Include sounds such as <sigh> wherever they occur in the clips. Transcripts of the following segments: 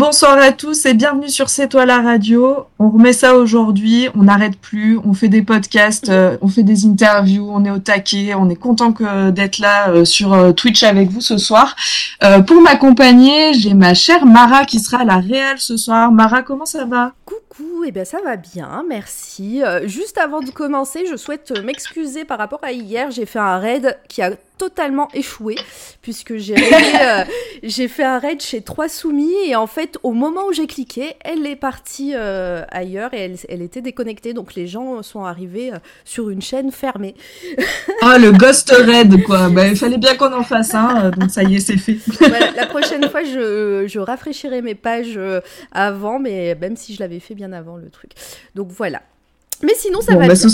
bonsoir à tous et bienvenue sur C'est toi la radio. On remet ça aujourd'hui, on n'arrête plus, on fait des podcasts, euh, on fait des interviews, on est au taquet, on est content que d'être là euh, sur euh, Twitch avec vous ce soir. Euh, pour m'accompagner, j'ai ma chère Mara qui sera à la réelle ce soir. Mara, comment ça va? Coucou, eh bien ça va bien, merci. Juste avant de commencer, je souhaite m'excuser par rapport à hier. J'ai fait un raid qui a totalement échoué puisque j'ai <laughs> euh, j'ai fait un raid chez trois soumis et en fait au moment où j'ai cliqué, elle est partie euh, ailleurs et elle, elle était déconnectée donc les gens sont arrivés euh, sur une chaîne fermée. Ah, le Ghost Red, quoi. Bah, il fallait bien qu'on en fasse un, euh, donc ça y est, c'est fait. Voilà, la prochaine fois je, je rafraîchirai mes pages avant mais même si je l'avais fait bien avant le truc. Donc voilà. Mais sinon ça Bon, va bah, bien.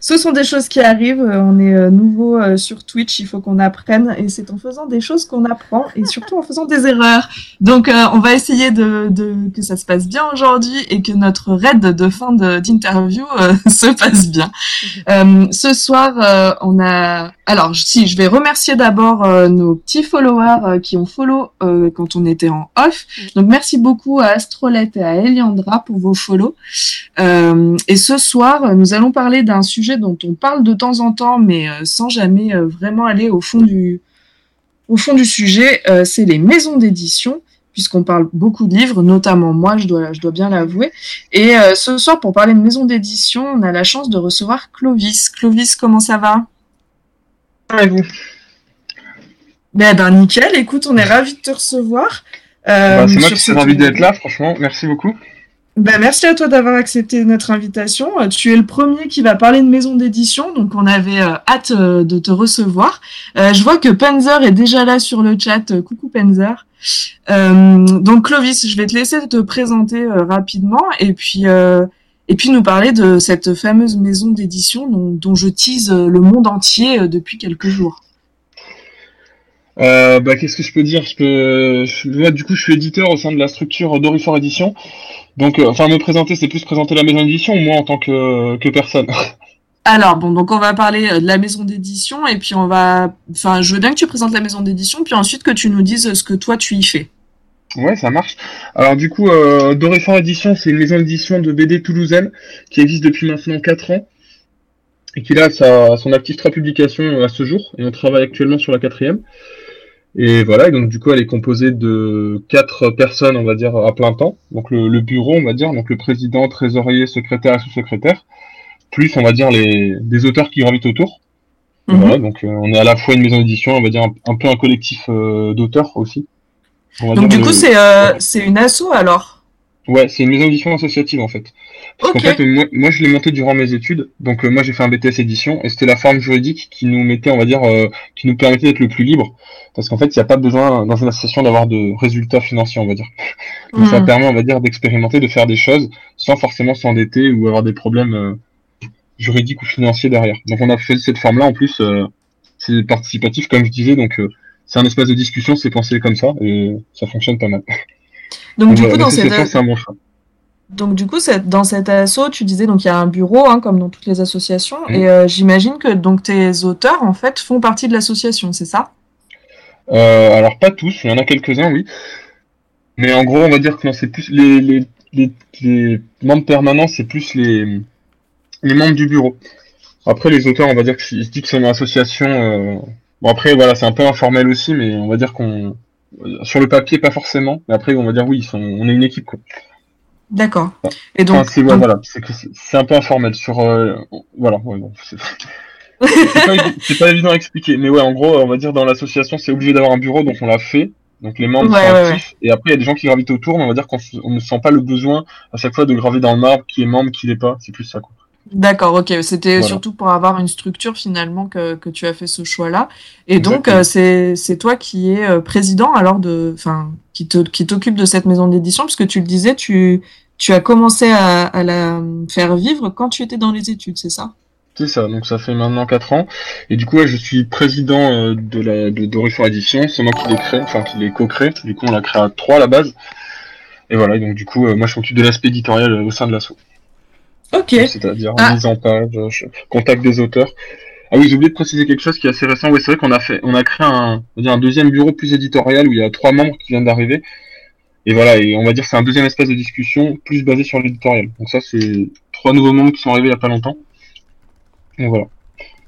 Ce, sont, des choses qui arrivent. Euh, On est euh, nouveau euh, sur Twitch, il faut qu'on apprenne. Et c'est en faisant des choses qu'on apprend et surtout en faisant des erreurs. Donc, on va essayer de, que ça se passe bien aujourd'hui et que notre raid de fin d'interview <laughs> se passe bien. Ce soir, on a. Alors, si, je vais remercier d'abord nos petits followers qui ont follow quand on était en off. Donc, merci beaucoup à Astrolette et à Eliandra pour vos follow. Et ce soir, nous allons parler d'un sujet dont on parle de temps en temps, mais euh, sans jamais euh, vraiment aller au fond du, au fond du sujet. Euh, c'est les maisons d'édition, puisqu'on parle beaucoup de livres, notamment moi, je dois, je dois bien l'avouer. Et euh, ce soir, pour parler de maisons d'édition, on a la chance de recevoir Clovis. Clovis, comment ça va? Et vous? Ben, ben nickel. Écoute, on est ravis de te recevoir. Euh, Bah, C'est moi qui suis ravi d'être là, franchement. Merci beaucoup. Ben, merci à toi d'avoir accepté notre invitation. Euh, Tu es le premier qui va parler de maison d'édition, donc on avait euh, hâte euh, de te recevoir. Je vois que Penzer est déjà là sur le chat. Coucou Penzer. Euh, donc Clovis, je vais te laisser te présenter rapidement et puis et puis nous parler de cette fameuse maison d'édition dont, je tease le monde entier depuis quelques jours. Bah, Qu'est-ce que je peux dire? Je peux... du coup, je suis éditeur au sein de la structure Dorifor Édition. Donc, euh, enfin, me présenter, c'est plus présenter la maison d'édition ou moi en tant que, que personne <laughs> Alors bon, donc on va parler euh, de la maison d'édition et puis on va, enfin, je veux bien que tu présentes la maison d'édition, puis ensuite que tu nous dises ce que toi tu y fais. Ouais, ça marche. Alors, du coup, euh, Dorifor Édition, c'est une maison d'édition de BD toulousaine qui existe depuis maintenant 4 ans et qui a son actif 3 publications euh, à ce jour. Et on travaille actuellement sur la quatrième. Et voilà, et donc du coup, elle est composée de quatre personnes, on va dire, à plein temps. Donc le, le bureau, on va dire, donc le président, trésorier, secrétaire et sous-secrétaire, plus, on va dire, les, des auteurs qui gravitent autour. Mhm. Voilà, donc euh, on est à la fois une maison d'édition, on va dire un, un peu un collectif euh, d'auteurs aussi. Donc dire du le- coup c'est euh, c'est une asso alors? Ouais, c'est une maison d'édition associative en fait. Parce qu'en fait, moi, moi, je l'ai monté durant mes études. Donc euh, moi j'ai fait un BTS édition et c'était la forme juridique qui nous mettait, on va dire, euh, qui nous permettait d'être le plus libre. Parce qu'en fait, il n'y a pas besoin dans une association d'avoir de résultats financiers, on va dire. <laughs> Donc ça Mhm. permet, on va dire, d'expérimenter, de faire des choses sans forcément s'endetter ou avoir des problèmes euh, juridiques ou financiers derrière. Donc on a fait cette forme-là en plus, c'est participatif comme je disais, donc c'est un espace de discussion, c'est pensé comme ça et ça fonctionne pas mal. Donc du coup dans cette c'est un bon choix. Donc du coup dans cette asso tu disais donc il y a un bureau hein, comme dans toutes les associations Mhm. et euh, j'imagine que donc tes auteurs en fait font partie de l'association c'est ça? Euh, alors pas tous, il y en a quelques-uns, oui. Mais en gros, on va dire que non, c'est plus les, les, les, les membres permanents, c'est plus les, les membres du bureau. Après, les auteurs, on va dire qu'ils se disent que c'est une association. euh, Bon, après, voilà, c'est un peu informel aussi, mais on va dire qu'on. Sur le papier, pas forcément. Mais après, on va dire oui, on est une équipe, quoi. D'accord. Et donc, Enfin, c'est donc- voilà, un peu informel. Sur. euh, Voilà, ouais, bon, c'est pas, évident à expliquer. Mais ouais, en gros, on va dire dans l'association, c'est obligé d'avoir un bureau, donc on l'a fait. Donc les membres Ouais, sont ouais, actifs. Et après, il y a des gens qui gravitent autour, mais on va dire qu'on ne sent pas le besoin à chaque fois de graver dans le marbre qui est membre, qui l'est pas. C'est plus ça, quoi. D'accord, ok. C'était Voilà. surtout pour avoir une structure finalement que, que tu as fait ce choix-là. Et donc, euh, c'est, c'est toi qui es euh, président alors de, enfin, qui te, qui t'occupe de cette maison d'édition, parce que tu le disais, tu, tu as commencé à, à la faire vivre quand tu étais dans les études, c'est ça? C'est ça, donc ça fait maintenant 4 ans. Et du coup, ouais, je suis président euh, de la de Dorifor Édition. C'est moi qui l'ai créé, enfin qui l'ai co-créé. Du coup, on l'a créé à 3 à la base. Et voilà, donc du coup, euh, moi je m'occupe de l'aspect éditorial euh, au sein de l'assaut. Ok. C'est-à-dire Ah. mise en page, contact des auteurs. Ah oui, j'ai oublié de préciser quelque chose qui est assez récent. Ouais, c'est vrai qu'on a fait, on a créé un, on va dire un deuxième bureau plus éditorial où il y a trois membres qui viennent d'arriver. Et voilà, et on va dire que c'est un deuxième espace de discussion plus basé sur l'éditorial. Donc ça, c'est trois nouveaux membres qui sont arrivés il y a pas longtemps. Donc voilà.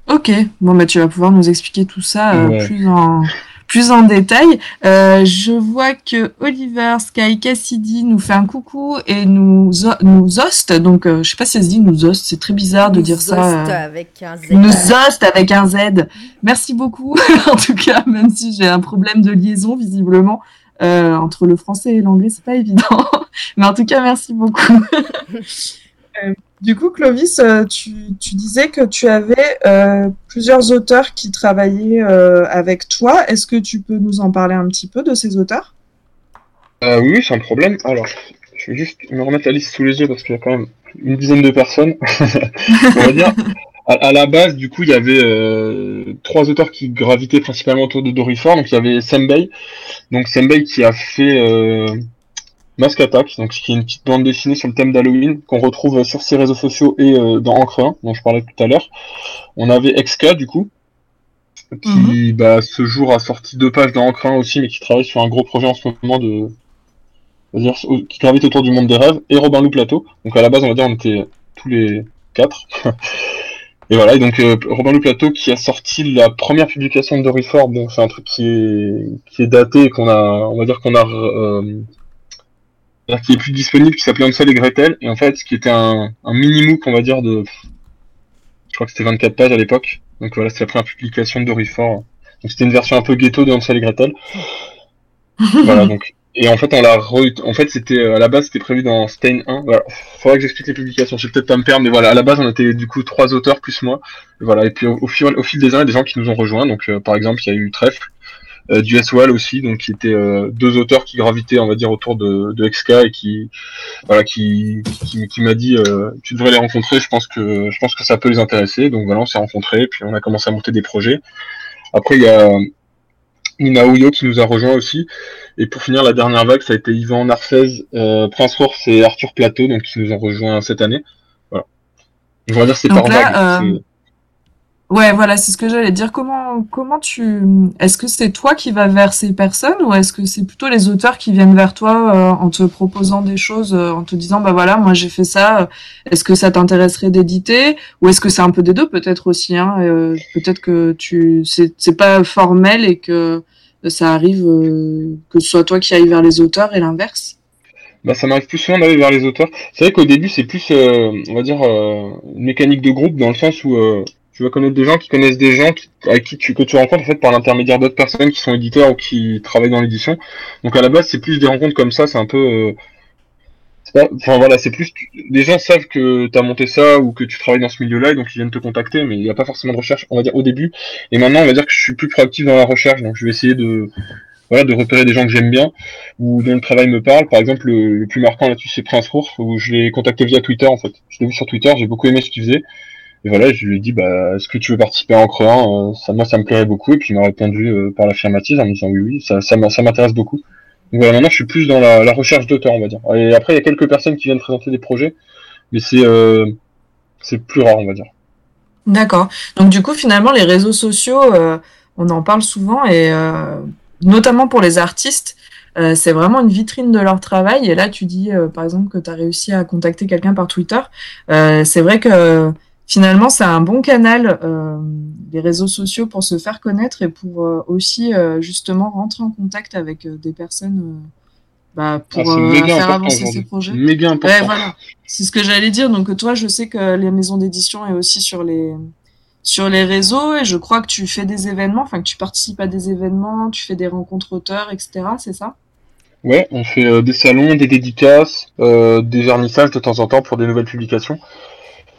Ok. Bon, bah, tu vas pouvoir nous expliquer tout ça euh, Ouais. plus en plus en détail. Euh, je vois que Oliver Sky Cassidy nous fait un coucou et nous nous hoste. Donc, euh, je sais pas si ça se dit nous hoste. C'est très bizarre de Nous dire ça. host euh, avec un Z. nous host avec un Z. Merci beaucoup. <laughs> en tout cas, même si j'ai un problème de liaison visiblement euh, entre le français et l'anglais, c'est pas évident. <laughs> Mais en tout cas, merci beaucoup. <laughs> Du coup, Clovis, euh, tu, disais que tu avais euh, plusieurs auteurs qui travaillaient euh, avec toi. Est-ce que tu peux nous en parler un petit peu de ces auteurs? Euh, oui, un problème. Alors, je vais juste me remettre la liste sous les yeux parce qu'il y a quand même une dizaine de personnes. <laughs> On. À, la base, du coup, il y avait trois auteurs qui gravitaient principalement autour de Dorifor. Donc, il y avait Sembei. Donc, Sembei qui a fait Mask Attack, donc qui est une petite bande dessinée sur le thème d'Halloween qu'on retrouve sur ses réseaux sociaux et euh, dans Encre 1, dont je parlais tout à l'heure. On avait XK, du coup, qui, bah, ce jour a sorti deux pages dans Encre 1 aussi, mais qui travaille sur un gros projet en ce moment de, dire, qui gravite autour du monde des rêves, et Robin Lou Plateau. Donc à la base, on va dire, on était tous les quatre. <laughs> et voilà, et donc euh, Robin Lou Plateau qui a sorti la première publication de Dorifor, bon, c'est un truc qui est, qui est daté et qu'on a, on va dire qu'on a, euh, qui est plus disponible, qui s'appelait Hansel et Gretel, et en fait, qui était un, un mini-mook, on va dire, de, je crois que c'était 24 pages à l'époque. Donc voilà, c'était la première publication de Dorifor. Donc c'était une version un peu ghetto de Hansel et Gretel. <laughs> voilà, donc. Et en fait, on l'a re... En fait, c'était, euh, à la base, c'était prévu dans Stain 1. Voilà. Faudrait que j'explique les publications. Je vais peut-être pas me perdre, mais voilà. À la base, on était, du coup, trois auteurs plus moi. Et voilà. Et puis, au, fil, au fil des ans, il y a des gens qui nous ont rejoints. Donc, euh, par exemple, il y a eu Trèfle, du S-Wall aussi, donc qui étaient euh, deux auteurs qui gravitaient, on va dire, autour de, de XK et qui, voilà, qui, qui, qui m'a dit, euh, tu devrais les rencontrer. Je pense que, je pense que ça peut les intéresser. Donc voilà, on s'est rencontrés, puis on a commencé à monter des projets. Après, il y a Nina Ouyo qui nous a rejoint aussi. Et pour finir, la dernière vague, ça a été Yvan Narcez, euh, Prince Force et Arthur Plateau, donc qui nous ont rejoint cette année. Voilà. On va dire c'est par là, vague. euh, Ouais, voilà, c'est ce que j'allais dire. Comment, comment tu, est-ce que c'est toi qui vas vers ces personnes ou est-ce que c'est plutôt les auteurs qui viennent vers toi euh, en te proposant des choses, euh, en te disant, bah voilà, moi j'ai fait ça, euh, est-ce que ça t'intéresserait d'éditer ou est-ce que c'est un peu des deux peut-être aussi, hein, euh, peut-être que tu, c'est, pas formel et que ça arrive que ce soit toi qui ailles vers les auteurs et l'inverse? Bah, ça m'arrive plus souvent d'aller vers les auteurs. C'est vrai qu'au début, c'est plus, on va dire, une mécanique de groupe dans le sens où tu vas connaître des gens qui connaissent des gens qui, avec qui tu, que tu rencontres en fait par l'intermédiaire d'autres personnes qui sont éditeurs ou qui travaillent dans l'édition. Donc à la base, c'est plus des rencontres comme ça. C'est un peu, euh, enfin voilà, c'est plus, les gens savent que tu as monté ça ou que tu travailles dans ce milieu-là et donc ils viennent te contacter, mais il n'y a pas forcément de recherche. On va dire au début. Et maintenant, on va dire que je suis plus proactif dans la recherche. Donc je vais essayer de voilà, de repérer des gens que j'aime bien ou dont le travail me parle. Par exemple, le, plus marquant là-dessus, c'est Prince Rourf, où je l'ai contacté via Twitter, en fait. Je l'ai vu sur Twitter, j'ai beaucoup aimé ce qu'il faisait. Et voilà, je lui ai dit, bah, est-ce que tu veux participer à Encre 1 Euh, ça, Moi, ça me plairait beaucoup. Et puis, il m'a répondu euh, par l'affirmative en me disant oui, oui, ça, ça, m'intéresse beaucoup. Donc voilà, maintenant, je suis plus dans la, recherche d'auteurs, on va dire. Et après, il y a quelques personnes qui viennent présenter des projets, mais c'est euh, c'est plus rare, on va dire. D'accord. Donc du coup, finalement, les réseaux sociaux, on en parle souvent et notamment pour les artistes, c'est vraiment une vitrine de leur travail. Et là, tu dis, par exemple, que tu as réussi à contacter quelqu'un par Twitter. C'est vrai que finalement, c'est un bon canal, euh, les réseaux sociaux, pour se faire connaître et pour euh, aussi euh, justement rentrer en contact avec euh, des personnes euh, bah, pour Ah, euh, faire avancer ces projets. Méga important. Ouais, voilà. C'est ce que j'allais dire. Donc toi, je sais que les maisons d'édition est aussi sur les sur les réseaux et je crois que tu fais des événements, enfin que tu participes à des événements, tu fais des rencontres auteurs, etc. C'est ça? Ouais, on fait euh, des salons, des dédicaces, euh, des vernissages de temps en temps pour des nouvelles publications.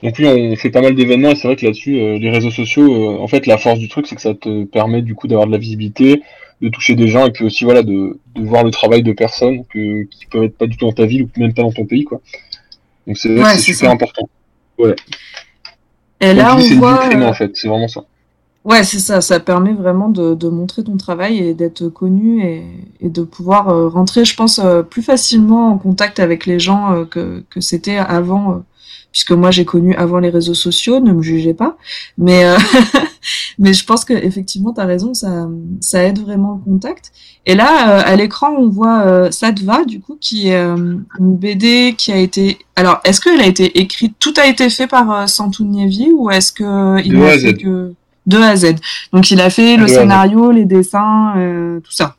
Donc oui, on fait pas mal d'événements et c'est vrai que là-dessus, euh, les réseaux sociaux, euh, en fait, la force du truc, c'est que ça te permet du coup d'avoir de la visibilité, de toucher des gens et puis aussi voilà de, de voir le travail de personnes que, qui peuvent être pas du tout dans ta ville ou même pas dans ton pays quoi. Donc c'est Ouais, super ça. important. Et Comme là, dis, on voit. euh, en fait, c'est vraiment ça. Ouais, c'est ça. Ça permet vraiment de, de montrer ton travail et d'être connu et, et de pouvoir euh, rentrer, je pense, plus facilement en contact avec les gens que, que c'était avant. Puisque moi j'ai connu avant les réseaux sociaux, ne me jugez pas. Mais euh, <laughs> mais je pense que effectivement t'as raison, ça ça aide vraiment le contact. Et là, euh, à l'écran, on voit euh, Sadva, du coup, qui est euh, une BD qui a été. Alors, est-ce qu'elle a été écrite, tout a été fait par euh, Santou Nievi ou est-ce que il De A fait Z. que de A à Z? Donc, il a fait le scénario, les dessins, euh, tout ça.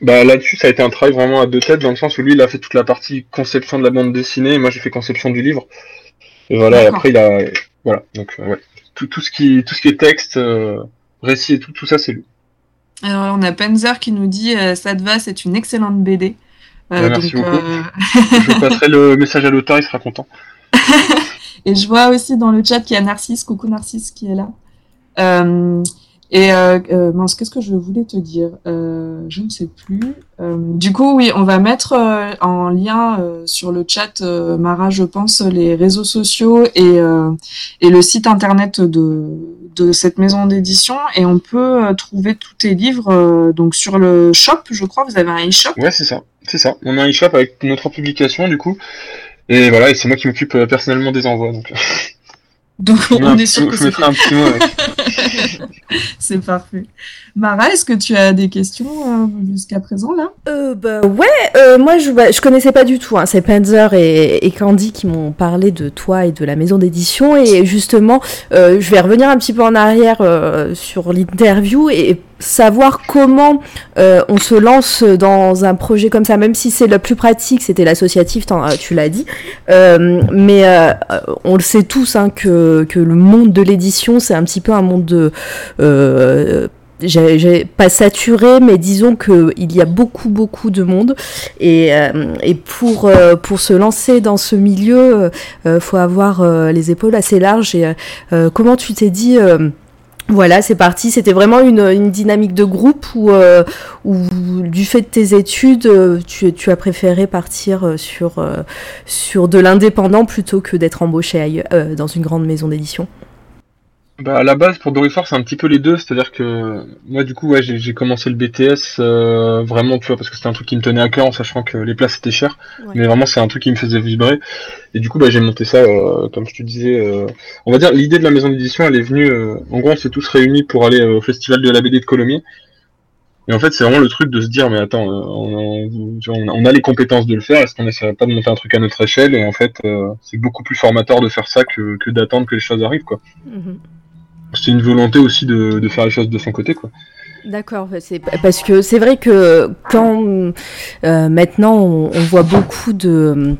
Bah là-dessus, ça a été un travail vraiment à deux têtes, dans le sens où lui, il a fait toute la partie conception de la bande dessinée, et moi j'ai fait conception du livre. Et voilà, et après il a, voilà, donc euh, ouais, tout, tout ce qui, tout ce qui est texte, euh, récit et tout, tout ça, c'est lui. Alors, on a Penzer qui nous dit euh, Sadva, c'est une excellente BD. Euh, Ouais, merci donc, beaucoup. Je passerai le <laughs> message à l'auteur, il sera content. Et je vois aussi dans le chat qu'il y a Narcisse, coucou Narcisse qui est là. Et euh, euh, qu'est-ce que je voulais te dire? Euh, Je ne sais plus. Du coup, oui, on va mettre en lien sur le chat, Mara, je pense, les réseaux sociaux et, et le site internet de, de cette maison d'édition. Et on peut trouver tous tes livres donc sur le shop, je crois. Vous avez un e-shop? Ouais, c'est ça, c'est ça. On a un e-shop avec notre publication, du coup. Et voilà, et c'est moi qui m'occupe personnellement des envois, donc. <laughs> Donc on est sûr que c'est. <laughs> C'est parfait. Mara, est-ce que tu as des questions euh, jusqu'à présent là? Euh, bah ouais, euh, moi je, bah, je connaissais pas du tout. Hein. C'est Panzer et, Candy qui m'ont parlé de toi et de la maison d'édition. Et justement, euh, je vais revenir un petit peu en arrière sur l'interview et savoir comment on se lance dans un projet comme ça, même si c'est le plus pratique, c'était l'associatif, tu l'as dit. Mais euh, on le sait tous hein, que, que le monde de l'édition, c'est un petit peu un monde de... Euh, j'ai pas saturé, mais disons que il y a beaucoup beaucoup de monde et, euh, pour euh, pour se lancer dans ce milieu, euh, faut avoir euh, les épaules assez larges. Et euh, comment tu t'es dit euh, voilà, c'est parti. C'était vraiment une, une dynamique de groupe où, euh, où du fait de tes études, euh, tu, as préféré partir euh, sur, euh, sur de l'indépendant plutôt que d'être embauché ailleurs, euh, dans une grande maison d'édition? Bah, à la base, pour Dorifor, c'est un petit peu les deux. C'est-à-dire que moi, du coup, ouais, j'ai commencé le BTS euh, vraiment, tu vois, parce que c'était un truc qui me tenait à cœur, en sachant que les places étaient chères. Ouais. Mais vraiment, c'est un truc qui me faisait vibrer. Et du coup, bah, j'ai monté ça, euh, comme je te disais. euh, on va dire, l'idée de la maison d'édition, elle est venue. en gros, on s'est tous réunis pour aller au festival de la BD de Colomiers. Et en fait, c'est vraiment le truc de se dire, mais attends, on, a, les compétences de le faire. Est-ce qu'on essaierait pas de monter un truc à notre échelle? Et en fait, c'est beaucoup plus formateur de faire ça que, que d'attendre que les choses arrivent, quoi. Mhm. C'est une volonté aussi de, faire les choses de son côté, quoi. D'accord, parce que c'est vrai que quand euh, maintenant on voit beaucoup de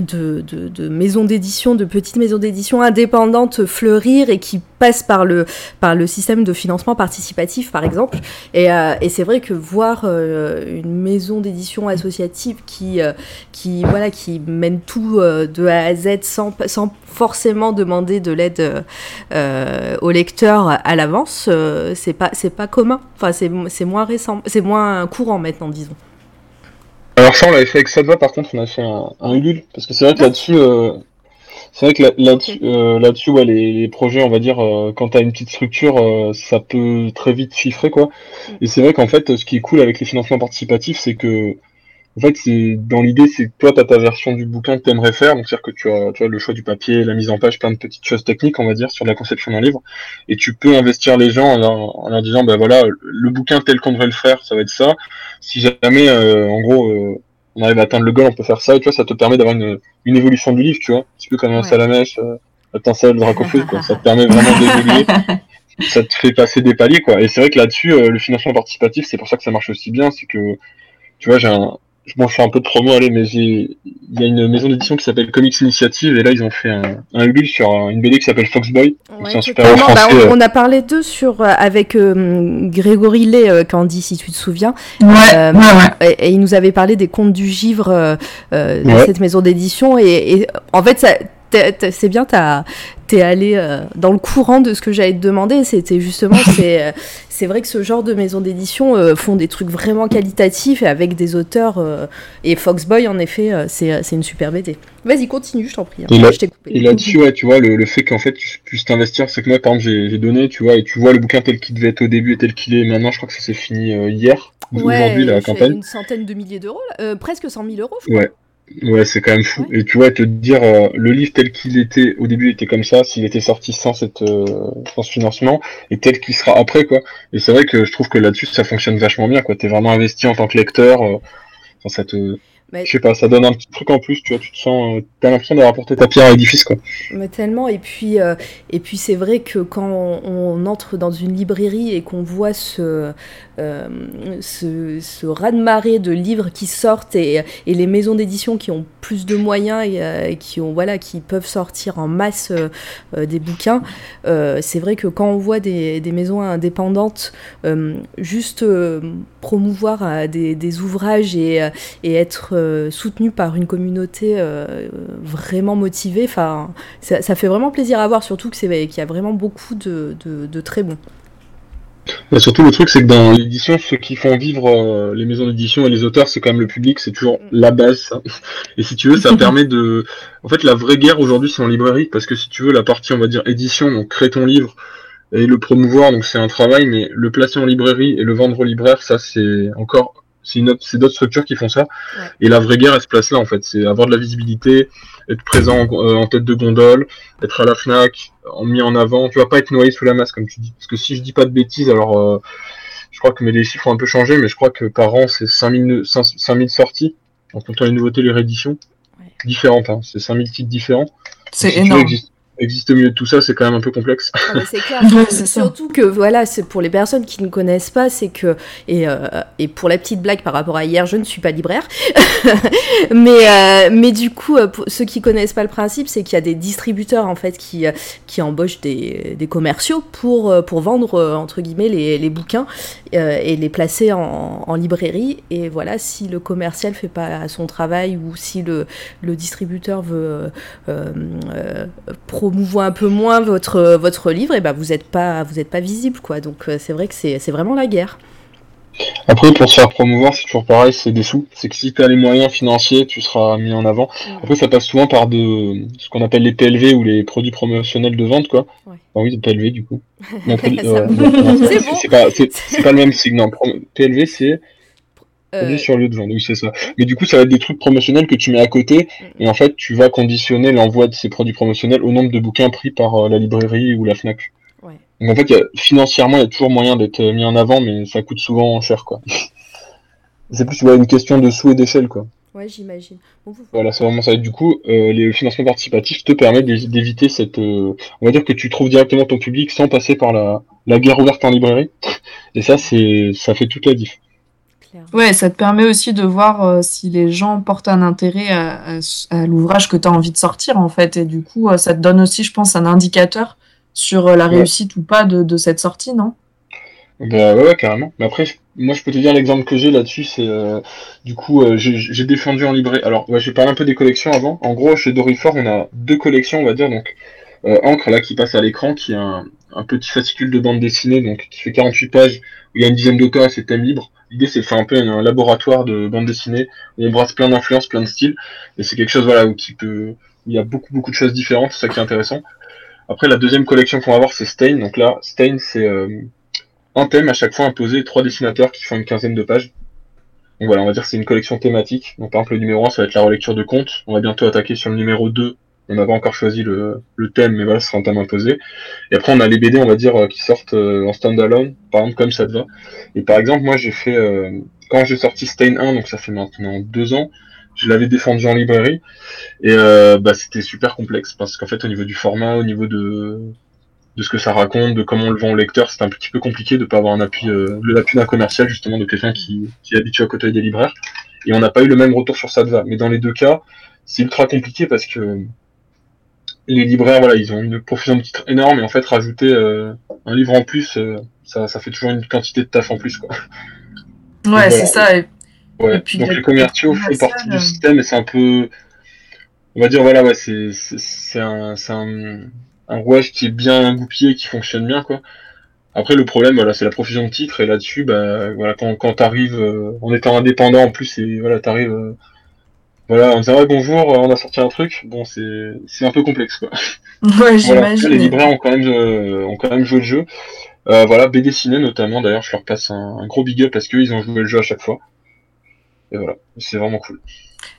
de, de, de maisons d'édition, de petites maisons d'édition indépendantes fleurir et qui passent par le, par le système de financement participatif, par exemple. Et, euh, et c'est vrai que voir euh, une maison d'édition associative qui, euh, qui, voilà, qui mène tout de A à Z sans, sans forcément demander de l'aide euh, euh, au lecteur à l'avance, c'est pas, pas commun. Enfin, c'est moins récent, c'est moins courant maintenant, disons. Alors ça, on l'avait fait avec Sadva, par contre, on a fait un, un Ulule, parce que c'est vrai que là-dessus, euh, c'est vrai que là- là-dessus, euh, là-dessus, ouais, les, les projets, on va dire, euh, quand t'as une petite structure, euh, ça peut très vite chiffrer, quoi. Et c'est vrai qu'en fait, ce qui est cool avec les financements participatifs, c'est que, en fait, c'est dans l'idée, c'est que toi, t'as ta version du bouquin que t'aimerais faire, donc c'est-à-dire que tu as, tu as le choix du papier, la mise en page, plein de petites choses techniques, on va dire, sur la conception d'un livre, et tu peux investir les gens en leur, en leur disant, ben voilà, le bouquin tel qu'on devrait le faire, ça va être ça. Si jamais, euh, en gros, euh, on arrive à atteindre le goal, on peut faire ça, et tu vois, ça te permet d'avoir une, une évolution du livre, tu vois, un petit peu comme un Ouais. salamèche, euh, étincelle, dracofeu, quoi. Ça te permet vraiment d'évoluer. <laughs> ça te fait passer des paliers, quoi. Et c'est vrai que là-dessus, euh, le financement participatif, c'est pour ça que ça marche aussi bien, c'est que, tu vois, j'ai un, je fais un peu de promo, allez, mais j'ai, il y a une maison d'édition qui s'appelle Comics Initiative, et là, ils ont fait un, un Ulule sur un- une BD qui s'appelle Foxboy. Ouais, c'est un super Bah, français, on, euh. on a parlé d'eux sur euh, avec euh, Grégory Lay, euh, Candy, si tu te souviens. Ouais, Euh, ouais, ouais. Et, et il nous avait parlé des contes du givre de Ouais. cette maison d'édition. Et, et en fait, ça, c'est bien, t'as- t'es allé euh, dans le courant de ce que j'allais te demander. C'était justement, <laughs> c'est euh, c'est vrai que ce genre de maisons d'édition euh, font des trucs vraiment qualitatifs et avec des auteurs. euh, et Foxboy, en effet, euh, c'est c'est une super BD. Vas-y, continue, je t'en prie. hein. Et là-. Et là-dessus, ouais, tu vois, le, le fait qu'en fait tu puisses t'investir, c'est que moi, par exemple, j'ai donné, tu vois, et tu vois le bouquin tel qu'il devait être au début et tel qu'il est maintenant, je crois que ça s'est fini euh, hier, ou Ouais, aujourd'hui, la campagne. une centaine de milliers d'euros. Euh, presque 100 000 euros, je crois. Ouais. Ouais, c'est quand même fou. Et tu vois, te dire, euh, le livre tel qu'il était au début était comme ça, s'il était sorti sans cette, euh, sans ce financement, et tel qu'il sera après, quoi. Et c'est vrai que je trouve que là-dessus, ça fonctionne vachement bien, quoi. T'es vraiment investi en tant que lecteur, euh, ça te, Mais- je sais pas, ça donne un petit truc en plus, tu vois, tu te sens, euh, t'as l'impression d'avoir apporté ta pierre à l'édifice, quoi. Mais tellement. Et puis, euh, et puis c'est vrai que quand on, on entre dans une librairie et qu'on voit ce, euh, ce, ce raz-de-marée de livres qui sortent et, et les maisons d'édition qui ont plus de moyens et, euh, et qui, ont, voilà, qui peuvent sortir en masse des bouquins, c'est vrai que quand on voit des, des maisons indépendantes juste promouvoir des, des ouvrages et, et être euh, soutenu par une communauté euh, vraiment motivée, enfin, ça, ça fait vraiment plaisir à voir, surtout que c'est qu'il y a vraiment beaucoup de, de, de très bons. Et surtout, le truc, c'est que dans l'édition, ceux qui font vivre euh, les maisons d'édition et les auteurs, c'est quand même le public, c'est toujours la base, ça. Et si tu veux, ça <laughs> permet de... En fait, la vraie guerre aujourd'hui, c'est en librairie, parce que si tu veux, la partie, on va dire, édition, donc créer ton livre et le promouvoir, donc c'est un travail, mais le placer en librairie et le vendre au libraire, ça, c'est encore... C'est une autre- c'est d'autres structures qui font ça. Ouais. Et la vraie guerre, elle se place là, en fait. C'est avoir de la visibilité, être présent en, euh, en tête de gondole, être à la FNAC, en mis en avant. Tu vas pas être noyé sous la masse, comme tu dis. Parce que si je dis pas de bêtises, alors euh, je crois que mais les chiffres ont un peu changé, mais je crois que par an, c'est 5000, 5000 sorties, en comptant les nouveautés, les rééditions. Ouais. Différentes, hein. c'est 5000 titres différents. C'est Si énorme. existe- exister au milieu de tout ça, c'est quand même un peu complexe. Ah, mais c'est clair. <laughs> Ouais, c'est ça. Surtout que voilà, c'est pour les personnes qui ne connaissent pas, c'est que et, euh, et pour la petite blague par rapport à hier, je ne suis pas libraire, <laughs> mais euh, mais du coup, euh, pour ceux qui connaissent pas le principe, c'est qu'il y a des distributeurs en fait qui qui embauchent des, des commerciaux pour pour vendre entre guillemets les, les bouquins euh, et les placer en, librairie. Et voilà, si le commercial fait pas son travail ou si le distributeur veut euh, euh, promouvoir un peu moins votre, votre livre, et ben vous n'êtes pas, pas visible. quoi. Donc c'est vrai que c'est vraiment la guerre. Après, pour se faire promouvoir, c'est toujours pareil, c'est des sous. C'est que si tu as les moyens financiers, tu seras mis en avant. Après, ça passe souvent par de ce qu'on appelle les PLV ou les produits promotionnels de vente, quoi. Ouais. Enfin, oui, PLV, du coup. <laughs> Produit- euh, <laughs> C'est pas, c'est- <laughs> c'est pas le même signe. Non, PLV, c'est Euh, produit sur lieu de vente. Oui, c'est ça. Mais du coup, ça va être des trucs promotionnels que tu mets à côté. Mm. Et en fait, tu vas conditionner l'envoi de ces produits promotionnels au nombre de bouquins pris par euh, la librairie ou la FNAC. Donc en fait, il y a- financièrement, il y a toujours moyen d'être euh, mis en avant, mais ça coûte souvent cher, quoi. <laughs> C'est plus ouais, une question de sous et d'échelle, quoi. Ouais, j'imagine. Bon, vous- Voilà, c'est vraiment ça. Du coup, euh, les financements participatifs te permettent d'é- d'éviter cette. euh, on va dire que tu trouves directement ton public sans passer par la, la guerre ouverte en librairie. Et ça, c'est, ça fait toute la diff. Ouais, ça te permet aussi de voir euh, si les gens portent un intérêt à, à- à l'ouvrage que tu as envie de sortir, en fait. Et du coup, ça te donne aussi, je pense, un indicateur sur euh, la Ouais. réussite ou pas de, de cette sortie, non? Bah ouais, ouais, carrément. Mais après, je- moi, je peux te dire l'exemple que j'ai là-dessus, c'est euh, du coup, euh, j'ai défendu en librairie. Alors, ouais, j'ai parlé un peu des collections avant. En gros, chez Dorifor, on a deux collections, on va dire. Donc, euh, Encre, là, qui passe à l'écran, qui est un, un petit fascicule de bande dessinée, donc qui fait 48 pages, où il y a une dizaine d'auteurs c'est thème libre. L'idée, c'est de faire un peu un, un laboratoire de bande dessinée, où on brasse plein d'influences, plein de styles. Et c'est quelque chose, voilà, où, qui peut, où il y a beaucoup, beaucoup de choses différentes, c'est ça qui est intéressant. Après, la deuxième collection qu'on va voir, c'est Stain. Donc là, Stain, c'est euh, un thème à chaque fois imposé, trois dessinateurs qui font une quinzaine de pages. Donc voilà, on va dire que c'est une collection thématique. Donc par exemple, le numéro 1, ça va être la relecture de contes. On va bientôt attaquer sur le numéro 2. On n'a pas encore choisi le, le thème, mais voilà, ce sera un thème imposé. Et après, on a les BD, on va dire, euh, qui sortent euh, en standalone, par exemple, comme ça te va. Et par exemple, moi, j'ai fait, euh, quand j'ai sorti Stain 1, donc ça fait maintenant deux ans, je l'avais défendu en librairie. Et euh, bah, c'était super complexe, parce qu'en fait, au niveau du format, au niveau de, de ce que ça raconte, de comment on le vend au lecteur, c'est un petit peu compliqué de pas avoir un appui, euh, le appui d'un commercial justement de quelqu'un qui, qui est habitué à côtoyer des libraires. Et on n'a pas eu le même retour sur ça de va. Mais dans les deux cas, c'est ultra compliqué parce que les libraires, voilà, ils ont une profusion de titres énorme et en fait rajouter euh, un livre en plus, euh, ça, ça fait toujours une quantité de taf en plus quoi. Ouais, Voilà. c'est ça. Et Ouais. Puis, Donc le les commerciaux font partie du euh, système et c'est un peu on va dire voilà, ouais, c'est c'est un c'est un un rouage qui est bien goupillé, qui fonctionne bien quoi. Après le problème voilà, c'est la profusion de titres et là-dessus bah voilà quand quand t'arrives euh, en étant indépendant en plus et voilà t'arrives euh, voilà on disant ouais, bonjour on a sorti un truc bon c'est c'est un peu complexe quoi. <laughs> Ouais, Voilà. j'imagine. Les libraires ont quand même euh, ont quand même joué le jeu. Euh, voilà BD Ciné notamment d'ailleurs je leur passe un, un gros big up parce qu'ils ont joué le jeu à chaque fois. C'est vraiment cool.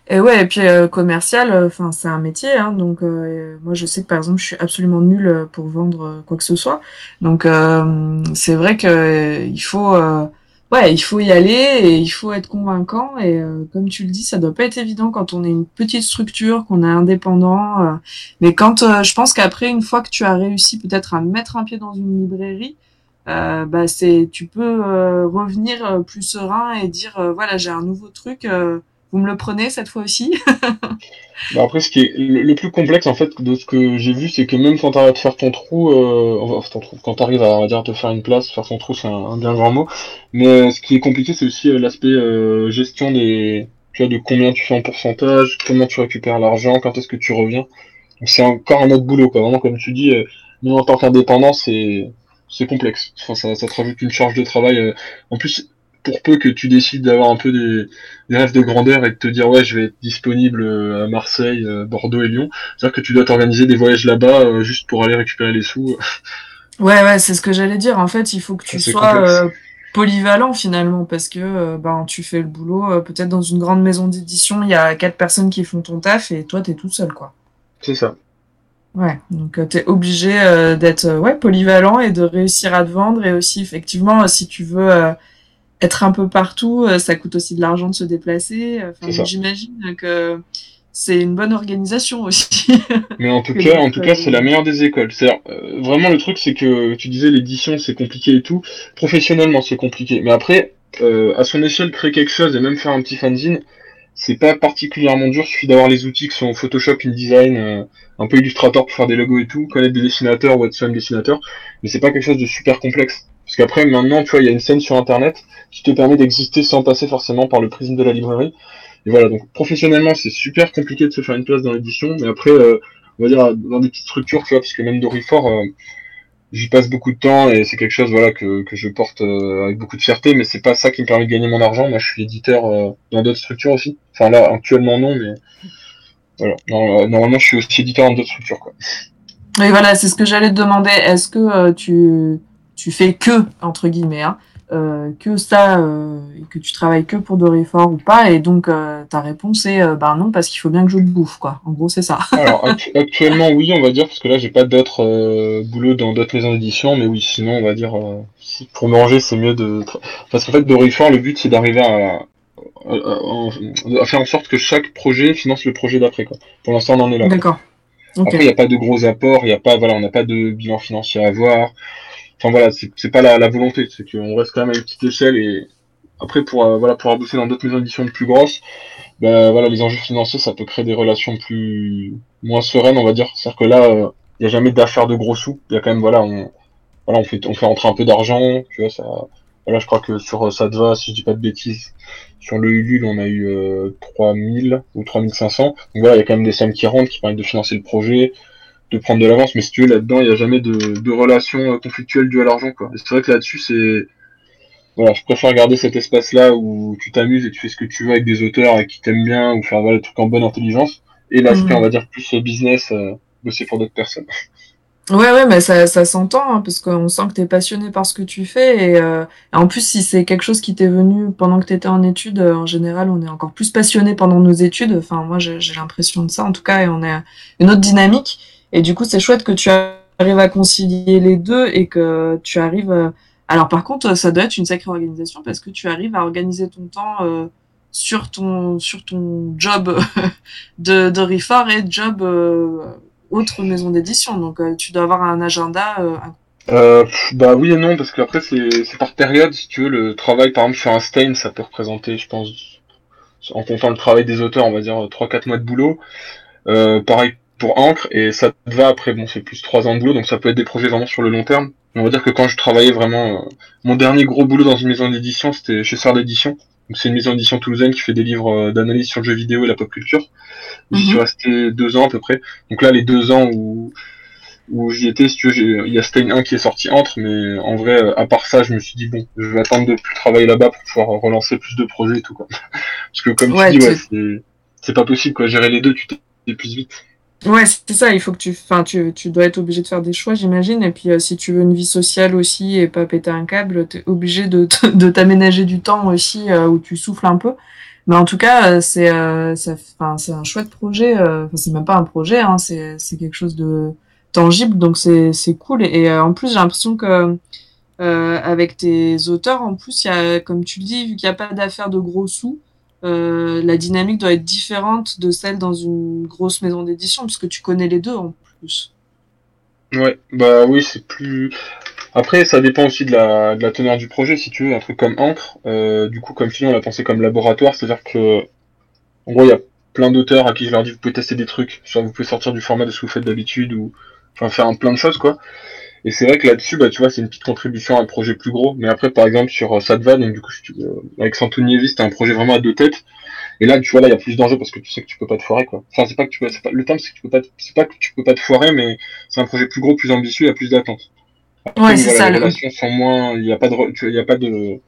Et ouais, et puis euh, commercial, enfin c'est un métier, hein, donc euh, moi je sais que par exemple je suis absolument nulle euh, pour vendre euh, quoi que ce soit, donc euh, c'est vrai que euh, il faut, euh, ouais, il faut y aller et il faut être convaincant. Et euh, comme tu le dis, ça doit pas être évident quand on est une petite structure, qu'on est indépendant, euh, mais quand euh, je pense qu'après une fois que tu as réussi peut-être à mettre un pied dans une librairie, euh, bah c'est, tu peux euh, revenir euh, plus serein et dire voilà j'ai un nouveau truc. vous me le prenez cette fois aussi <laughs> Bah après, ce qui est le, plus complexe en fait de ce que j'ai vu, c'est que même quand t'arrives à te faire ton trou, ton trou, quand à, dire, te faire une place, faire son trou, c'est un, bien grand mot. Mais ce qui est compliqué, c'est aussi l'aspect gestion des, tu vois, de combien tu fais en pourcentage, comment tu récupères l'argent, quand est-ce que tu reviens. C'est encore un autre boulot. Vraiment, comme tu dis, même en tant qu'indépendant, c'est c'est complexe. Enfin, ça, ça te rajoute une charge de travail. euh, En plus, pour peu que tu décides d'avoir un peu des, des rêves de grandeur et de te dire ouais, je vais être disponible euh, à Marseille, euh, Bordeaux et Lyon, c'est-à-dire que tu dois t'organiser des voyages là-bas juste pour aller récupérer les sous. <laughs> Ouais, ouais, c'est ce que j'allais dire. En fait, il faut que tu sois euh, polyvalent finalement, parce que euh, ben tu fais le boulot. euh, Peut-être dans une grande maison d'édition, il y a quatre personnes qui font ton taf et toi, t'es tout seul, quoi. C'est ça. Ouais, donc euh, t'es obligé euh, d'être euh, ouais polyvalent et de réussir à te vendre. Et aussi, effectivement, euh, si tu veux euh, être un peu partout, euh, ça coûte aussi de l'argent de se déplacer. Enfin, j'imagine que c'est une bonne organisation aussi. <laughs> Mais en tout cas, en tout cas, c'est la meilleure des écoles. C'est euh, vraiment le truc, c'est que tu disais l'édition, c'est compliqué et tout. Professionnellement, c'est compliqué. Mais après, euh, à son échelle, créer quelque chose et même faire un petit fanzine, c'est pas particulièrement dur. Il suffit d'avoir les outils qui sont Photoshop, InDesign, euh, un peu Illustrator pour faire des logos et tout, connaître des dessinateurs ou être soi-même dessinateur. Mais c'est pas quelque chose de super complexe. Parce qu'après, maintenant, tu vois, il y a une scène sur Internet qui te permet d'exister sans passer forcément par le prisme de la librairie. Et voilà, donc professionnellement, c'est super compliqué de se faire une place dans l'édition. Mais après, euh, on va dire dans des petites structures, tu vois, parce que même Dorifort, euh, j'y passe beaucoup de temps et c'est quelque chose voilà que, que je porte euh, avec beaucoup de fierté, mais c'est pas ça qui me permet de gagner mon argent. Moi, je suis éditeur euh, dans d'autres structures aussi. Enfin là, actuellement non, mais voilà. Euh, normalement, je suis aussi éditeur dans d'autres structures, quoi. Et voilà, c'est ce que j'allais te demander. Est-ce que tu, tu fais que, entre guillemets, hein, euh, que ça, euh, et que tu travailles que pour Dorifort ou pas Et donc, euh, ta réponse est, bah non, parce qu'il faut bien que je bouffe, quoi. En gros, c'est ça. <laughs> Alors actu- actuellement, oui, on va dire, parce que là, j'ai pas d'autres boulots dans d'autres maisons d'édition, mais oui, sinon, on va dire, pour manger, c'est mieux de. Parce qu'en fait, Dorifort, le but, c'est d'arriver à, à, à- à faire en sorte que chaque projet finance le projet d'après, quoi. Pour l'instant, on en est là. D'accord. Ok. Après, il n'y a pas de gros apports, il y a pas, voilà, on n'a pas de bilan financier à avoir. Enfin voilà, c'est pas la, la volonté, c'est qu'on reste quand même à une petite échelle et après pour euh, voilà pour bosser dans d'autres maisons d'édition plus grosses, ben voilà les enjeux financiers ça peut créer des relations plus moins sereines on va dire. C'est-à-dire que là euh, il n'y a jamais d'affaires de gros sous, il y a quand même voilà on voilà on fait on fait rentrer un peu d'argent, tu vois ça. Voilà je crois que sur euh, Sadva si je dis pas de bêtises, sur le Ulule on a eu euh, 3000 ou 3500. Donc voilà il y a quand même des sommes qui rentrent qui permettent de financer le projet de prendre de l'avance, mais si tu veux, là-dedans, il n'y a jamais de, de relation euh, conflictuelle due à l'argent, quoi. Et c'est vrai que là-dessus, c'est, voilà, je préfère garder cet espace-là où tu t'amuses et tu fais ce que tu veux avec des auteurs qui t'aimes bien, ou faire, voilà, des trucs en bonne intelligence, et l'aspect, Mhm. on va dire, plus euh, business, euh, bosser pour d'autres personnes. <laughs> Ouais, ouais, mais ça, ça s'entend, hein, parce qu'on sent que tu es passionné par ce que tu fais. Et, euh, et en plus, si c'est quelque chose qui t'est venu pendant que tu étais en études, euh, en général, on est encore plus passionné pendant nos études. Enfin, moi, j'ai j'ai l'impression de ça, en tout cas, et on a une autre dynamique. Et du coup, c'est chouette que tu arrives à concilier les deux et que tu arrives. euh, Alors, par contre, ça doit être une sacrée organisation parce que tu arrives à organiser ton temps euh, sur ton sur ton job <laughs> de, de et job euh, autre maison d'édition. Donc, tu dois avoir un agenda. bah oui et non, parce qu'après, c'est, c'est par période, si tu veux, le travail, par exemple, sur un stain, ça peut représenter, je pense, en comptant le travail des auteurs, on va dire 3-4 mois de boulot. Pareil pour Encre, et ça te va après, bon, c'est plus 3 ans de boulot, donc ça peut être des projets vraiment sur le long terme. On va dire que quand je travaillais vraiment, euh, mon dernier gros boulot dans une maison d'édition, c'était chez Sœur d'édition. Donc c'est une maison d'édition toulousaine qui fait des livres euh, d'analyse sur le jeu vidéo et la pop culture. J'y Mhm. suis resté deux ans à peu près. Donc là, les deux ans où, où j'y étais, si tu veux, il y a Stain 1 qui est sorti entre, mais en vrai, euh, à part ça, je me suis dit, bon, je vais attendre de plus travailler là-bas pour pouvoir relancer plus de projets et tout, quoi. <laughs> Parce que comme Ouais, tu dis, ouais, tu- c'est pas possible, quoi. Gérer les deux, tu t'épuises vite. Ouais, c'est ça, il faut que tu, enfin, tu, tu dois être obligé de faire des choix, j'imagine. Et puis, euh, si tu veux une vie sociale aussi et pas péter un câble, t'es obligé de, <laughs> de t'aménager du temps aussi euh, où tu souffles un peu. Mais en tout cas, euh, c'est, euh, enfin, c'est un chouette projet. euh, Enfin, c'est même pas un projet, hein, c'est, c'est quelque chose de tangible, donc c'est, c'est cool. Et, et, euh, en plus, j'ai l'impression que avec tes auteurs, en plus, il y a, comme tu le dis, vu qu'il n'y a pas d'affaire de gros sous. Euh, la dynamique doit être différente de celle dans une grosse maison d'édition, puisque tu connais les deux en plus. Ouais, bah oui, c'est plus. Après, ça dépend aussi de la, teneur du projet, si tu veux, un truc comme Encre. euh, du coup, comme dis, on l'a pensé comme laboratoire, c'est-à-dire que, en gros, il y a plein d'auteurs à qui je leur dis, vous pouvez tester des trucs, soit vous pouvez sortir du format de ce que vous faites d'habitude, ou enfin faire un plein de choses, quoi. Et c'est vrai que là-dessus, bah, tu vois, c'est une petite contribution à un projet plus gros. Mais après, par exemple, sur euh, Sadva, donc du coup, veux, avec Santoniévi, c'était un projet vraiment à deux têtes. Et là, tu vois, là, il y a plus d'enjeux parce que tu sais que tu peux pas te foirer, quoi. Enfin, c'est pas que tu peux, pas, le terme, c'est que tu peux pas, c'est pas que tu peux pas te foirer, mais c'est un projet plus gros, plus ambitieux, il y a plus d'attentes. Ouais, c'est ça, Les le- relations sont moins, il y a pas de, il y a pas de,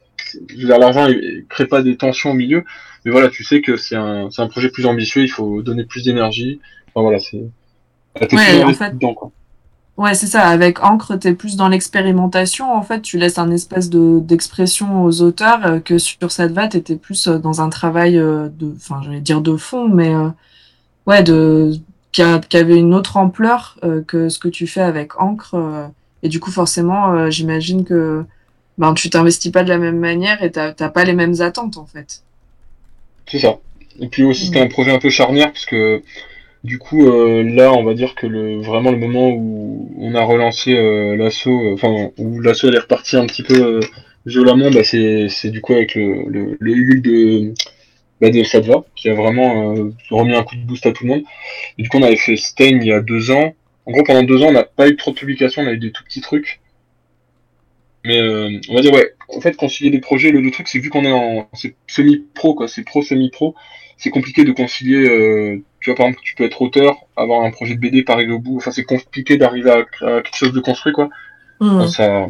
l'argent, il, crée pas des tensions au milieu. Mais voilà, tu sais que c'est un, c'est un projet plus ambitieux, il faut donner plus d'énergie. Enfin, voilà, c'est, Ouais, en fait- dedans, quoi. Ouais, c'est ça. Avec Encre, t'es plus dans l'expérimentation. En fait, tu laisses un espèce de d'expression aux auteurs euh, que sur cette va, t'étais plus euh, dans un travail euh, de, enfin, j'allais dire de fond, mais ouais, de qui, a- qui avait une autre ampleur que ce que tu fais avec Encre. et du coup, forcément, j'imagine que ben tu t'investis pas de la même manière et t'as t'as pas les mêmes attentes en fait. C'est ça. Et puis aussi, c'était Mm. un projet un peu charnière, parce que du coup, euh, là, on va dire que le, vraiment le moment où on a relancé euh, l'assaut, euh, enfin, où l'assaut est reparti un petit peu violemment, bah, c'est, du coup avec le, le, le de, bah, de Sadva, qui a vraiment remis un coup de boost à tout le monde. Du coup, on avait fait Stain il y a deux ans. En gros, pendant deux ans, on n'a pas eu trop de publications, on a eu des tout petits trucs. Mais euh, on va dire, ouais, en fait, concilier des projets, le, truc, c'est vu qu'on est en semi-pro, quoi, c'est pro-semi-pro, c'est compliqué de concilier, euh, tu vois, par exemple, tu peux être auteur, avoir un projet de BD, arriver au bout, enfin, c'est compliqué d'arriver à, à quelque chose de construit, quoi. Mm. Enfin, ça,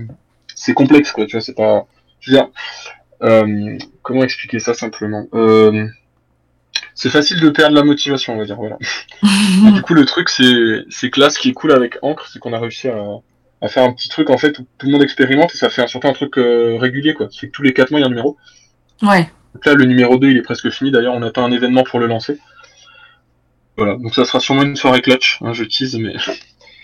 c'est complexe, quoi, tu vois, c'est pas, je veux dire, euh, comment expliquer ça simplement? Euh, C'est facile de perdre la motivation, on va dire, voilà. <laughs> Du coup, le truc, c'est, c'est que là, ce qui est cool avec Encre, c'est qu'on a réussi à, à faire un petit truc, en fait, où tout le monde expérimente, et ça fait surtout un truc euh, régulier, quoi. C'est que tous les 4 mois, il y a un numéro. ouais. Donc là, le numéro 2, il est presque fini. D'ailleurs, on attend un événement pour le lancer. Voilà. Donc ça sera sûrement une soirée clutch. Hein, je tease, mais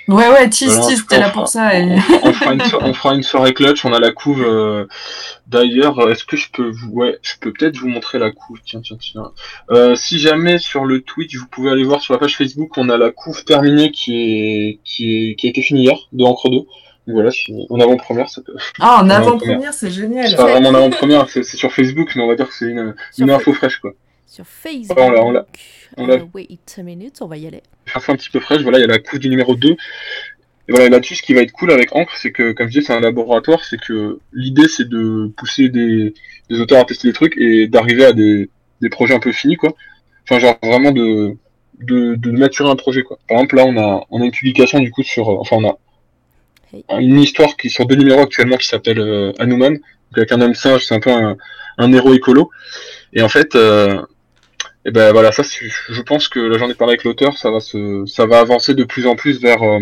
Ouais, ouais, tease, Voilà, tease, t'es là on pour ça. Et... on, on fera une <laughs> so- on fera une soirée clutch. On a la couve. euh, D'ailleurs, est-ce que je peux vous, ouais, je peux peut-être vous montrer la couve. Tiens, tiens, tiens. Euh, si jamais sur le Twitch, vous pouvez aller voir sur la page Facebook, on a la couve terminée qui est, qui est, qui a été finie hier, de encre 2. Donc voilà, en avant-première, ça peut. Ah, en avant-première, c'est génial. C'est pas vraiment en avant-première, c'est sur Facebook, mais on va dire que c'est une, une info fraîche, quoi. Sur Facebook. on l'a- on l'a- on l'a- Euh, wait a minute, on va y aller. info un petit peu fraîche, voilà, il y a la couve du numéro 2. Et voilà, là-dessus, ce qui va être cool avec Encre, c'est que, comme je disais, c'est un laboratoire, c'est que l'idée, c'est de pousser des, des auteurs à tester des trucs et d'arriver à des, des projets un peu finis, quoi. Enfin, genre, vraiment de, de, de maturer un projet, quoi. Par exemple, là, on a, on a une publication, du coup, sur, enfin, on a Hey. une histoire qui, sur deux numéros actuellement, qui s'appelle euh, Hanuman. Avec un homme singe, c'est un peu un, un héros écolo. Et en fait, euh, et ben voilà, ça, je pense que là j'en ai parlé avec l'auteur, ça va se, ça va avancer de plus en plus vers, euh,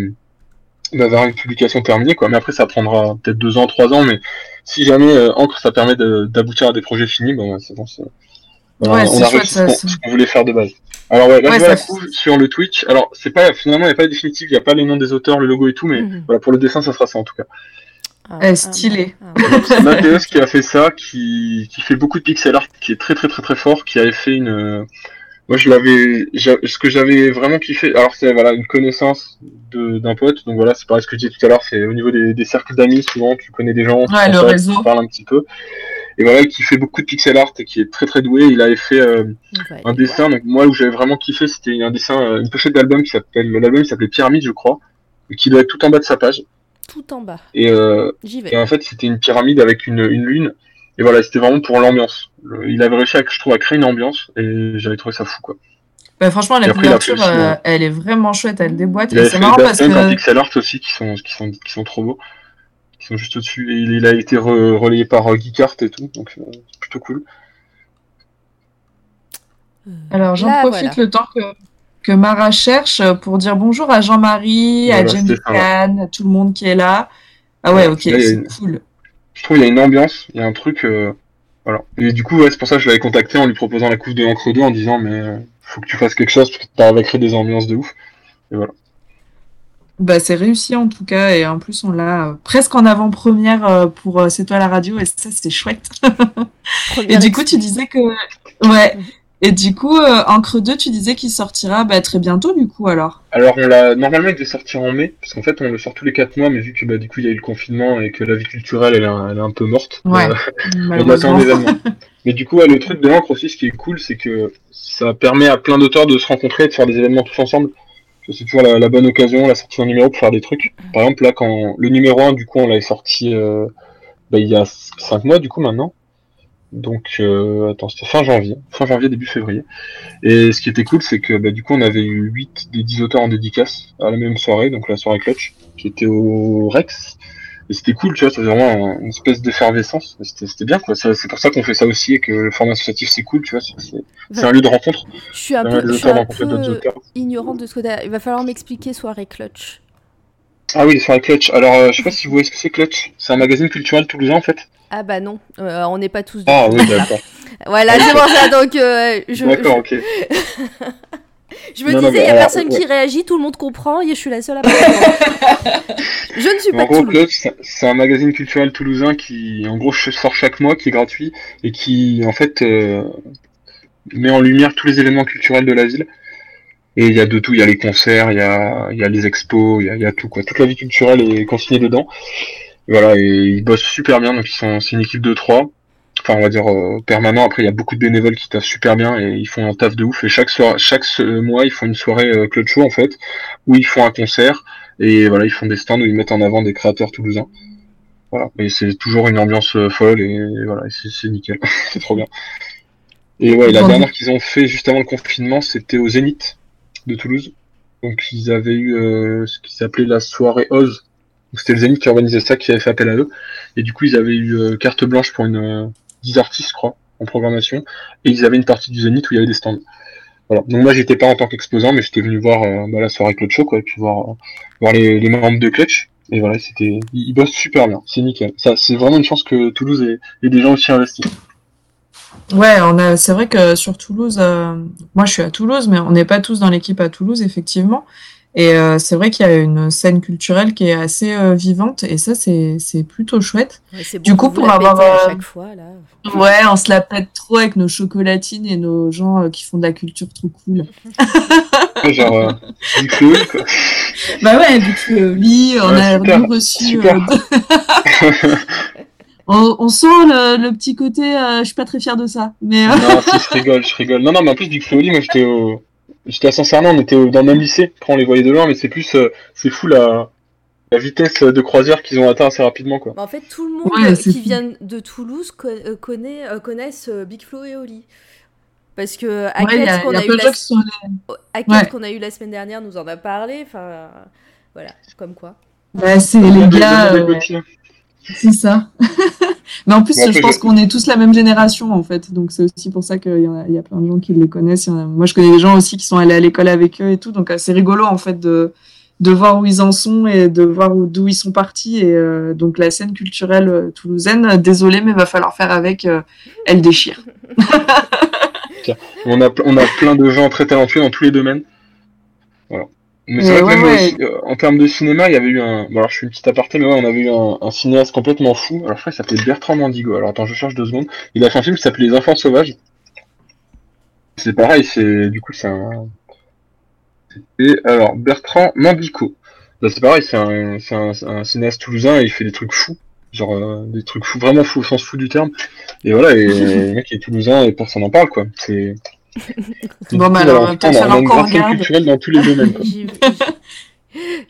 bah, vers une publication terminée, quoi. Mais après, ça prendra peut-être deux ans, trois ans, mais si jamais euh, Encre, ça permet d'aboutir à des projets finis, ben c'est bon, c'est- voilà, Ouais, on a réussi ce qu'on voulait faire de base. Alors ouais, là Ouais, je vois la couve sur le Twitch. Alors c'est pas finalement il n'y a pas définitif, il n'y a pas les noms des auteurs, le logo et tout, mais Mhm. voilà pour le dessin ça sera ça en tout cas. Ah, ah, stylé. ah, ah. C'est Mathéos qui a fait ça, qui, qui fait beaucoup de pixel art, qui est très très très très fort, qui avait fait une. euh, Moi je l'avais, ce que j'avais vraiment kiffé. Alors c'est voilà une connaissance de- d'un pote, donc voilà c'est pareil ce que je disais tout à l'heure, c'est au niveau des, des cercles d'amis souvent tu connais des gens, tu Ouais, le réseau. tu parles un petit peu. Et voilà qui fait beaucoup de pixel art et qui est très très doué. Il avait fait euh, un dessin, donc moi où j'avais vraiment kiffé c'était un dessin, euh, une pochette d'album qui s'appelle, l'album s'appelait Pyramide je crois, et qui doit être tout en bas de sa page. Tout en bas. Et euh, J'y et en fait, c'était une pyramide avec une, une lune. et voilà, c'était vraiment pour l'ambiance. Le- Il avait réussi, à, je trouve, à créer une ambiance et j'avais trouvé ça fou, quoi. Bah, franchement, la après, couverture, aussi, euh, elle est vraiment chouette, elle déboîte. Il c'est marrant des parce que. pixel art aussi qui sont, qui sont, qui sont, qui sont trop beaux, qui sont juste au-dessus. Et il, il a été re- relayé par euh, Geekart et tout, donc euh, c'est plutôt cool. Alors, j'en Là, profite voilà. le temps que, que Mara cherche pour dire bonjour à Jean-Marie, à Voilà, Jamie. Khan, à tout le monde qui est là. Ah ouais, Ouais, ok, c'est une- cool. Je trouve qu'il y a une ambiance, il y a un truc. euh, voilà. Et du coup, ouais, c'est pour ça que je l'avais contacté en lui proposant la couve de l'encre 2 en disant, mais euh, faut que tu fasses quelque chose parce que t'arrives à créer des ambiances de ouf. Bah, c'est réussi en tout cas, et en plus, on l'a euh, presque en avant-première euh, pour euh, C'est toi la radio, et ça, c'est chouette. <laughs> Et du coup, tu disais que. Ouais. Et du coup, euh, Encre 2, tu disais qu'il sortira bah, très bientôt, du coup, alors. Alors, on l'a normalement, il devait sortir en mai, parce qu'en fait, on le sort tous les 4 mois, mais vu que bah, du coup, il y a eu le confinement et que la vie culturelle, elle, est un- elle est un peu morte. Ouais. euh, <laughs> on attend. Mais du coup, ouais, le truc de l'encre aussi, ce qui est cool, c'est que ça permet à plein d'auteurs de se rencontrer et de faire des événements tous ensemble. C'est toujours la, la bonne occasion, la sortie d'un numéro pour faire des trucs. Par exemple, là, quand le numéro 1, du coup, on l'avait sorti euh, bah, il y a 5 mois, du coup, maintenant. Donc, euh, attends, c'était fin janvier, fin janvier, début février. Et ce qui était cool, c'est que bah, du coup, on avait eu 8 des 10 auteurs en dédicace à la même soirée, donc la soirée Clutch, qui était au Rex. Et c'était cool, tu vois, c'était vraiment un- une espèce d'effervescence. C'était c'était bien, quoi. C'est pour ça qu'on fait ça aussi et que le format associatif, c'est cool, tu vois. c'est- un lieu de rencontre. Je suis un permet peu, les je suis auteurs de un peu ce côté. Il va falloir m'expliquer soirée clutch. Ah oui, les soirées Clutch. Alors, euh, je sais pas si vous voyez ce que c'est Clutch. C'est un magazine culturel toulousain, en fait. Ah bah non, euh, on n'est pas tous. Ah oui, d'accord. <laughs> Voilà, c'est pour ça. Donc euh, je, D'accord, ok. <laughs> je, me Non, disais, il mais y a alors, personne qui réagit, tout le monde comprend, et je suis la seule à pas comprendre. <laughs> Je ne suis En pas de gros. Clutch, c'est- c'est un magazine culturel toulousain qui, en gros, sort chaque mois, qui est gratuit et qui, en fait, euh, met en lumière tous les événements culturels de la ville. Et il y a de tout, il y a les concerts, il y a, y a les expos, il y a, il y a tout, quoi. Toute la vie culturelle est consignée dedans. Voilà, et ils bossent super bien, donc ils sont, c'est une équipe de trois. Enfin, on va dire euh, permanent. Après, il y a beaucoup de bénévoles qui taffent super bien et ils font un taf de ouf. Et chaque soir, chaque mois, ils font une soirée euh, Show, en fait, où ils font un concert. Et voilà, ils font des stands où ils mettent en avant des créateurs toulousains. Voilà. Et c'est toujours une ambiance euh, folle et, voilà, et c'est c'est nickel. <laughs> c'est trop bien. Et ouais, la dernière qu'ils ont fait juste avant le confinement, c'était au Zénith de Toulouse. Donc ils avaient eu euh, ce qui s'appelait la soirée Oz. C'était le Zénith qui organisait ça, qui avait fait appel à eux. Et du coup, ils avaient eu euh, carte blanche pour une euh, 10 artistes, je crois, en programmation. Et ils avaient une partie du Zénith où il y avait des stands. Voilà. Donc moi, j'étais pas en tant qu'exposant, mais j'étais venu voir euh, bah, la soirée Clutch Show, quoi, et puis voir, euh, voir les, membres de Clutch. Et voilà, c'était, ils, bossent super bien. C'est nickel. Ça, c'est vraiment une chance que Toulouse ait, des gens aussi investis. Ouais, on a, c'est vrai que sur Toulouse, euh, moi je suis à Toulouse, mais on n'est pas tous dans l'équipe à Toulouse, effectivement. Et euh, c'est vrai qu'il y a une scène culturelle qui est assez euh, vivante, et ça, c'est, c'est plutôt chouette. Ouais, Du coup, pour avoir, à euh, chaque fois là. Ouais, on se la pète trop avec nos chocolatines et nos gens euh, qui font de la culture trop cool. <laughs> Genre, euh, Big Flo, quoi. Bah ouais, vu que le lit, on Ouais, a super, reçu. super. <laughs> on, on sent le, le petit côté, euh, je suis pas très fière de ça, mais euh, non, si, je rigole, je rigole. Non, non, mais en plus, Big Flo, moi, j'étais au, j'étais à Saint-Cernin, on était dans le même lycée. Après, on les voyait de loin, mais c'est plus, euh, c'est fou la, la vitesse de croisière qu'ils ont atteint assez rapidement, quoi. Mais en fait, tout le monde Ouais, c'est qui fou. vient de Toulouse euh, connaît, euh, connaissent euh, Big Flo et Oli. Parce que ouais, qu'on a a, la... Hackett Ouais. qu'on a eu la semaine dernière nous en a parlé. Enfin, voilà, comme quoi. Bah, c'est les gars, euh. C'est ça. <laughs> mais en plus, Bon, je pense qu'on est tous la même génération, en fait. Donc, c'est aussi pour ça qu'il y, en a- il y a plein de gens qui les connaissent. Il y en a- Moi, je connais des gens aussi qui sont allés à l'école avec eux et tout. Donc, euh, c'est rigolo, en fait, de, de voir où ils en sont et de voir où- d'où ils sont partis. Et euh, donc, la scène culturelle euh, toulousaine, désolé, mais va falloir faire avec. euh, elle déchire. <laughs> On a, on a plein de gens très talentueux dans tous les domaines. Voilà. Mais c'est Ouais, vrai que même ouais. euh, en termes de cinéma, il y avait eu un. Bon, alors je suis une petite aparté, mais ouais, on avait eu un, un cinéaste complètement fou. Alors je crois qu'il s'appelait Bertrand Mandigo. Alors attends, je cherche deux secondes. Il a fait un film qui s'appelait Les Enfants Sauvages. C'est pareil, c'est du coup c'est un. Et alors Bertrand Mandico. Bah, c'est pareil, c'est un, un, cinéaste toulousain et il fait des trucs fous. Genre euh, des trucs fous, vraiment fous au sens fou du terme. Et voilà, et le mec est toulousain et personne n'en parle quoi. C'est. <laughs> Bon, bah, alors, voilà, peut-être on a- falloir a qu'on regarde. culturelle dans tous les domaines. Quoi. <laughs>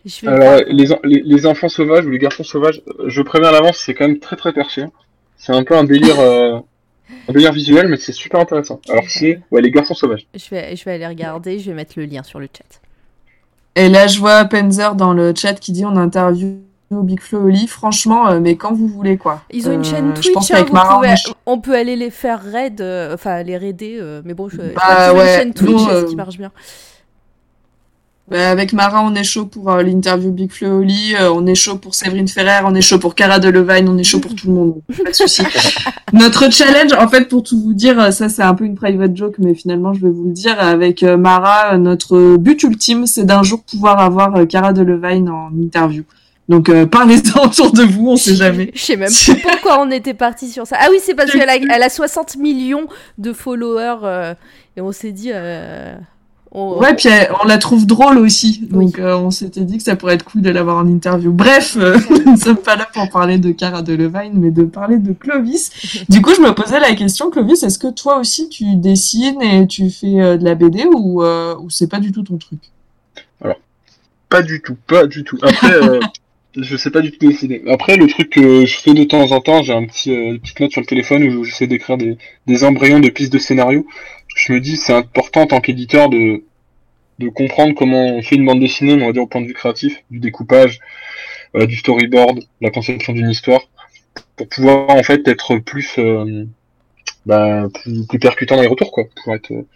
Je Alors, les, les, les enfants sauvages ou les garçons sauvages, euh, je préviens à l'avance, c'est quand même très très perché. C'est un peu un délire, euh, un délire visuel, mais c'est super intéressant. Alors c'est ouais, les garçons sauvages. Je vais, je vais aller regarder, je vais mettre le lien sur le chat. Et là, je vois Penzer dans le chat qui dit on interview Big Flo Oli. Franchement, euh, mais quand vous voulez, quoi. Ils ont une Euh, chaîne je Twitch, pense hein, Mara, on pouvez- peut aller les faire raid, euh, enfin les raider, mais bon, je, je Bah, ouais, une chaîne Twitch, nous, qui marche bien Bah, avec Mara, on est chaud pour l'interview Big Flo Oli, on est chaud pour Séverine Ferrer, on est chaud pour Cara Delevingne, on est chaud pour tout le monde. <laughs> Pas de souci. Notre challenge, en fait, pour tout vous dire, ça c'est un peu une private joke, mais finalement je vais vous le dire, avec Mara, notre but ultime, c'est d'un jour pouvoir avoir Cara Delevingne en interview. Donc euh, parlez-en <laughs> autour de vous, on sait jamais. Je sais même <laughs> plus pourquoi on était parti sur ça. Ah oui, c'est parce qu'elle a, elle a 60 millions de followers euh, et on s'est dit. euh, on- Ouais, puis on la trouve drôle aussi. Oui. Donc euh, on s'était dit que ça pourrait être cool de l'avoir en interview. Bref, euh, <laughs> nous ne sommes pas là pour parler de Cara Delevingne, mais de parler de Clovis. Du coup, je me posais la question, Clovis, est-ce que toi aussi tu dessines et tu fais euh, de la BD ou, euh, ou c'est pas du tout ton truc? Pas du tout, pas du tout. Après, euh, je sais pas du tout décider. Après, le truc que je fais de temps en temps, j'ai un petit euh, petite note sur le téléphone où j'essaie d'écrire des, des embryons de pistes de scénario. Je me dis, c'est important en tant qu'éditeur de de comprendre comment on fait une bande dessinée, on va dire au point de vue créatif, du découpage, euh, du storyboard, la conception d'une histoire, pour pouvoir en fait être plus euh, bah, plus, plus percutant dans les retours, quoi. Pour être euh,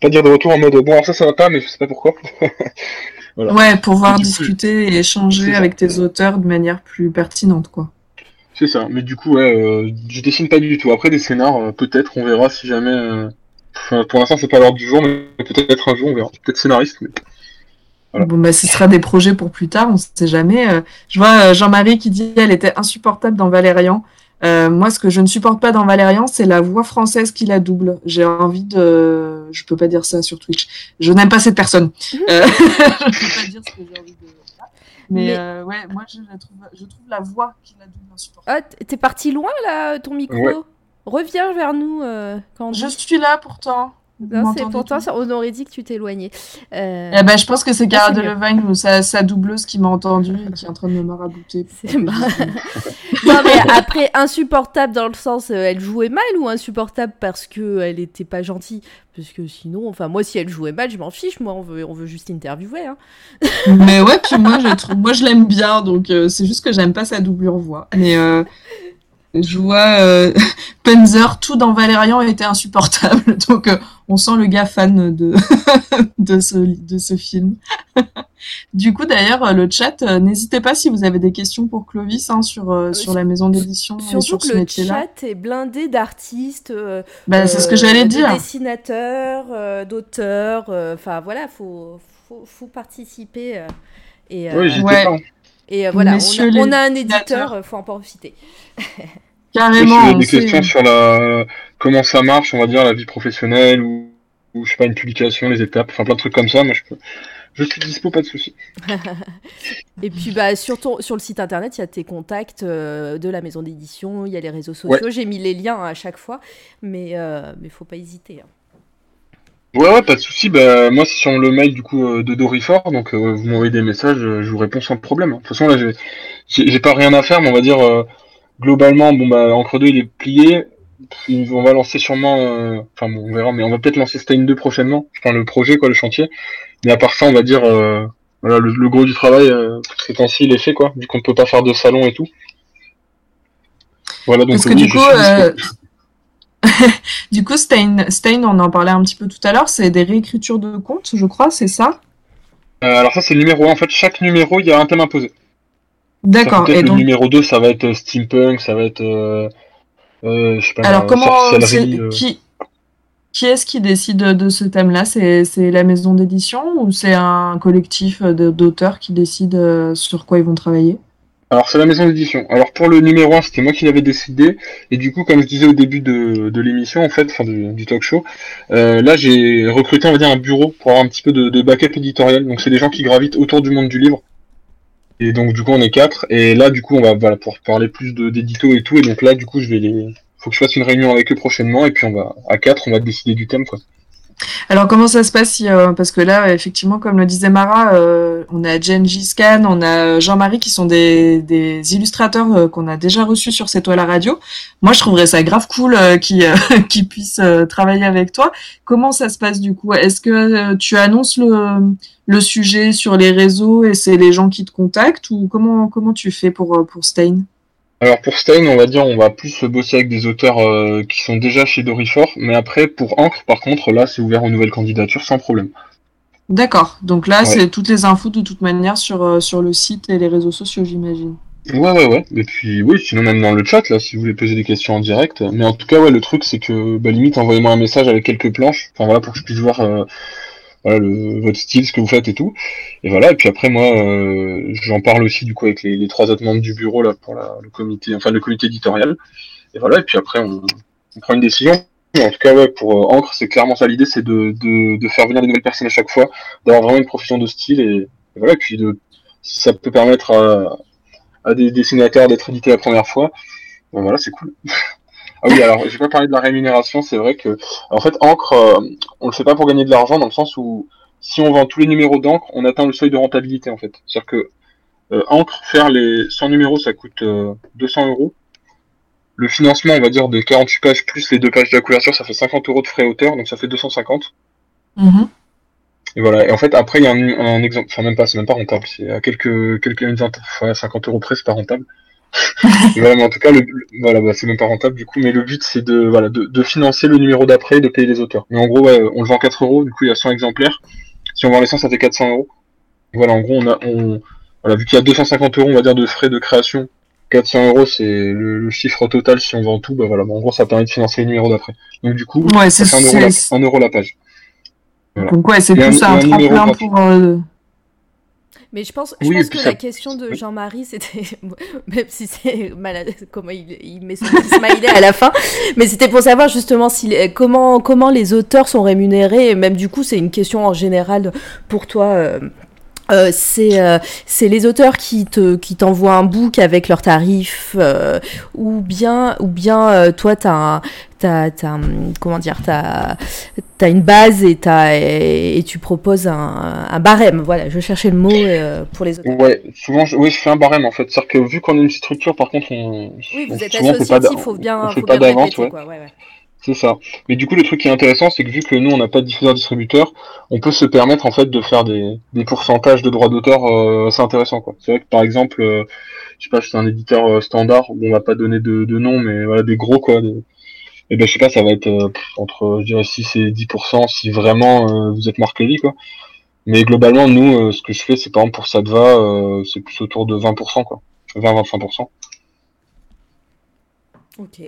pas dire de retour en mode bon alors ça ça va pas, mais je sais pas pourquoi. <laughs> Voilà. Ouais, pouvoir Du coup, discuter et échanger avec tes auteurs de manière plus pertinente, quoi. C'est ça, mais du coup, ouais, euh, je dessine pas du tout. Après, des scénars, euh, peut-être, on verra si jamais. euh, enfin, pour l'instant, c'est pas l'heure du jour, mais peut-être un jour, on verra. Peut-être scénariste, mais. Voilà. Bon, bah, ce sera des projets pour plus tard, on sait jamais. Euh, je vois Jean-Marie qui dit elle était insupportable dans Valérian. Euh, moi, ce que je ne supporte pas dans Valérian, c'est la voix française qui la double. J'ai envie de. Je peux pas dire ça sur Twitch. Je n'aime pas cette personne. Euh, je peux <laughs> pas dire ce que j'ai envie de dire. Mais, Mais- euh, ouais, moi, je, la trouve, je trouve la voix qui la double insupportable. Ah, t'es parti loin là, ton micro? Ouais. Reviens vers nous, euh, quand Je suis là pourtant. Non, c'est pourtant, on aurait dit que tu t'éloignais. Euh, Eh ben, je pense que c'est Cara c'est mieux. Delevingne ou sa, sa doubleuse qui m'a entendu et qui est en train de me marabouter. C'est marrant. <laughs> non, mais après, insupportable dans le sens, euh, elle jouait mal ou insupportable parce que elle était pas gentille? Parce que sinon, enfin, moi, si elle jouait mal, je m'en fiche. Moi, on veut, on veut juste interviewer. Hein. Mais ouais, puis moi, je trouve, moi, je l'aime bien, donc euh, c'est juste que j'aime pas sa doublure voix. Mais euh, je vois euh, <laughs> Penzer, tout dans Valérian était insupportable, <laughs> donc euh, on sent le gars fan de <laughs> de ce de ce film. du coup, d'ailleurs, euh, le chat, euh, n'hésitez pas si vous avez des questions pour Clovis hein, sur euh, sur la maison d'édition Surtout sur que ce le chat est blindé d'artistes. euh, Bah, c'est ce que euh, j'allais de dire. dessinateurs, euh, d'auteurs. euh, Enfin, voilà, faut, faut, faut participer. euh, et, euh, Oui, Ouais. pas. et euh, voilà, on a, les on a un éditeur, faut en profiter. <laughs> Carrément. On des questions sur la comment ça marche, on va dire, la vie professionnelle ou, ou je sais pas, une publication, les étapes, enfin plein de trucs comme ça. Moi, je peux. Je suis dispo, pas de souci. <laughs> Et puis bah, sur, ton- sur le site internet, il y a tes contacts euh, de la maison d'édition, il y a les réseaux sociaux. J'ai mis les liens à chaque fois, mais euh, mais faut pas hésiter. hein. Ouais, ouais, pas de souci. Bah, moi, c'est sur le mail du coup euh, de Dorifor, donc euh, vous m'envoyez des messages, je vous réponds sans problème. hein. De toute façon, là, j'ai- pas rien à faire, mais on va dire globalement, bon bah, entre deux, il est plié. On va lancer sûrement, euh, enfin bon, on verra, mais on va peut-être lancer Stein 2 prochainement. Enfin, le projet, quoi, le chantier. Mais à part ça, on va dire, euh, voilà, le, le gros du travail euh, ces temps-ci, il est fait, quoi, vu qu'on ne peut pas faire de salon et tout. Voilà, donc Parce que oui, du coup, <laughs> du coup, Stein, Stein, on en parlait un petit peu tout à l'heure, c'est des réécritures de contes, je crois, c'est ça? Euh, alors ça, c'est le numéro 1. En fait, chaque numéro, il y a un thème imposé. D'accord. Et le donc, numéro 2, ça va être euh, steampunk, ça va être, euh, euh, je sais pas, alors la comment, c'est- euh. qui, qui est-ce qui décide de ce thème-là? C'est la maison d'édition ou c'est un collectif d'auteurs qui décide euh, sur quoi ils vont travailler? Alors c'est la maison d'édition. Alors pour le numéro 1, c'était moi qui l'avais décidé. Et du coup, comme je disais au début de, de l'émission, en fait, enfin du, du talk show, euh, là j'ai recruté, on va dire, un bureau pour avoir un petit peu de, de backup éditorial. Donc c'est des gens qui gravitent autour du monde du livre. Et donc du coup on est quatre. Et là du coup on va voilà pour parler plus d'édito et tout. Et donc là du coup je vais les, faut que je fasse une réunion avec eux prochainement. Et puis on va à quatre, on va décider du thème quoi. Alors comment ça se passe si, euh, parce que là effectivement comme le disait Mara, euh, on a Genji Scan, on a Jean-Marie qui sont des, des illustrateurs euh, qu'on a déjà reçus sur cette toile à radio. Moi je trouverais ça grave cool euh, qu'ils <laughs> qu'ils puissent travailler avec toi. Comment ça se passe du coup? Est-ce que tu annonces le, le sujet sur les réseaux et c'est les gens qui te contactent ou comment comment tu fais pour pour Stain Alors pour Stein, on va dire, on va plus bosser avec des auteurs euh, qui sont déjà chez Dorifort, mais après pour Ancre, par contre, là c'est ouvert aux nouvelles candidatures sans problème. D'accord. Donc là Ouais. c'est toutes les infos de toute manière sur euh, sur le site et les réseaux sociaux j'imagine. Ouais, ouais, ouais. Et puis, oui, sinon, même dans le chat, là, si vous voulez poser des questions en direct. Mais en tout cas, ouais, le truc, c'est que, bah, limite, envoyez-moi un message avec quelques planches. Enfin, voilà, pour que je puisse voir, euh, voilà, le, votre style, ce que vous faites et tout. Et voilà. Et puis après, moi, euh, j'en parle aussi, du coup, avec les, trois autres membres du bureau, là, pour la, le comité, enfin, le comité éditorial. Et voilà. Et puis après, on, on prend une décision. En tout cas, ouais, pour euh, Ancre, c'est clairement ça l'idée, c'est de, de, de faire venir des nouvelles personnes à chaque fois, d'avoir vraiment une profession de style et, et voilà. Et puis de, si ça peut permettre à, à des dessinateurs d'être édités la première fois, ben voilà, c'est cool. <laughs> ah oui, alors j'ai pas parlé de la rémunération, c'est vrai que en fait Encre, euh, on le fait pas pour gagner de l'argent dans le sens où si on vend tous les numéros d'encre, on atteint le seuil de rentabilité en fait. C'est-à-dire que euh, Encre, faire les 100 numéros, ça coûte euh, 200 euros. Le financement, on va dire, de 48 pages plus les deux pages de la couverture, ça fait 50 euros de frais auteur, donc ça fait 250. Mhm. Et voilà. Et en fait, après, il y a un, un exemple, enfin même pas, c'est même pas rentable. C'est à quelques, quelques, une vingtaine, ouais, 50 euros près, c'est pas rentable. <laughs> Voilà, mais en tout cas, le, le- voilà, bah, c'est même pas rentable du coup. Mais le but, c'est de, voilà, de, de financer le numéro d'après et de payer les auteurs. Mais en gros, ouais, on le vend 4 euros. Du coup, il y a 100 exemplaires. Si on vend les 100, ça fait 400 euros. Voilà, en gros, on a, on, voilà, vu qu'il y a 250 euros, on va dire, de frais de création. 400 euros, c'est le, le chiffre total si on vend tout. Bah voilà, bah, en gros, ça permet de financer le numéro d'après. Donc du coup, Ouais, c'est ça fait 1 euro, la, c'est- 1 euro la page. Voilà. donc ouais c'est plus un, un tremplin pour euh, Mais je pense, je Oui, pense que ça- la question de. Jean-Marie, c'était, <laughs> même si c'est malade, comment il, il met son petit smiley à la fin, mais c'était pour savoir justement si, les- comment, comment les auteurs sont rémunérés, et même du coup, c'est une question en général pour toi. euh, euh, c'est euh, c'est les auteurs qui te qui t'envoient un book avec leurs tarifs euh, ou bien ou bien euh, toi t'as un- t'as t'as un- comment dire t'as t'as une base et t'as et, et tu proposes un, un barème voilà je cherchais le mot euh, pour les auteurs Ouais, souvent, je, oui, je fais un barème en fait. C'est-à-dire que vu qu'on est une structure, par contre, on, oui on- vous êtes souvent, on pas associatif faut bien on fait faut pas d'avance, ouais. quoi ouais, ouais. C'est ça. Mais du coup, le truc qui est intéressant, c'est que vu que nous, on n'a pas de diffuseur distributeur, on peut se permettre en fait de faire des, des pourcentages de droits d'auteur euh, assez intéressants. quoi. C'est vrai que par exemple, euh, je sais pas, c'est un éditeur euh, standard, où on va pas donner de, de nom, mais voilà, des gros quoi. Et ben je sais pas, ça va être euh, entre je dirais 6 et 10% si vraiment euh, vous êtes Marc Lévy, quoi. Mais globalement, nous, euh, ce que je fais, c'est par exemple pour Sadva, c'est plus autour de 20%, quoi. 20-25%.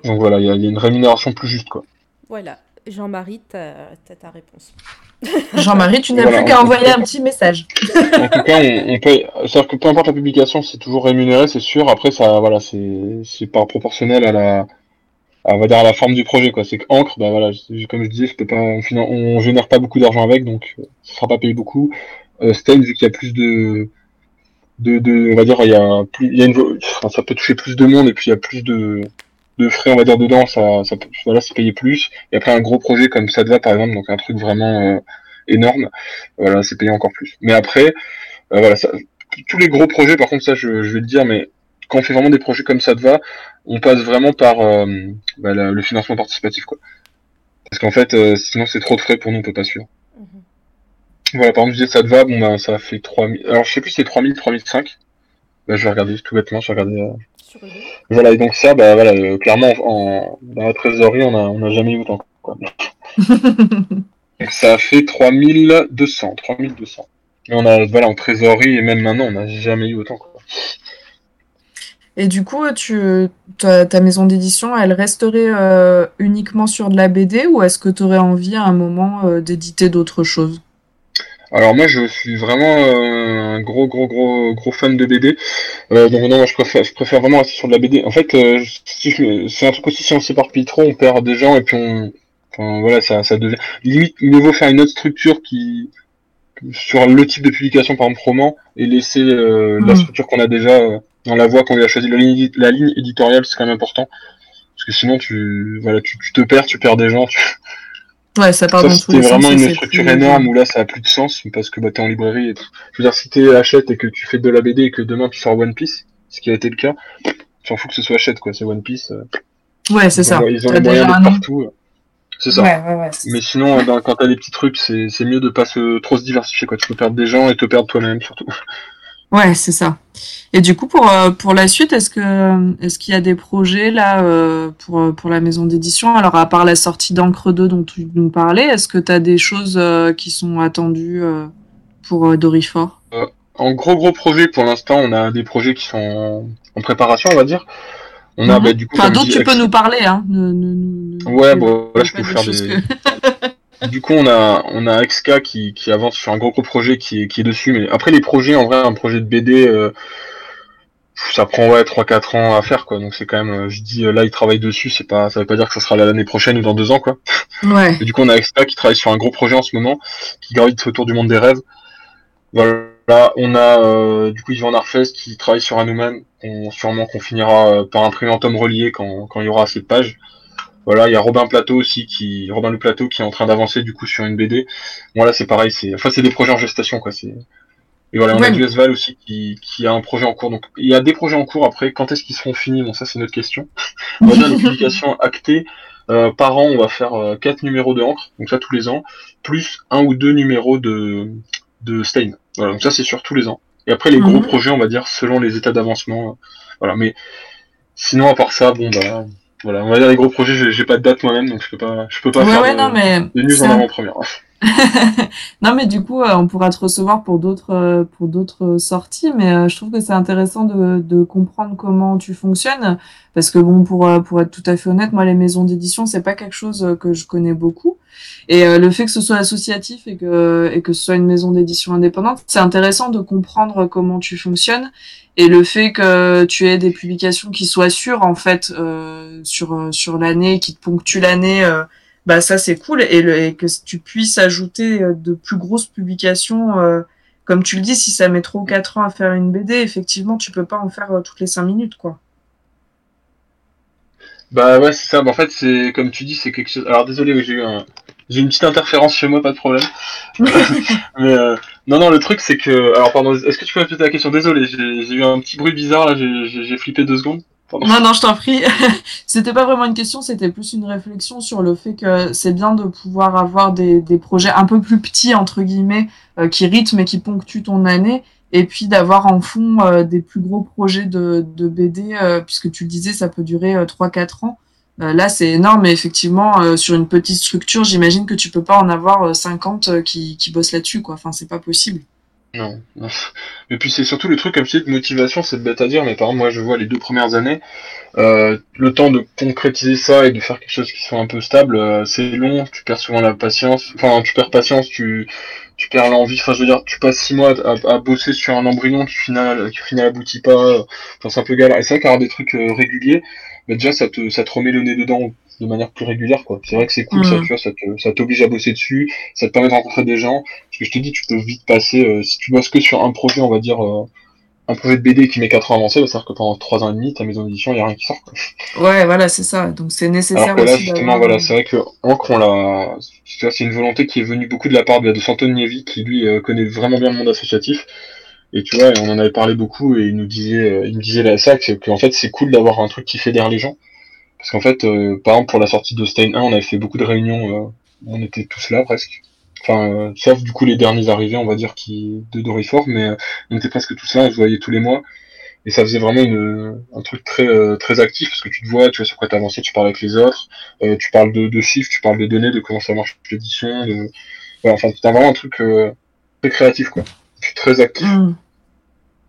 Donc voilà, il y, a il y a une rémunération plus juste, quoi. voilà Jean-Marie t'as t'as ta réponse <laughs> Jean-Marie tu n'as Voilà, plus qu'à envoyer un petit message. <laughs> En tout cas, on, on paye. C'est-à-dire que peu importe la publication, c'est toujours rémunéré, c'est sûr. Après, ça, voilà, c'est c'est pas proportionnel à la, à, on va dire à la forme du projet, quoi. C'est que Encre, bah voilà, comme je disais, je peux pas, on, finan- on génère pas beaucoup d'argent avec, donc euh, ça sera pas payé beaucoup. Euh, Stain, vu qu'il y a plus de, de, de, on va dire, il y a plus, il y a une, vo- enfin, ça peut toucher plus de monde et puis il y a plus de, de frais, on va dire, dedans, ça, ça voilà, c'est payé plus. Et après, un gros projet comme Sadva, par exemple, donc un truc vraiment euh, énorme, voilà, c'est payé encore plus. Mais après, euh, voilà, ça, tous les gros projets, par contre, ça, je, je vais le dire, mais quand on fait vraiment des projets comme Sadva, on passe vraiment par euh, bah, la- le financement participatif, quoi. Parce qu'en fait, euh, sinon, c'est trop de frais pour nous, on peut pas suivre. Mhm. Voilà, par exemple, je disais Sadva, bon, bah, ça fait 3000, alors je sais plus si c'est 3000, 3005. Bah, je vais regarder tout bêtement, je vais regarder. Sur voilà, et donc ça, bah voilà, euh, clairement, en, dans la trésorerie, on a, on a jamais eu autant. Quoi. <laughs> Donc ça fait 3200, 3200. Et on a, voilà, en trésorerie, et même maintenant, on n'a jamais eu autant. Quoi. Et du coup, tu, ta, ta maison d'édition, elle resterait euh, uniquement sur de la BD ou est-ce que tu aurais envie à un moment euh, d'éditer d'autres choses? Alors moi, je suis vraiment euh, un gros, gros, gros, gros fan de BD. Euh, donc non, moi, je préfère, je préfère vraiment rester sur de la BD. En fait, euh, si c'est un truc aussi, si on s'éparpille trop, on perd des gens, et puis on, enfin, voilà, ça, ça devient limite mieux vaut faire une autre structure qui sur le type de publication, par exemple roman, et laisser euh, la Mhm. structure qu'on a déjà euh, dans la voie qu'on a choisi. La ligne, la ligne éditoriale, c'est quand même important, parce que sinon tu, voilà, tu, tu te perds, tu perds des gens. Tu... Ouais, ça part Ça, dans tous c'était sens. vraiment une structure plus- énorme où là, ça a plus de sens parce que bah, t'es en librairie. Et tout. Je veux dire, si t'es et que tu fais de la BD et que demain tu sors One Piece, ce qui a été le cas, tu s'en fous que ce soit achète, quoi. C'est One Piece. euh, Ouais, c'est ça. ont, ils ont les moyens d'être partout. euh. C'est ça. Ouais, ouais, ouais. Mais sinon, euh, dans- quand t'as des petits trucs, c'est c'est mieux de pas se trop se diversifier, quoi. Tu peux perdre des gens et te perdre toi-même, surtout. Ouais, c'est ça. Et du coup, pour, euh, pour la suite, est-ce que est-ce qu'il y a des projets là euh, pour, euh, pour la maison d'édition? Alors, à part la sortie d'Encre 2 dont tu nous parlais, est-ce que tu as des choses qui sont attendues pour euh, Dorifort En gros, gros projet, pour l'instant, on a des projets qui sont en, en préparation, on va dire. On a, Mhm. bah, du coup, Enfin, dit, tu peux nous parler. Hein. Ne- ne- ne- ne- Ouais, bon, là, je peux faire des, que- Du coup, on a, on a XK qui, qui avance sur un gros gros projet qui est, qui est dessus. Mais après, les projets, en vrai, un projet de BD, euh, ça prend ouais 3-4 ans à faire, quoi. Donc c'est quand même, je dis, là, il travaille dessus. C'est pas, ça veut pas dire que ça sera là l'année prochaine ou dans deux ans, quoi. Ouais. Et du coup, on a XK qui travaille sur un gros projet en ce moment, qui gravite autour du monde des rêves. Voilà, on a euh, du coup Yvan Arfes qui travaille sur Hanuman, on, sûrement qu'on finira euh, par imprimer en tome relié quand, quand il y aura assez de pages. Voilà, il y a Robin Plateau aussi qui Robin Le Plateau qui est en train d'avancer du coup sur une BD. Bon là c'est pareil, c'est enfin c'est des projets en gestation quoi, c'est et voilà, on Ouais, a du Val aussi qui, qui a un projet en cours. Donc il y a des projets en cours après, quand est-ce qu'ils seront finis? Bon ça c'est une autre question. <laughs> On dire les publications actées euh, par an, on va faire euh, quatre numéros de encre, donc ça tous les ans, plus un ou deux numéros de de Stein. Voilà, donc ça c'est sur tous les ans. Et après les gros Mhm. projets, on va dire selon les états d'avancement. euh, voilà, mais sinon à part ça, bon bah voilà, on va dire les gros projets, j'ai pas de date moi-même, donc je peux pas, je peux pas Ouais, faire ouais, de, non, mais de news en avant-première. Non, mais du coup, euh, on pourra te recevoir pour d'autres euh, pour d'autres sorties, mais euh, je trouve que c'est intéressant de, de comprendre comment tu fonctionnes, parce que bon, pour pour être tout à fait honnête, moi, les maisons d'édition, c'est pas quelque chose que je connais beaucoup, et le fait que ce soit associatif et que et que ce soit une maison d'édition indépendante, c'est intéressant de comprendre comment tu fonctionnes et le fait que tu aies des publications qui soient sûres en fait euh, sur sur l'année, qui te ponctuent l'année. euh, bah ça c'est cool et, le, et que tu puisses ajouter euh, de plus grosses publications euh, comme tu le dis si ça met trop 4 ans à faire une BD effectivement tu peux pas en faire euh, toutes les 5 minutes quoi Bah ouais, c'est ça. Bah, en fait, c'est comme tu dis, c'est quelque chose. Alors désolé, j'ai eu un... j'ai une petite interférence chez moi, pas de problème. <laughs> Mais euh, non, non, le truc c'est que. Alors pardon, est-ce que tu peux répéter la question? Désolé, j'ai eu un petit bruit bizarre là, j'ai flippé deux secondes. Non non je t'en prie <laughs> c'était pas vraiment une question c'était plus une réflexion sur le fait que c'est bien de pouvoir avoir des, des projets un peu plus petits entre guillemets euh, qui rythment et qui ponctuent ton année et puis d'avoir en fond euh, des plus gros projets de, de BD euh, puisque tu le disais ça peut durer euh, 3-4 ans là, c'est énorme, mais effectivement, sur une petite structure, j'imagine que tu peux pas en avoir euh, 50 euh, qui, qui bossent là-dessus, quoi. Enfin, c'est pas possible. Non, non. Et puis c'est surtout le truc, comme je dis, de motivation, c'est bête à dire, mais par exemple, moi je vois les deux premières années, euh, le temps de concrétiser ça et de faire quelque chose qui soit un peu stable, euh, c'est long, tu perds souvent la patience, enfin tu perds patience, tu, tu perds l'envie, enfin je veux dire, tu passes six mois à, bosser sur un embryon qui final, qui final aboutit pas, euh, enfin c'est un peu galère. Et c'est vrai qu'avoir des trucs réguliers, bah, déjà ça te, ça te remet le nez dedans de manière plus régulière quoi. C'est vrai que c'est cool ça, Mhm. tu vois, ça te- ça t'oblige à bosser dessus, ça te permet de rencontrer des gens, parce que je te dis, tu peux vite passer, euh, si tu bosses que sur un projet, on va dire, euh, un projet de BD qui met 4 ans à avancer, bah, c'est-à-dire que pendant 3 ans et demi, ta maison d'édition, il n'y a rien qui sort. Quoi. Ouais, voilà, c'est ça. Donc, c'est nécessaire Alors que là, aussi justement, voilà, c'est vrai que Ancre, on l'a, c'est une volonté qui est venue beaucoup de la part de, de Santone Nievi, qui lui euh, connaît vraiment bien le monde associatif. Et tu vois, on en avait parlé beaucoup, et il nous disait, euh, il nous disait ça, que, qu'en fait, c'est cool d'avoir un truc qui fédère les gens. Parce qu'en fait, euh, par exemple, pour la sortie de Stein 1, on avait fait beaucoup de réunions, euh, on était tous là presque. Enfin, sauf du coup les derniers arrivés, on va dire, qui de Dorifort, mais on était presque tous là, on se voyait tous les mois. Et ça faisait vraiment un truc très très actif parce que tu te vois, tu vois sur quoi t'avancer, tu parles avec les autres, tu parles de, chiffres, tu parles de données, de comment ça marche l'édition, de voilà, enfin t'as vraiment un truc très créatif quoi, Puis très actif. Mhm.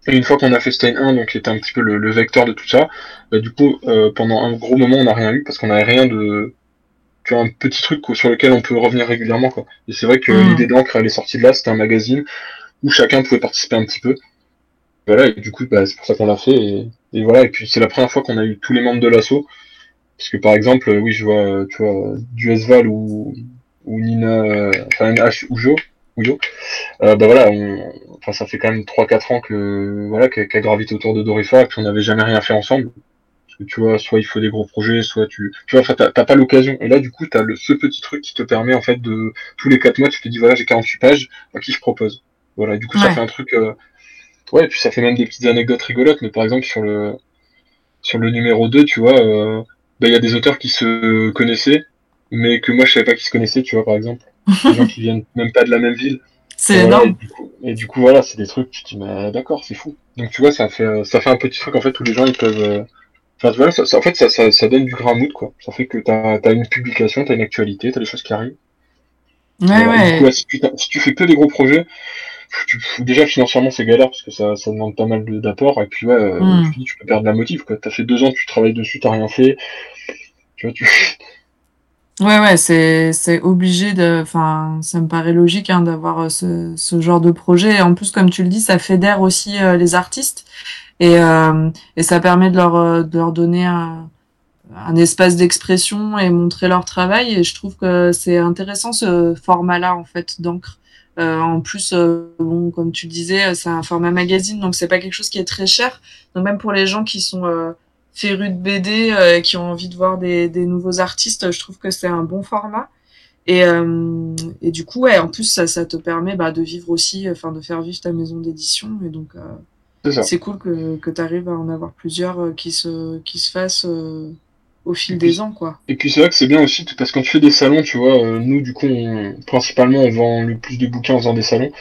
Et une fois qu'on a fait Stein 1, donc qui était un petit peu le, le vecteur de tout ça, bah, du coup euh, pendant un gros moment on n'a rien eu parce qu'on n'avait rien de tu vois un petit truc quoi, sur lequel on peut revenir régulièrement quoi. Et c'est vrai que Mhm. l'idée d'encre elle est sortie de là, c'était un magazine où chacun pouvait participer un petit peu. Voilà, et du coup, bah, c'est pour ça qu'on l'a fait. Et, et voilà, et puis c'est la première fois qu'on a eu tous les membres de l'assaut. Parce que par exemple, oui, je vois, tu vois, du Esval ou, ou Nina, euh, enfin NH ou Jo, Yo, euh, bah voilà, on, enfin ça fait quand même 3-4 ans que voilà, qu'elle gravite autour de Dorifa et qu'on n'avait jamais rien fait ensemble. Parce que tu vois, soit il faut des gros projets, soit tu, tu vois, enfin, t'as pas l'occasion. Et là, du coup, t'as le, ce petit truc qui te permet, en fait, de, tous les quatre mois, tu te dis, voilà, j'ai 48 pages, à qui je propose. Voilà, du coup, ça fait un truc, euh, ouais, et puis ça fait même des petites anecdotes rigolotes, mais par exemple, sur le, sur le numéro 2, tu vois, euh, bah, il y a des auteurs qui se connaissaient, mais que moi, je savais pas qu'ils se connaissaient, tu vois, par exemple. Des gens qui viennent même pas de la même ville. C'est voilà, énorme. et, du coup, et du coup, voilà, c'est des trucs, tu te dis, mais d'accord, c'est fou. Donc, tu vois, ça fait, euh, ça fait un petit truc, en fait, où les gens, ils peuvent, euh, enfin, tu vois, ça, ça- en fait, ça, ça, ça donne du grand mood, quoi. Ça fait que t'as, t'as une publication, t'as une actualité, t'as des choses qui arrivent. Ouais, Voilà. ouais. Du coup, ouais, si, tu, si tu fais que des gros projets, tu, déjà, financièrement, c'est galère, parce que ça, ça demande pas mal d'apports, et puis, ouais, euh, Mm. tu, tu peux perdre la motive, quoi. T'as fait deux ans, tu travailles dessus, t'as rien fait. Tu vois, tu, Ouais, ouais, c'est, c'est obligé de, enfin, ça me paraît logique, hein, d'avoir euh, ce, ce genre de projet. Et en plus, comme tu le dis, ça fédère aussi euh, les artistes et, euh, et ça permet de leur, euh, de leur donner un, un espace d'expression et montrer leur travail. Et je trouve que c'est intéressant ce format-là, en fait, d'encre. Euh, en plus, bon, comme tu disais, c'est un format magazine, donc c'est pas quelque chose qui est très cher. Donc même pour les gens qui sont euh, férus de BD, euh, qui ont envie de voir des, des nouveaux artistes, je trouve que c'est un bon format. Et, euh, et du coup, ouais, en plus, ça, ça te permet bah, de vivre aussi, enfin, de faire vivre ta maison d'édition. Et donc, euh, c'est cool que, que tu arrives à en avoir plusieurs qui se, qui se fassent au fil puis- des ans, quoi. Et puis c'est vrai que c'est bien aussi parce que quand tu fais des salons, tu vois, nous du coup, on- principalement, on vend le plus de bouquins en faisant des salons,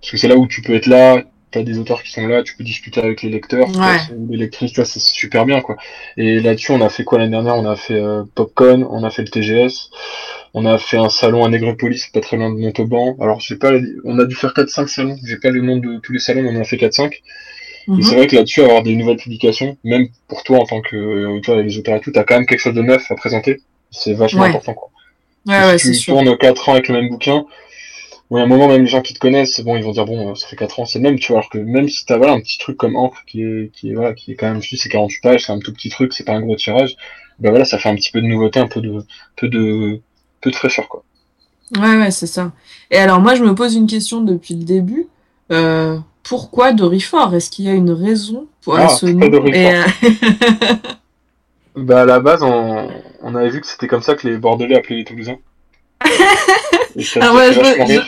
parce que c'est là où tu peux être là, t'as des auteurs qui sont là, tu peux discuter avec les lecteurs, Ouais. les lectrices, tu vois, c'est super bien quoi. Et là-dessus, on a fait quoi l'année dernière? On a fait euh, Popcorn, on a fait le TGS, on a fait un salon à Négrepolis, pas très loin de Montauban. Alors j'ai pas, on a dû faire 4-5 salons, j'ai pas le nom de tous les salons, mais on en a fait 4-5. Et Mhm. c'est vrai que là-dessus, avoir des nouvelles publications, même pour toi en tant que euh, et les auteurs et tout, t'as quand même quelque chose de neuf à présenter. C'est vachement Ouais. important, quoi. Ouais, si tu sûr. tournes 4 ans avec le même bouquin, y a un moment, même les gens qui te connaissent, bon, ils vont dire, bon, euh, ça fait 4 ans, c'est le même, tu vois, alors que même si t'as, voilà, un petit truc comme Encre, qui est, qui est, voilà, qui est quand même, dis, c'est 48 pages, c'est un tout petit truc, c'est pas un gros tirage, ben voilà, ça fait un petit peu de nouveauté, un peu de, peu de, peu de fraîcheur, quoi. Ouais, ouais, c'est ça. Et alors, moi, je me pose une question depuis le début. Euh, pourquoi Dorifort? Est-ce qu'il y a une raison pour Ah, ce nom? Et, euh, <laughs> Bah, à la base, on, on avait vu que c'était comme ça que les Bordelais appelaient les Toulousains. <laughs> Et ça Ah nous a ouais, je me-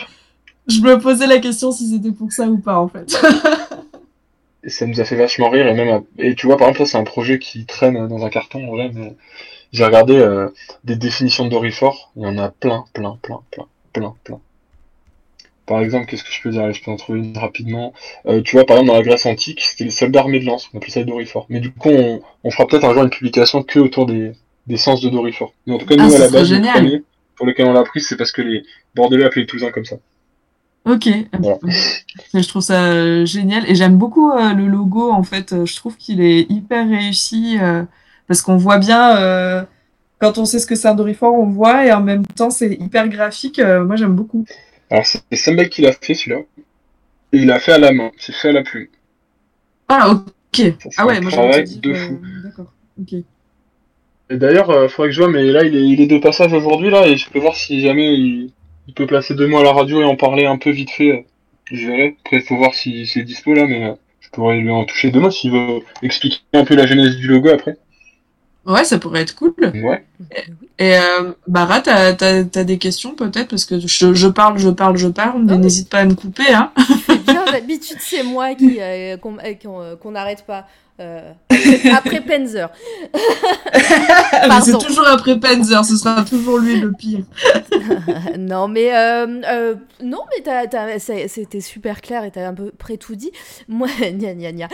je me posais la question si c'était pour ça ou pas, en fait. Et ça nous a fait vachement rire et même à- et tu vois par exemple ça c'est un projet qui traîne dans un carton en vrai mais j'ai regardé euh, des définitions de Dorifort il y en a plein plein plein plein plein plein. Par exemple qu'est-ce que je peux dire? Je peux en trouver une rapidement. Euh, tu vois par exemple dans la Grèce antique c'était les soldats armés de lance on appelait ça Dorifort mais du coup on, on fera peut-être un jour une publication que autour des, des sens de Dorifort mais en tout cas Ah, nous à la base le premier pour lequel on l'a pris c'est parce que les Bordelais appelaient les Toulousains comme ça Ok. Voilà. <laughs> Je trouve ça euh, génial et j'aime beaucoup euh, le logo en fait. Euh, Je trouve qu'il est hyper réussi euh, parce qu'on voit bien euh, quand on sait ce que c'est un Dorifort, on voit et en même temps c'est hyper graphique. Euh, moi j'aime beaucoup. alors c'est Sembel qui l'a fait celui-là et il l'a fait à la main c'est fait à la plume Ah ok. Ça, Ah ouais, un moi travail de que- fou. D'accord. Ok. Et d'ailleurs, euh, faudrait que je vois, mais là, il est, il est de passage aujourd'hui, là, et je peux voir si jamais il, il peut placer deux mots à la radio et en parler un peu vite fait. euh, Je verrai. Après, il faut voir si c'est dispo, là, mais euh, je pourrais lui en toucher deux mots s'il veut expliquer un peu la genèse du logo après. Ouais, ça pourrait être cool. Ouais. Et euh, Bara, t'as t'as t'as des questions peut-être? Parce que je, je parle, je parle, je parle, mais n'hésite pas à me couper, hein. C'est bien, d'habitude, c'est moi qui euh, euh, euh, qu'on n'arrête pas. euh, <laughs> après, Penzer. <laughs> mais c'est toujours après Panzer, ce sera toujours lui le pire. <laughs> non, mais euh, euh, non, mais t'as- t'as- c'est- c'était super clair et t'as à peu près tout dit. Moi, gna gna gna.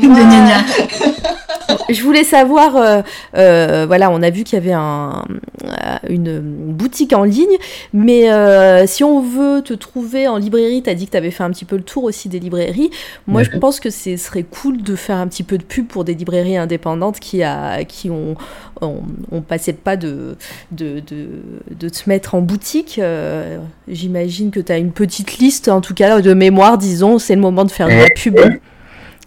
Moi, Gna gna gna. je voulais savoir, euh, euh, voilà, on a vu qu'il y avait un, euh, une boutique en ligne, mais euh, si on veut te trouver en librairie, t'as dit que t'avais fait un petit peu le tour aussi des librairies. Moi, je pense que ce serait cool de faire un petit peu de pub pour des librairies indépendantes qui, a, qui ont, ont, ont passé le pas de, de, de, de te mettre en boutique. Euh, J'imagine que tu as une petite liste, en tout cas de mémoire, disons, c'est le moment de faire de la Ouais. pub.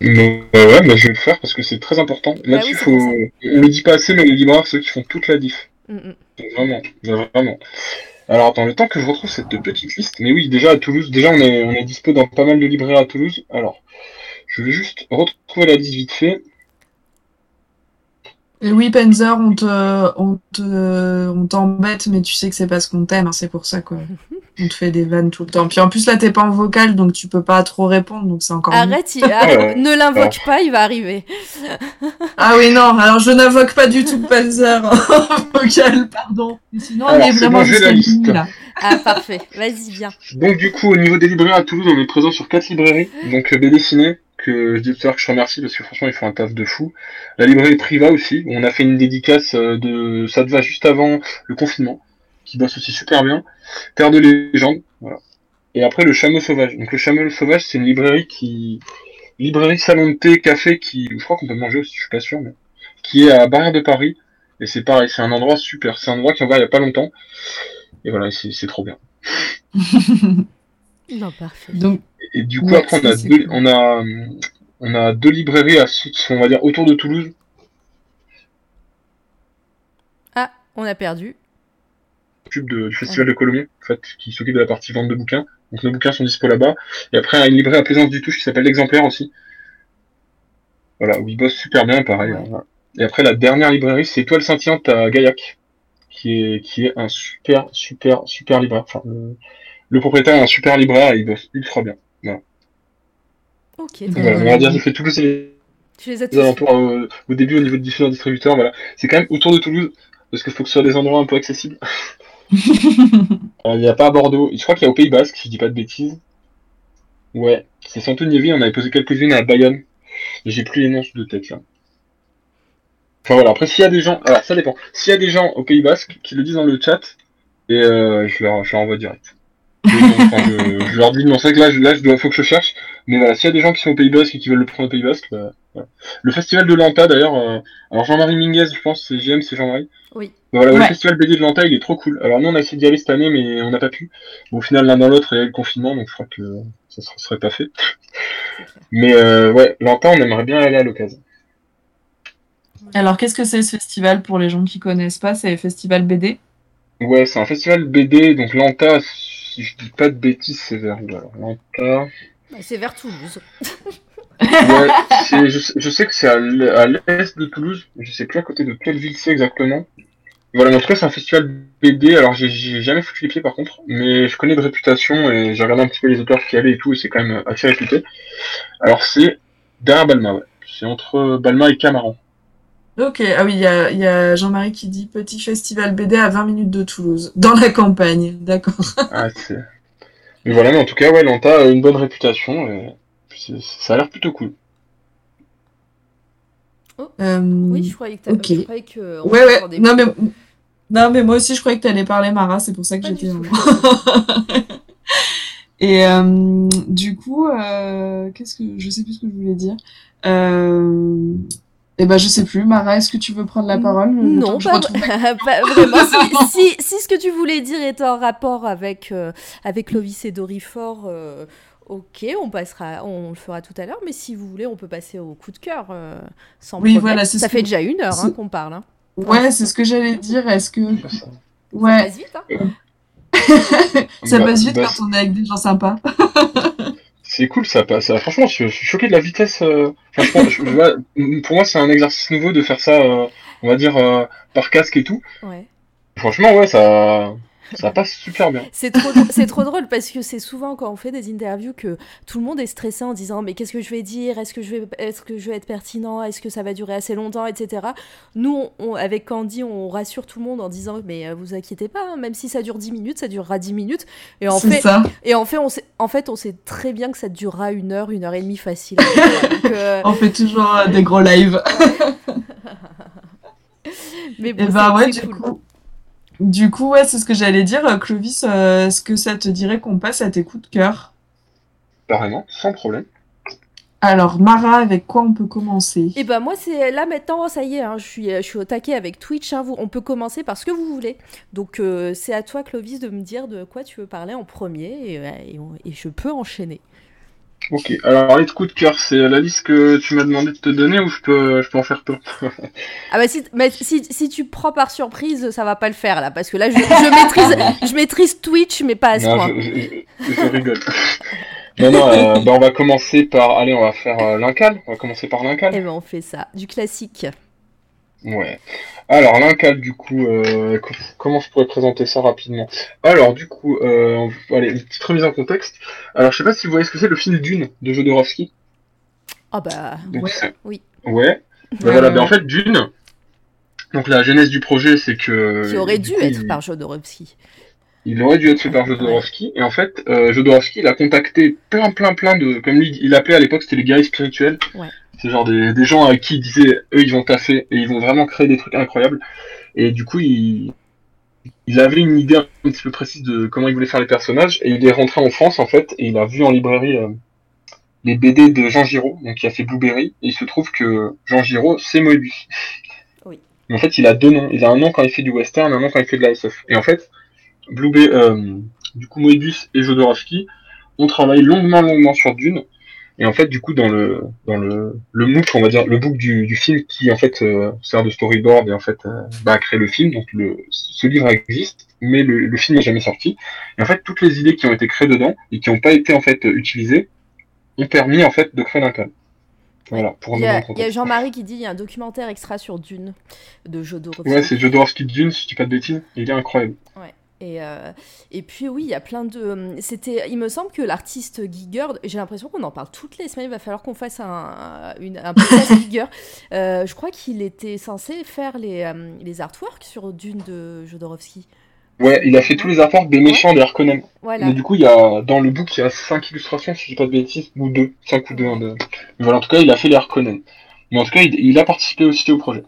Mais, euh, ouais, mais je vais le faire parce que c'est très important. Bah Là-dessus, oui, faut... on le dit pas assez, mais les libraires, ceux qui font toute la diff. Mm, mm. Donc, Vraiment, vraiment. Alors attends, le temps que je retrouve cette petite liste. Mais oui, déjà à Toulouse, déjà on est, on est dispo dans pas mal de librairies à Toulouse. Alors, je vais juste retrouver la liste vite fait. Et oui, Panzer, on te, on te, on t'embête, mais tu sais que c'est parce qu'on t'aime, hein, c'est pour ça quoi. <laughs> On te fait des vannes tout le temps. Puis en plus là, t'es pas en vocal, donc tu peux pas trop répondre, donc c'est encore. mieux. Arrête, il- arrête, ne l'invoque pas, il va arriver. <laughs> Ah oui, non, alors je n'invoque pas du tout Panzer en <laughs> vocal, pardon. Mais sinon, Alors, on est c'est vraiment bon, liste. là. Ah, parfait, vas-y, viens. Donc du coup, au niveau des librairies à Toulouse, on est présent sur quatre librairies. Donc euh, BD Ciné, que je dis tout à l'heure que je remercie parce que franchement, ils font un taf de fou. La librairie Priva aussi, où on a fait une dédicace euh, de ça te va juste avant le confinement, qui bosse aussi super bien. Terre de légende, voilà. Et après le Chameau Sauvage. Donc le Chameau Sauvage, c'est une librairie qui librairie salon de thé, café, qui je crois qu'on peut manger aussi, je suis pas sûr, mais qui est à Barrière de Paris. Et c'est pareil, c'est un endroit super. C'est un endroit qui en va il y a pas longtemps. Et voilà, c'est c'est trop bien. <laughs> Non, parfait. Donc, Et du coup, Ouais, après, on a, deux, on, a, on a deux librairies à, on va dire, autour de Toulouse. Ah, on a perdu. s'occupe de- du festival de Colomiers, en fait, qui s'occupe de la partie vente de bouquins. Donc nos bouquins sont dispo là-bas. Et après, il y a une librairie à Plaisance du Touche qui s'appelle l'Exemplaire aussi. Voilà, où ils bossent super bien, pareil. Ouais. hein, voilà. Et après, la dernière librairie, c'est Étoile Scintillante à Gaillac, qui est, qui est un super, super, super libraire. Enfin, le, le propriétaire est un super libraire et il bosse ultra bien. Ok, Et très Voilà, bien. on va dire, j'ai fait Toulouse et les Tu les as les tous. alentours euh, au début au niveau de diffuseurs distributeurs, voilà. C'est quand même autour de Toulouse, parce qu'il faut que ce soit des endroits un peu accessibles. <laughs> Euh, Il n'y a pas à Bordeaux, je crois qu'il y a au Pays Basque, si je dis pas de bêtises. Ouais, c'est Santonievi, on avait posé quelques-unes à Bayonne, mais j'ai plus les noms de tête là. Enfin voilà, après s'il y a des gens, alors ça dépend, s'il y a des gens au Pays Basque qui le disent dans le chat, et euh, je, leur, je leur envoie direct. Enfin, je, je leur dis, non, c'est vrai que là, je, là, je dois, faut que je cherche, mais voilà, s'il y a des gens qui sont au Pays Basque et qui veulent le prendre au Pays Basque, bah, voilà. Le festival de Lanta d'ailleurs, euh, alors Jean-Marie Minguez, je pense, c'est GM, c'est Jean-Marie. Oui. Bah voilà, Ouais. le festival BD de Lanta, il est trop cool. Alors nous, on a essayé d'y aller cette année, mais on n'a pas pu. Bon, au final, l'un dans l'autre, il y a eu le confinement, donc je crois que ça serait, serait pas fait. <laughs> Mais euh, ouais, Lanta, on aimerait bien aller à l'occasion. Alors, qu'est-ce que c'est ce festival pour les gens qui connaissent pas? C'est le festival BD Ouais, c'est un festival BD, donc Lanta, si je dis pas de bêtises, c'est vers où alors Lanta. Bah, C'est vers Toulouse. Ouais, <laughs> je, sais- je sais que c'est à l'e- à l'est de Toulouse, je sais plus à côté de quelle ville c'est exactement. Voilà, mais en tout cas, c'est un festival BD, alors j'ai- jamais foutu les pieds par contre, mais je connais de réputation et j'ai regardé un petit peu les auteurs qui allaient et tout, et c'est quand même assez réputé. Alors c'est derrière Balma, ouais. C'est entre Balma et Camaran. Ok, ah oui, il y a, il y a Jean-Marie qui dit petit festival BD à 20 minutes de Toulouse, dans la campagne, <laughs> d'accord. Ah, c'est... Mais voilà, mais en tout cas, ouais, Lanta a une bonne réputation et ça a l'air plutôt cool. Euh, Oui, je croyais que t'as- Ok. je croyais que. on Ouais, ouais, non mais, non mais moi aussi je croyais que tu allais parler Mara, c'est pour ça que Pas j'étais... <laughs> Et euh, du coup, euh, qu'est-ce que... Je sais plus ce que je voulais dire. Euh... Eh ben je sais plus, Mara, est-ce que tu veux prendre la parole? Non, pas, <laughs> pas vraiment. <laughs> Si, si, si ce que tu voulais dire est en rapport avec, euh, avec Clovis et Dorifort, euh, ok, on passera, on le fera tout à l'heure. Mais si vous voulez, on peut passer au coup de cœur euh, sans Oui, problème. voilà, Ça ce fait que- déjà une heure hein, qu'on parle. Hein. Ouais, c'est ce que j'allais dire, est-ce que... C'est ça. Ça Ouais, passe vite. Hein. ça passe vite <laughs> quand on est avec des gens sympas. C'est cool, ça passe. Franchement, je, suis choqué de la vitesse. euh, enfin, je pour moi, c'est un exercice nouveau de faire ça, euh, on va dire, euh, par casque et tout. Ouais. Franchement, ouais, ça, ça passe super bien. C'est trop, drôle- c'est trop drôle parce que c'est souvent quand on fait des interviews que tout le monde est stressé en disant mais qu'est-ce que je vais dire? Est-ce que je vais, est-ce que je vais être pertinent? Est-ce que ça va durer assez longtemps, etc. Nous, on- avec Candy, on rassure tout le monde en disant mais euh, vous inquiétez pas, hein, même si ça dure 10 minutes, ça durera 10 minutes. Et en C'est fait, ça. et en fait, on sait, en fait, on sait très bien que ça durera une heure, une heure et demie facile. Donc, euh, <laughs> On fait toujours euh, des gros lives. <laughs> mais bon, Et bah c'est- ouais, du cool. coup, du coup, ouais, c'est ce que j'allais dire. Euh, Clovis, euh, est-ce que ça te dirait qu'on passe à tes coups de cœur? Carrément, sans problème. Alors, Mara, avec quoi on peut commencer? Et ben moi c'est là maintenant ça y est hein, je suis je suis au taquet avec Twitch hein, vous, on peut commencer par ce que vous voulez donc euh, c'est à toi Clovis de me dire de quoi tu veux parler en premier et, euh, et on- et je peux enchaîner Ok, alors les coups de cœur, c'est la liste que tu m'as demandé de te donner ou je peux, je peux en faire peu <laughs> ah bah si, mais si, si tu prends par surprise ça va pas le faire là parce que là je, je maîtrise <laughs> je maîtrise Twitch mais pas à ce Non, point je, je- je rigole. <laughs> non, non, euh, bah, on va commencer par. Allez, on va faire euh, l'Incal. On va commencer par l'Incal. et ben on fait ça du classique Ouais. Alors, l'incal, du coup, euh, co- comment je pourrais présenter ça rapidement? Alors, du coup, euh, allez, une petite remise en contexte. Alors, je sais pas si vous voyez ce que c'est le film Dune de Jodorowsky. Ah bah. Donc, Ouais. Oui. Ouais. Ouais, <laughs> voilà, ben en fait, Dune. Donc, la genèse du projet, c'est que. Qui aurait dû coup, être il- par Jodorowsky. Il aurait dû être fait par Jodorowsky. Et en fait, euh, Jodorowsky, il a contacté plein, plein, plein de. Comme lui, il appelait à l'époque, c'était les guerriers spirituels. Ouais. C'est genre des, des gens à qui il disait, eux, ils vont taffer et ils vont vraiment créer des trucs incroyables. Et du coup, il, il avait une idée un petit peu précise de comment il voulait faire les personnages. Et il est rentré en France, en fait, et il a vu en librairie euh, les BD de Jean Giraud, donc qui a fait Blueberry. Et il se trouve que Jean Giraud, c'est Moebius. Oui. Mais en fait, il a deux noms. Il a un nom quand il fait du western, un nom quand il fait de la SF. Et en fait, Blueberry, euh, du coup, Moebius et Jodorowsky ont travaillé longuement, longuement sur Dune. Et en fait, du coup, dans le dans le le MOOC, on va dire le book du, du film qui en fait euh, sert de storyboard et en fait euh, bah, a créé le film. Donc le ce livre existe, mais le, le film n'est jamais sorti. Et en fait, toutes les idées qui ont été créées dedans et qui n'ont pas été en fait utilisées ont permis en fait de créer l'Incal. Voilà, pour Il y a. Jean-Marie qui dit il y a un documentaire extra sur Dune de Jodorowsky. Ouais, c'est Jodorowsky Dune, si je dis pas de bêtises. Il est incroyable. Et, euh, et puis oui, il y a plein de... C'était, il me semble que l'artiste Giger, j'ai l'impression qu'on en parle toutes les semaines, il va falloir qu'on fasse un, une, un podcast Giger. Euh, je crois qu'il était censé faire les, euh, les artworks sur Dune de Jodorowsky. Ouais, il a fait tous les apports des méchants des Harkonnen. Voilà. Mais du coup, il y a dans le book, il y a cinq illustrations, si je dis pas de bêtises, ou deux, cinq ou deux. hein, de- Mais voilà, en tout cas, il a fait les Harkonnen. Mais en tout cas, il, il a participé aussi au projet.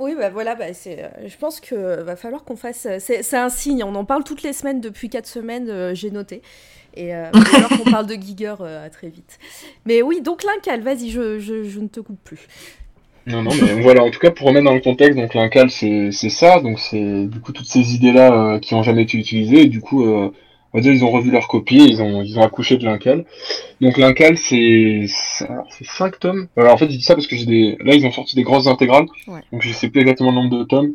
Oui, bah voilà, bah c'est, euh, je pense que va falloir qu'on fasse. euh, C'est, un signe, on en parle toutes les semaines depuis quatre semaines, euh, j'ai noté. Et euh, va falloir qu'on parle de Giger euh, très vite. Mais oui, donc l'Incal, vas-y, je, je, ne te coupe plus. Non, non, mais voilà, en tout cas, pour remettre dans le contexte, donc l'Incal, c'est ça, donc c'est du coup toutes ces idées-là qui ont jamais été utilisées, et du coup, on va dire, ils ont revu leur copie, ils ont, ils ont accouché de l'Incal. Donc l'Incal, c'est c'est alors, c'est cinq tomes. Alors en fait, je dis ça parce que j'ai des, là, ils ont sorti des grosses intégrales, Ouais. donc je sais plus exactement le nombre de tomes,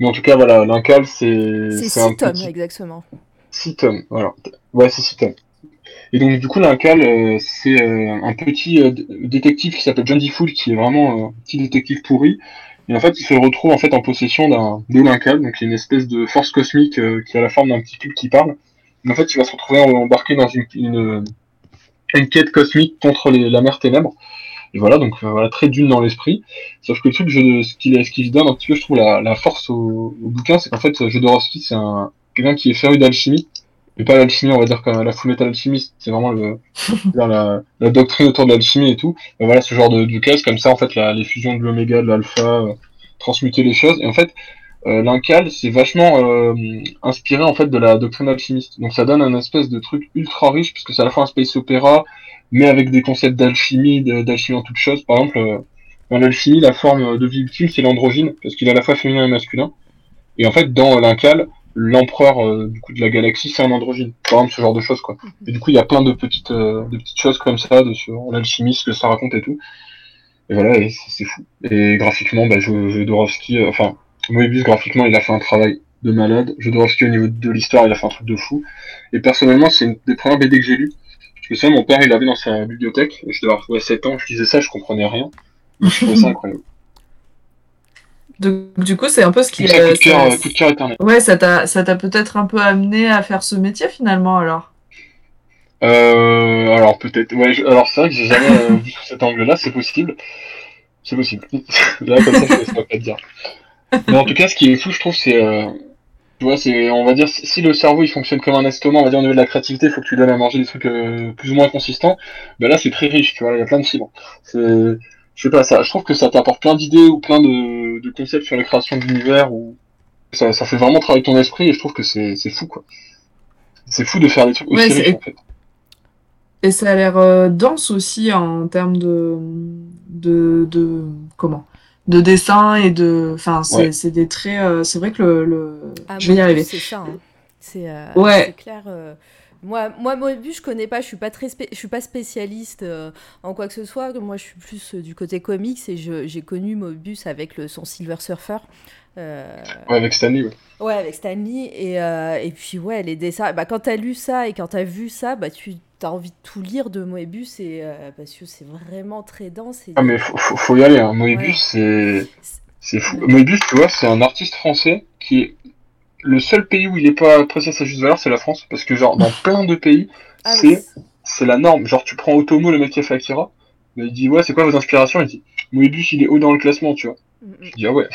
mais en tout cas, voilà, l'Incal, c'est C'est c'est un six tomes, petit- exactement. 6 tomes, voilà. Ouais, c'est 6 tomes. Et donc, du coup, l'Incal, euh, c'est euh, un petit euh, détective qui s'appelle John D. Fool, qui est vraiment un petit détective pourri. Et en fait, il se retrouve en fait en possession d'un de l'Incal, donc une espèce de force cosmique qui a la forme d'un petit cube qui parle. En fait, il va se retrouver embarqué dans une, une, une quête cosmique contre les, la mer ténèbres. Et voilà, donc euh, voilà, très dune dans l'esprit. Sauf que le truc, je, ce qu'il ce qui donne un petit peu, je trouve, la, la force au, au bouquin, c'est qu'en fait, Jodorowsky, c'est un quelqu'un qui est féru d'alchimie. Mais pas l'alchimie, on va dire comme la full metal alchimiste, c'est vraiment le, <laughs> la, la doctrine autour de l'alchimie et tout. Et voilà, ce genre de, de case, comme ça, en fait, la, les fusions de l'oméga, de l'alpha, euh, transmuter les choses. Et en fait, euh, l'incal, c'est vachement euh, inspiré en fait de la doctrine alchimiste. Donc ça donne un espèce de truc ultra riche, puisque c'est à la fois un space opéra, mais avec des concepts d'alchimie, d'alchimie en toutes choses. Par exemple, euh, dans l'alchimie, la forme de vie ultime, c'est l'androgyne, parce qu'il est à la fois féminin et masculin. Et en fait, dans l'incal, l'empereur euh, du coup de la galaxie, c'est un androgyne. Par exemple, ce genre de choses, quoi. Et du coup, il y a plein de petites, euh, de petites choses comme ça, de, sur l'alchimie, ce que ça raconte et tout. Et voilà, c'est fou. Et graphiquement, bah, Jo- Jodorowsky, euh, enfin, Moebius, graphiquement, il a fait un travail de malade. Jodorowsky, au niveau de l'histoire, il a fait un truc de fou. Et personnellement, c'est une des premières BD que j'ai lues. Parce que ça, mon père, il l'avait dans sa bibliothèque. Et je devais avoir ouais, 7 ans, je lisais ça, je comprenais rien. Je trouvais ça incroyable. <laughs> Donc, du coup, c'est un peu ce qui. Tout ça, coup euh, de cœur, ça- euh, coup de cœur éternel. Ouais, ça t'a peut-être un peu amené à faire ce métier finalement alors? Euh, alors peut-être, ouais, je- alors c'est vrai que j'ai jamais euh, vu sous cet angle-là, c'est possible. C'est possible. <laughs> Là, comme ça, je ne pas te dire. Mais en tout cas, ce qui est fou, je trouve, c'est, euh, tu vois, c'est, on va dire, si le cerveau il fonctionne comme un estomac, on va dire au niveau de la créativité, il faut que tu donnes à manger des trucs euh, plus ou moins consistants. Ben là, c'est très riche, tu vois, il y a plein de fibres. C'est, je sais pas, ça, je trouve que ça t'apporte plein d'idées ou plein de, de concepts sur la création d'univers ou ça, ça fait vraiment travailler ton esprit et je trouve que c'est, c'est fou, quoi. C'est fou de faire des trucs aussi Ouais, riches, en fait. Et ça a l'air euh, dense aussi en termes de, de, de comment? De dessin et de enfin c'est Ouais. c'est des traits euh, c'est vrai que le, le... Ah, je vais y arriver C'est ça. hein. C'est euh, Ouais. c'est clair. Moi, moi, Moebius, je connais pas. Je suis pas très, je suis pas spécialiste euh, en quoi que ce soit. Moi, je suis plus euh, du côté comics et j'ai connu Moebius avec le son Silver Surfer. Euh, Ouais, avec Stanley, ouais. Ouais, avec Stanley. Et, et puis, ouais, les dessins. Bah, quand t'as lu ça et quand t'as vu ça, bah, tu as envie de tout lire de Moebius et, parce que c'est vraiment très dense. Et... Ah mais faut, faut, faut y aller, hein. Moebius c'est C'est fou. Moebius, tu vois, c'est un artiste français qui est le seul pays où il est pas apprécié à sa juste valeur, c'est la France. Parce que, genre, dans plein de pays, Ah c'est oui. c'est la norme. Genre, tu prends Otomo, le mec qui a fait Akira, bah, il dit, ouais, c'est quoi vos inspirations? Il dit, Moebius, il est haut dans le classement, tu vois. Mm, mm. Je dis, ah ouais,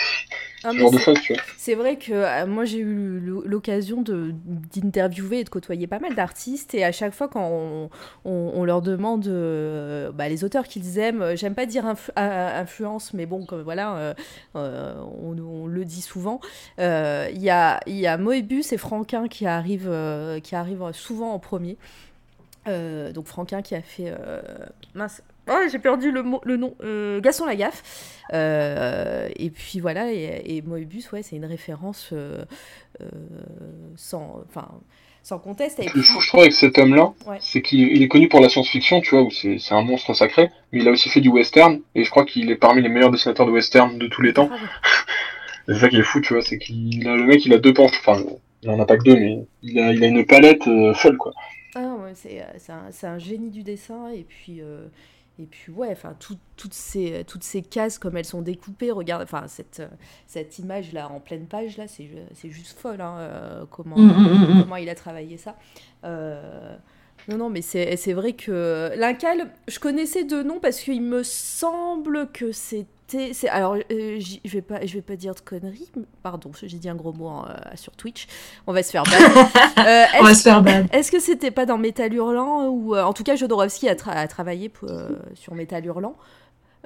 Ah, ce mais genre de c'est- choses, tu vois. C'est vrai que euh, moi j'ai eu l'o- l'occasion d'interviewer et de côtoyer pas mal d'artistes et à chaque fois quand on, on- on leur demande euh, bah, les auteurs qu'ils aiment, euh, j'aime pas dire influ- euh, influence, mais bon, comme voilà, euh, on, on le dit souvent. Il y, a, y a Moebius et Franquin qui arrivent, qui arrivent souvent en premier. Donc Franquin qui a fait mince oh, j'ai perdu le, mot, le nom euh, Gaston Lagaffe Euh, et puis voilà et, et Moebius ouais c'est une référence euh, euh, sans enfin sans conteste puis, plus fou, je trouve, avec cet homme-là, Ouais. c'est qu'il il est connu pour la science-fiction, tu vois, où c'est un monstre sacré, mais il a aussi fait du western, et je crois qu'il est parmi les meilleurs dessinateurs de western de tous les temps. Et <laughs> C'est ça qui est fou, tu vois, c'est qu'il a le mec, il a deux penches, enfin, il en a pas que deux, mais il a, il a une palette folle, quoi. Ah ouais, c'est, un, un génie du dessin et puis euh, et puis ouais, enfin tout- toutes ces toutes ces cases comme elles sont découpées, regarde, enfin cette cette image là en pleine page là, c'est ju- c'est juste folle hein, euh, comment Mm, mm, mm, mm. comment il a travaillé ça. Euh, non non, mais c'est c'est vrai que l'Incal, je connaissais deux noms parce qu'il me semble que c'était c'est alors euh, je vais pas je vais pas dire de conneries, pardon, j'ai dit un gros mot hein, euh, sur Twitch, on va se faire ban. <laughs> Euh, On va est-ce se faire ban. est-ce que c'était pas dans Métal Hurlant ou euh, en tout cas Jodorowsky a, tra- a travaillé pour, sur Métal Hurlant,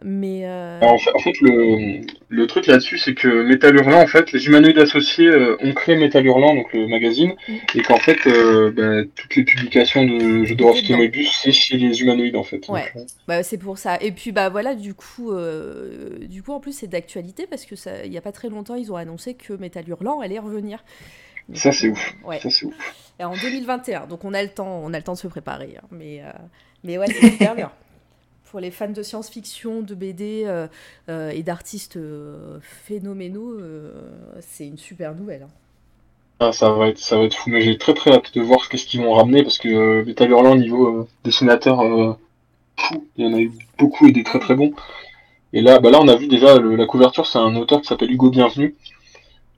mais euh, Alors, en fait, le, le truc là-dessus, c'est que Metal Hurlant, en fait, les humanoïdes associés euh, ont créé Metal Hurlant, donc le magazine, Mm. et qu'en fait, euh, bah, toutes les publications de Jodorowsky et. Moebius, c'est chez les humanoïdes, en fait. Ouais. Donc, bah, c'est pour ça. Et puis bah voilà, du coup, du coup en plus c'est d'actualité parce que ça, il y a pas très longtemps ils ont annoncé que Métal Hurlant allait revenir. Donc, Ça, c'est ouf. Ouais. Ça, c'est ouf. Et en 2021, donc on a le temps, on a le temps de se préparer. hein. Mais mais ouais, c'est super bien. <laughs> Pour les fans de science-fiction, de BD euh, euh, et d'artistes euh, phénoménaux, c'est une super nouvelle. hein. Ah, ça va être, ça va être fou, mais j'ai très très hâte de voir ce qu'ils vont ramener, parce que Metal Hurlant, niveau dessinateur, euh, fou, il y en a eu beaucoup et des très très bons. Et là, bah là, on a vu déjà la couverture, c'est un auteur qui s'appelle Hugo Bienvenu,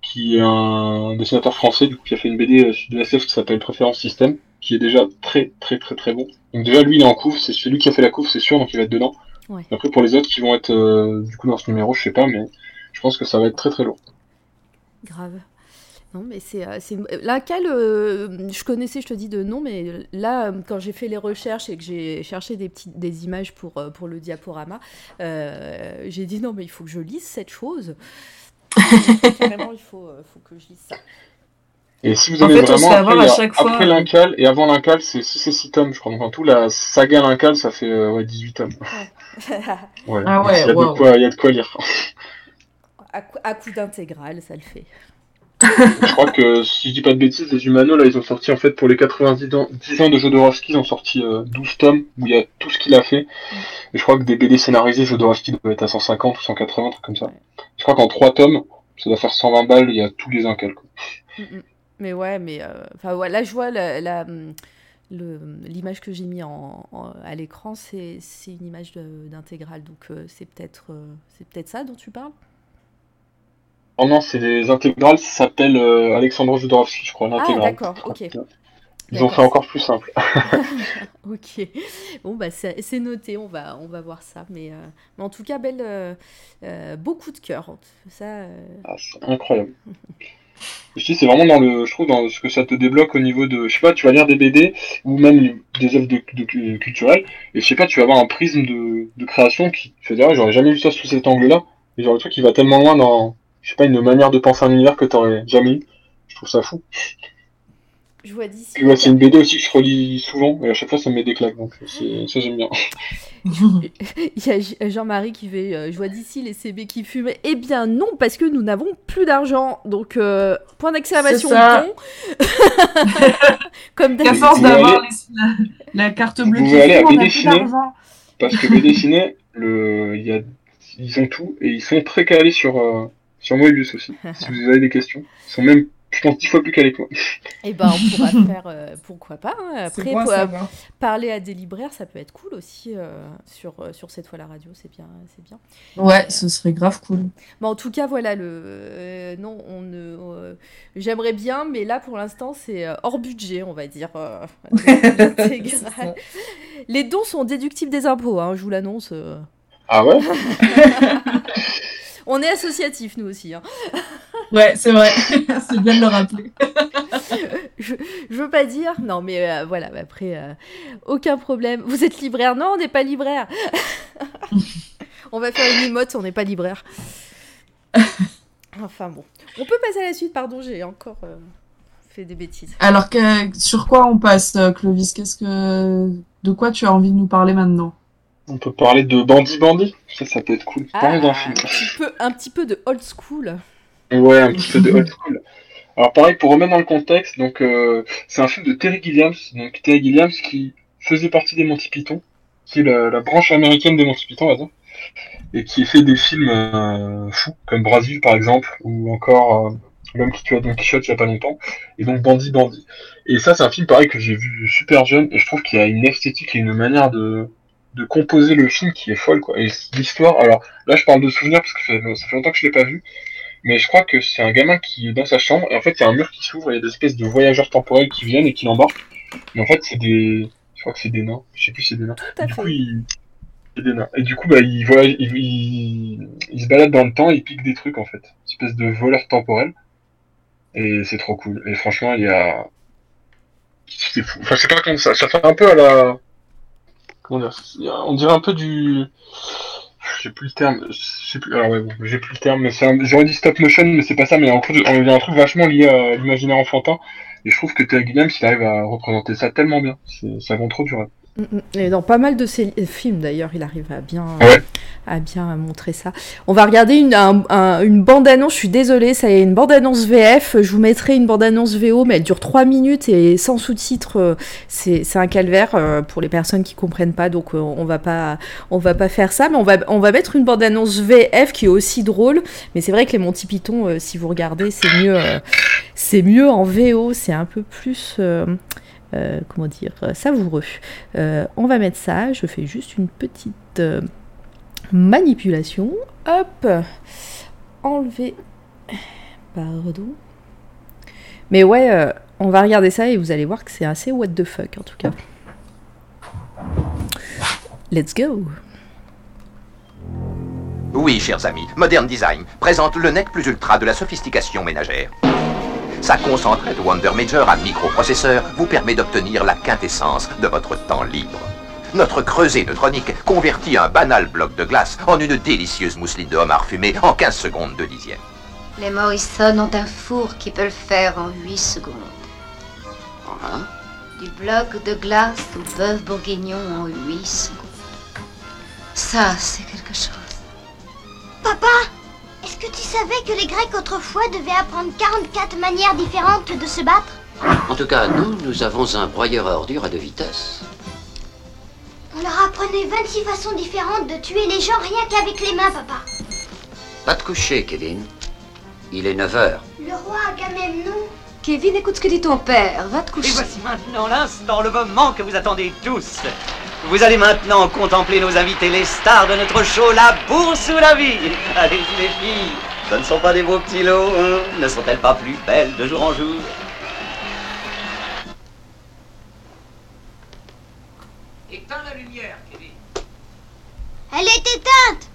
qui est un dessinateur français, du coup, qui a fait une BD de SF qui s'appelle Préférence Système, qui est déjà très très très très bon. Donc déjà, lui, il est en couve, c'est celui qui a fait la couve, c'est sûr, donc il va être dedans. Ouais. Après, pour les autres qui vont être euh, du coup dans ce numéro, je sais pas, mais je pense que ça va être très très lourd. Grave. Non, mais c'est. euh, cale, euh, je connaissais, je te dis de nom, mais là, quand j'ai fait les recherches et que j'ai cherché des, petites, des images pour, pour le diaporama, euh, j'ai dit non, mais il faut que je lise cette chose. <laughs> Carrément, il faut, faut que je lise ça. Et si vous En aimez fait, on se vraiment, fait après, à chaque fois. après l'Incal et avant l'Incal, c'est 6 et 6 tomes, je crois. Donc en tout, la saga l'Incal, ça fait euh, ouais, 18 tomes. <laughs> Ouais. Ah ouais, il, y a waouh. de quoi, il y a de quoi lire. à, coup, à coup d'intégrale, ça le fait. je crois que, si je dis pas de bêtises, les Humano, là, ils ont sorti, en fait, pour les 90 ans, 10 ans de Jodorowsky, ils ont sorti euh, 12 tomes où il y a tout ce qu'il a fait. Et je crois que des BD scénarisés, Jodorowsky doit être à 150 ou 180, un truc comme ça. Je crois qu'en 3 tomes, ça doit faire 120 balles, il y a tous les Incals. quoi. Mm, mm. Mais ouais, mais. euh, Enfin, ouais, là, je vois la. l'image que j'ai mis en, en- à l'écran, c'est c'est une image d'intégrale. Donc, euh, c'est peut-être euh, c'est peut-être ça dont tu parles? Oh non, c'est des intégrales, ça s'appelle euh, Alexandre Jodorowsky, je crois, Ah, l'intégrale. d'accord, ok. Ils ont fait encore plus simple. <laughs> <laughs> Ok. Bon, bah, c'est noté, on va, on va voir ça. Mais, euh, mais en tout cas, belle, euh, euh, beaucoup de cœur. Ça, euh, Ah, c'est incroyable. <laughs> Je c'est vraiment dans le, je trouve, dans ce que ça te débloque au niveau de, je sais pas, tu vas lire des BD ou même des œuvres de, culturelles et je sais pas, tu vas avoir un prisme de, création qui, tu vas dire, j'aurais jamais vu ça sous cet angle-là et genre le truc qui va tellement loin dans, je sais pas, une manière de penser un univers que t'aurais jamais eu. Je trouve ça fou. Je vois d'ici. Ouais, c'est une BD aussi que je relis souvent et à chaque fois ça me met des claques donc ça j'aime bien. <laughs> Il y a J- Jean-Marie qui fait euh, Je vois d'ici les CB qui fument. Eh bien, non, parce que nous n'avons plus d'argent. Donc, euh, point d'exclamation. Bon. <laughs> Comme d'habitude. force d'avoir allez- les- la, carte bleue Vous qui allez à fume, on a BD plus Ciné. d'argent. Parce que BD <laughs> Ciné, le, il y a, ils ont tout et ils sont très calés sur, euh, sur Moebius aussi. si vous avez des questions, ils sont même je pense dix fois plus qu'avec moi. Et ben on pourra <laughs> faire, euh, pourquoi pas. hein. Après, euh, savoir. parler à des libraires, ça peut être cool aussi euh, sur, sur cette fois la radio, c'est bien, c'est bien. Ouais, ce serait grave cool. Mais en tout cas, voilà, le euh, non, on ne, euh, j'aimerais bien, mais là pour l'instant c'est hors budget, on va dire. euh. <laughs> Les dons sont déductibles des impôts, hein, je vous l'annonce. euh. Ah ouais? <laughs> On est associatif nous aussi. hein. Ouais, c'est vrai. <laughs> c'est bien de le rappeler. <laughs> Je, je veux pas dire, non, mais euh, voilà. mais Après, euh, aucun problème. Vous êtes libraire? Non, on n'est pas libraire. <laughs> on va faire une emote, on n'est pas libraire. Enfin bon, on peut passer à la suite. Pardon, j'ai encore euh, fait des bêtises. Alors, que, sur quoi on passe, Clovis? Qu'est-ce que, de quoi tu as envie de nous parler maintenant? On peut parler de Bandit Bandit. Ça, ça peut être cool. Ah, un le film. petit peu, un petit peu de old school. Ouais, un petit peu de old school. Alors pareil, pour remettre dans le contexte, donc euh, c'est un film de Terry Gilliams, donc Terry Gilliams qui faisait partie des Monty Python, qui est la, branche américaine des Monty Python, et qui fait des films euh, fous, comme Brasil par exemple, ou encore euh, L'homme qui tua Don Quichotte il y a pas longtemps, et donc Bandit Bandit. Et ça c'est un film pareil que j'ai vu super jeune, et je trouve qu'il y a une esthétique et une manière de, de composer le film qui est folle, quoi. Et l'histoire, alors là je parle de souvenirs parce que ça fait longtemps que je l'ai pas vu, mais je crois que c'est un gamin qui est dans sa chambre, et en fait, il y a un mur qui s'ouvre, et il y a des espèces de voyageurs temporels qui viennent et qui l'embarquent. Mais en fait, c'est des. Je crois que c'est des nains. Je sais plus si c'est des nains. Du fait. coup, il... c'est des nains. Et du coup, bah, il, voyage... il... il... il se balade dans le temps et il pique des trucs, en fait. Une espèce de voleur temporel. Et c'est trop cool. Et franchement, il y a. C'est fou. Enfin, sais pas comment ça. Ça fait un peu à la. Comment dire On dirait un peu du. Je sais plus le terme. Je sais plus. Alors ouais, j'ai plus le terme. Mais c'est un... j'aurais dit stop motion, mais c'est pas ça. Mais en gros, il y a un truc vachement lié à l'imaginaire enfantin. Et je trouve que Terry Gilliams, il arrive à représenter ça tellement bien. C'est... Ça vend trop du rêve. Mm, mm. Et dans pas mal de ses films d'ailleurs, il arrive à bien, Ouais. à bien montrer ça. On va regarder une, un- un- une bande-annonce, je suis désolée, ça est une bande-annonce VF. Je vous mettrai une bande-annonce VO, mais elle dure 3 minutes et sans sous-titres, euh, c'est un calvaire euh, pour les personnes qui comprennent pas, donc euh, on va pas, on va pas faire ça, mais on va, on va mettre une bande-annonce VF qui est aussi drôle. Mais c'est vrai que les Monty Python, si vous regardez, c'est mieux, c'est mieux en VO, c'est un peu plus. euh, euh, comment dire, euh, savoureux. Euh, on va mettre ça, je fais juste une petite manipulation. Hop Enlever. Pardon. Mais ouais, on va regarder ça et vous allez voir que c'est assez what the fuck en tout cas. Let's go Oui, chers amis, Modern Design présente le nec plus ultra de la sophistication ménagère. Sa concentrée Wonder Major à microprocesseur vous permet d'obtenir la quintessence de votre temps libre. Notre creuset neutronique convertit un banal bloc de glace en une délicieuse mousseline de homard fumé en 15 secondes de dixième. Les Morrison ont un four qui peut le faire en 8 secondes. Du bloc de glace au bœuf bourguignon en 8 secondes. Ça, c'est quelque chose. Papa, est-ce que tu savais que les Grecs autrefois devaient apprendre 44 manières différentes de se battre? En tout cas, nous, nous avons un broyeur à ordures à deux vitesses. On leur apprenait 26 façons différentes de tuer les gens rien qu'avec les mains, papa. Pas de coucher, Kevin. Il est 9 heures. Le roi Agamemnon, Kevin, écoute ce que dit ton père. Va te Et coucher. voici maintenant l'instant, le moment que vous attendez tous. Vous allez maintenant contempler nos invités, les stars de notre show La Bourse ou la Vie. <laughs> Allez-y les filles, ce ne sont pas des beaux petits lots, hein ne sont-elles pas plus belles de jour en jour? Éteins la lumière, Kevin. elle est éteinte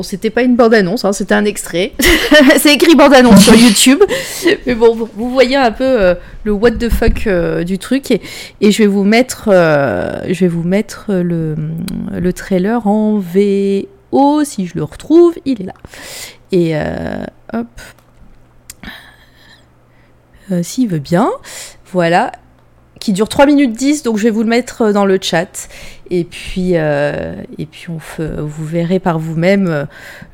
Bon, c'était pas une bande-annonce, hein, c'était un extrait. <laughs> c'est écrit bande-annonce sur YouTube. <laughs> Mais bon, vous- vous voyez un peu euh, le what the fuck euh, du truc. Et, et je vais vous mettre, euh, je vais vous mettre le, le trailer en VO. Si je le retrouve, il est là. Et hop. S'il veut bien. Voilà. Qui dure 3 minutes 10, donc je vais vous le mettre euh, dans le chat. Et puis, euh, et puis on vous verrez par vous-même euh,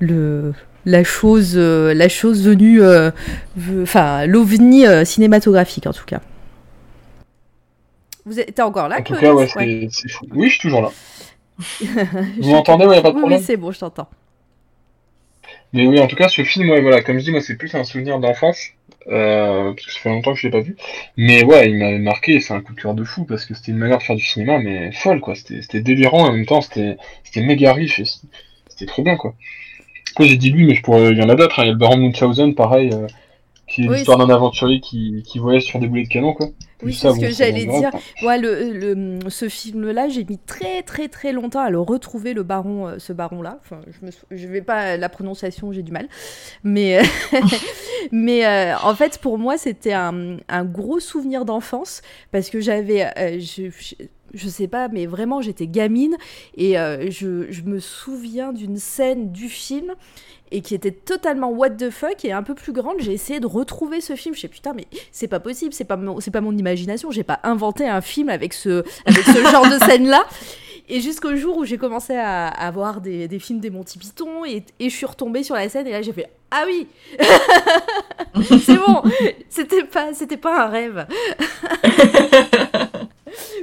le, la, chose, euh, la chose venue, euh, ve- enfin l'ovni euh, cinématographique en tout cas. Vous êtes t'es encore là En tout cas, ouais, fou. Oui, je suis toujours là. <laughs> Vous m'entendez, ouais, pas de problème Oui, c'est bon, je t'entends. Mais oui, en tout cas, ce film, voilà, comme je dis, moi, c'est plus un souvenir d'enfance, euh, parce que ça fait longtemps que je l'ai pas vu. Mais ouais, il m'avait marqué, c'est un coup de cœur de fou, parce que c'était une manière de faire du cinéma, mais folle, quoi. C'était délirant, et en même temps, c'était méga riche, et c'était- trop bien, quoi. Après, j'ai dit lui, mais je pourrais, il y en a d'autres, hein. Il y a le Baron Munchausen, pareil, euh, qui est Oui, l'histoire d'un aventurier qui, qui voyage sur des boulets de canon, quoi. Oui, c'est ce que j'allais dire. Moi, le, le- ce film-là, j'ai mis très très très longtemps à le retrouver, le baron, euh, ce baron-là. Enfin, je me, je vais pas la prononciation, j'ai du mal. Mais, <laughs> mais euh, en fait, pour moi, c'était un, un gros souvenir d'enfance parce que j'avais, euh, je, je, je sais pas, mais vraiment, j'étais gamine et euh, je, je me souviens d'une scène du film et qui était totalement what the fuck et un peu plus grande. J'ai essayé de retrouver ce film. Je sais putain, mais c'est pas possible, c'est pas mon, c'est pas mon imagination. J'ai pas inventé un film avec ce, avec ce <laughs> genre de scène là. Et jusqu'au jour où j'ai commencé à, à voir des, des films des Monty Python et, et je suis retombée sur la scène et là j'ai fait ah oui, <laughs> c'est bon, c'était pas, c'était pas un rêve. <laughs>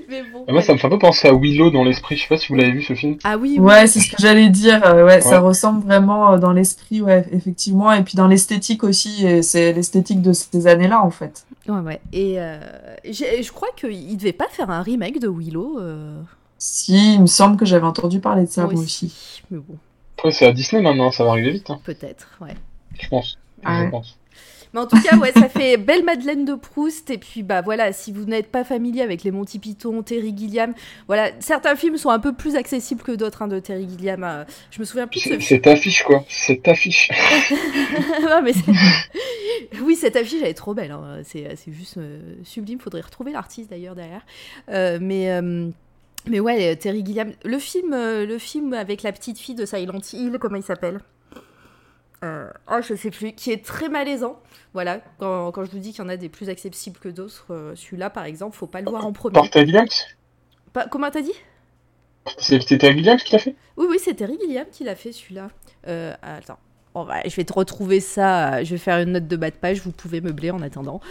<laughs> mais bon. Moi, ça me fait un peu penser à Willow dans l'esprit, je sais pas si vous l'avez vu, ce film. Ah oui, oui. Ouais, c'est ce que j'allais dire. euh, ouais, ça ressemble vraiment euh, dans l'esprit, ouais, effectivement, et puis dans l'esthétique aussi. et C'est l'esthétique de ces années-là, en fait. Ouais, ouais. Et euh, je crois qu'il devait pas faire un remake de Willow. euh, Si, il me semble que j'avais entendu parler de ça, moi moi aussi. aussi. Mais bon, Après, c'est à Disney maintenant, ça va arriver vite, hein, peut-être, ouais. je pense. Ah Je ouais. pense. Mais en tout cas, ouais, ça fait belle Madeleine de Proust. Et puis, bah voilà, si vous n'êtes pas familier avec les Monty Python, Terry Gilliam, voilà, certains films sont un peu plus accessibles que d'autres hein, de Terry Gilliam. euh, je me souviens plus ce C'est affiche, quoi. Cette affiche. <laughs> <laughs> Non, mais c'est- oui, cette affiche, elle est trop belle. hein. C'est c'est juste euh, sublime. Faudrait retrouver l'artiste d'ailleurs derrière. Euh, mais. euh, mais ouais, Terry Gilliam, le film, euh, le film avec la petite fille de Silent Hill, comment il s'appelle? Euh, Oh, je sais plus, qui est très malaisant. Voilà, quand, quand je vous dis qu'il y en a des plus accessibles que d'autres, euh, celui-là par exemple, faut pas le voir en premier. Par Terry Williams Pas- comment t'as dit? C'est c'est Terry Williams qui l'a fait? Oui, oui, c'est Terry Gilliam qui l'a fait celui-là. Euh, attends, on va, je vais te retrouver ça. Je vais faire une note de bas de page. Vous pouvez meubler en attendant.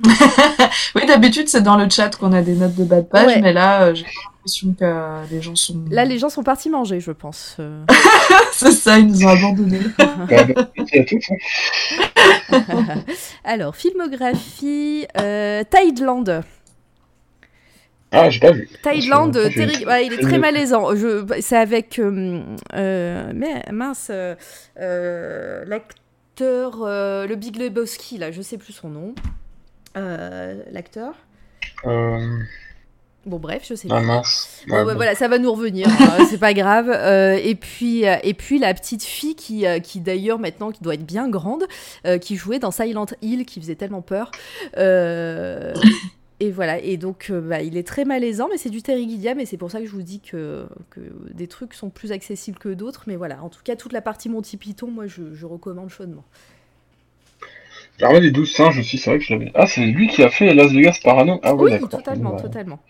<laughs> Oui, d'habitude, c'est dans le chat qu'on a des notes de bas de page, Ouais. mais là, euh, j'ai l'impression que les gens sont. Là, les gens sont partis manger, je pense. Euh, <laughs> c'est ça, ils nous ont abandonnés. <laughs> Bah. <laughs> Alors, filmographie, euh, Tideland. Ah, j'ai pas vu. Ouais, il est très malaisant. Je, c'est avec, euh, euh, mais mince, euh, euh, l'acteur, euh, le Big Lebowski, là, je sais plus son nom. Euh, l'acteur. Euh... Bon, bref, je sais Ah plus. mince. Bon, Ouais, bah, bon. voilà, ça va nous revenir, hein, <laughs> c'est pas grave. Euh, et puis, euh, et puis la petite fille qui, euh, qui d'ailleurs maintenant qui doit être bien grande, euh, qui jouait dans Silent Hill, qui faisait tellement peur. Euh, <laughs> et voilà. Et donc, bah, il est très malaisant, mais c'est du Terry Gilliam, et c'est pour ça que je vous dis que, que des trucs sont plus accessibles que d'autres. Mais voilà, en tout cas, toute la partie Monty Python, moi, je, je recommande chaudement. L'armée des douze singes aussi, c'est vrai que je l'avais. Ah, c'est lui qui a fait Las Vegas Parano. Ah ouais, oui, totalement, bah, totalement.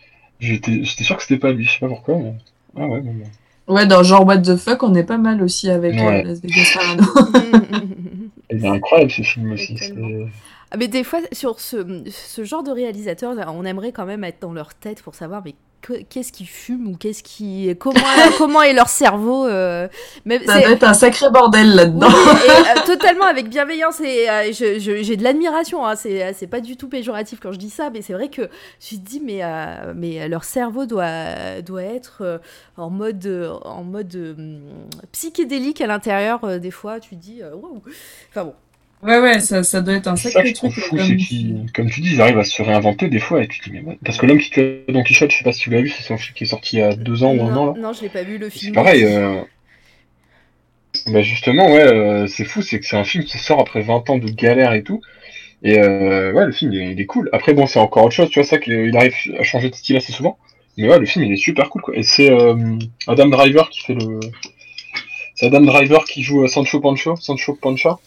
J'étais j'étais sûr que c'était pas lui, je sais pas pourquoi, mais. Ah ouais, bon. Ouais, dans genre What the fuck, on est pas mal aussi avec euh, Ouais. Las Vegas. <laughs> <laughs> Il est incroyable ce film aussi. Ah, Mais des fois, sur ce, ce genre de réalisateur, on aimerait quand même être dans leur tête pour savoir mais qu'est-ce qu'ils fument ou qu'est-ce qui, comment, <laughs> comment est leur cerveau. euh, mais Ça doit être un sacré bordel là-dedans. euh, <laughs> totalement avec bienveillance et euh, j'ai de l'admiration. Hein, c'est pas du tout péjoratif quand je dis ça, mais c'est vrai que je te dis mais mais leur cerveau doit doit être en mode en mode psychédélique à l'intérieur. des fois, tu te dis waouh. Enfin bon. Ouais, ouais, ça, ça doit être un C'est ça sacré je trouve truc. fou, comme- c'est qu'ils, comme tu dis, ils arrivent à se réinventer des fois et tu te dis, mais ouais. Parce que l'homme qui tue Don Quichotte, je sais pas si tu l'as vu, c'est son film qui est sorti il y a deux ans ou un an Non, là. non, je l'ai pas vu le C'est film. pareil, euh... Bah justement, ouais, euh, c'est fou, c'est que c'est un film qui sort après 20 ans de galère et tout. Et euh, ouais, le film il est, il est cool. Après, bon, c'est encore autre chose, tu vois, ça qu'il arrive à changer de style assez souvent. Mais ouais, le film il est super cool, quoi. Et c'est euh, Adam Driver qui fait le. C'est Adam Driver qui joue Sancho Pancho, Sancho Pancha.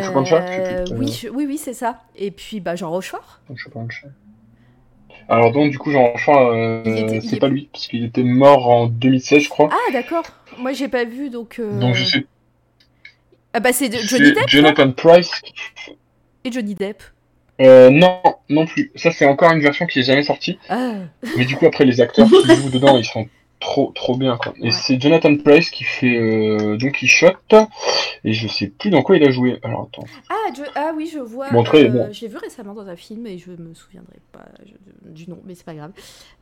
Euh, oui, je- oui, oui, c'est ça. Et puis, bah, Jean Rochefort. Alors donc, du coup, Jean Rochefort, euh, c'est est- pas lui, parce qu'il était mort en 2016, je crois. Ah, d'accord. Moi, j'ai pas vu, donc. euh, Donc je sais. Ah, bah, c'est de- Johnny Depp. Jonathan Price. Et Johnny Depp. Euh, non, non plus. Ça, c'est encore une version qui est jamais sortie. Ah. Mais du coup, après, les acteurs qui <laughs> jouent dedans, ils sont trop, trop bien, quoi. Et c'est Jonathan Price qui fait euh, Don Quichotte. Et je sais plus dans quoi il a joué. Alors, attends. Ah, je- ah oui, je vois. Bon, euh, bon. J'ai vu récemment dans un film et je me souviendrai pas je- du nom, mais c'est pas grave.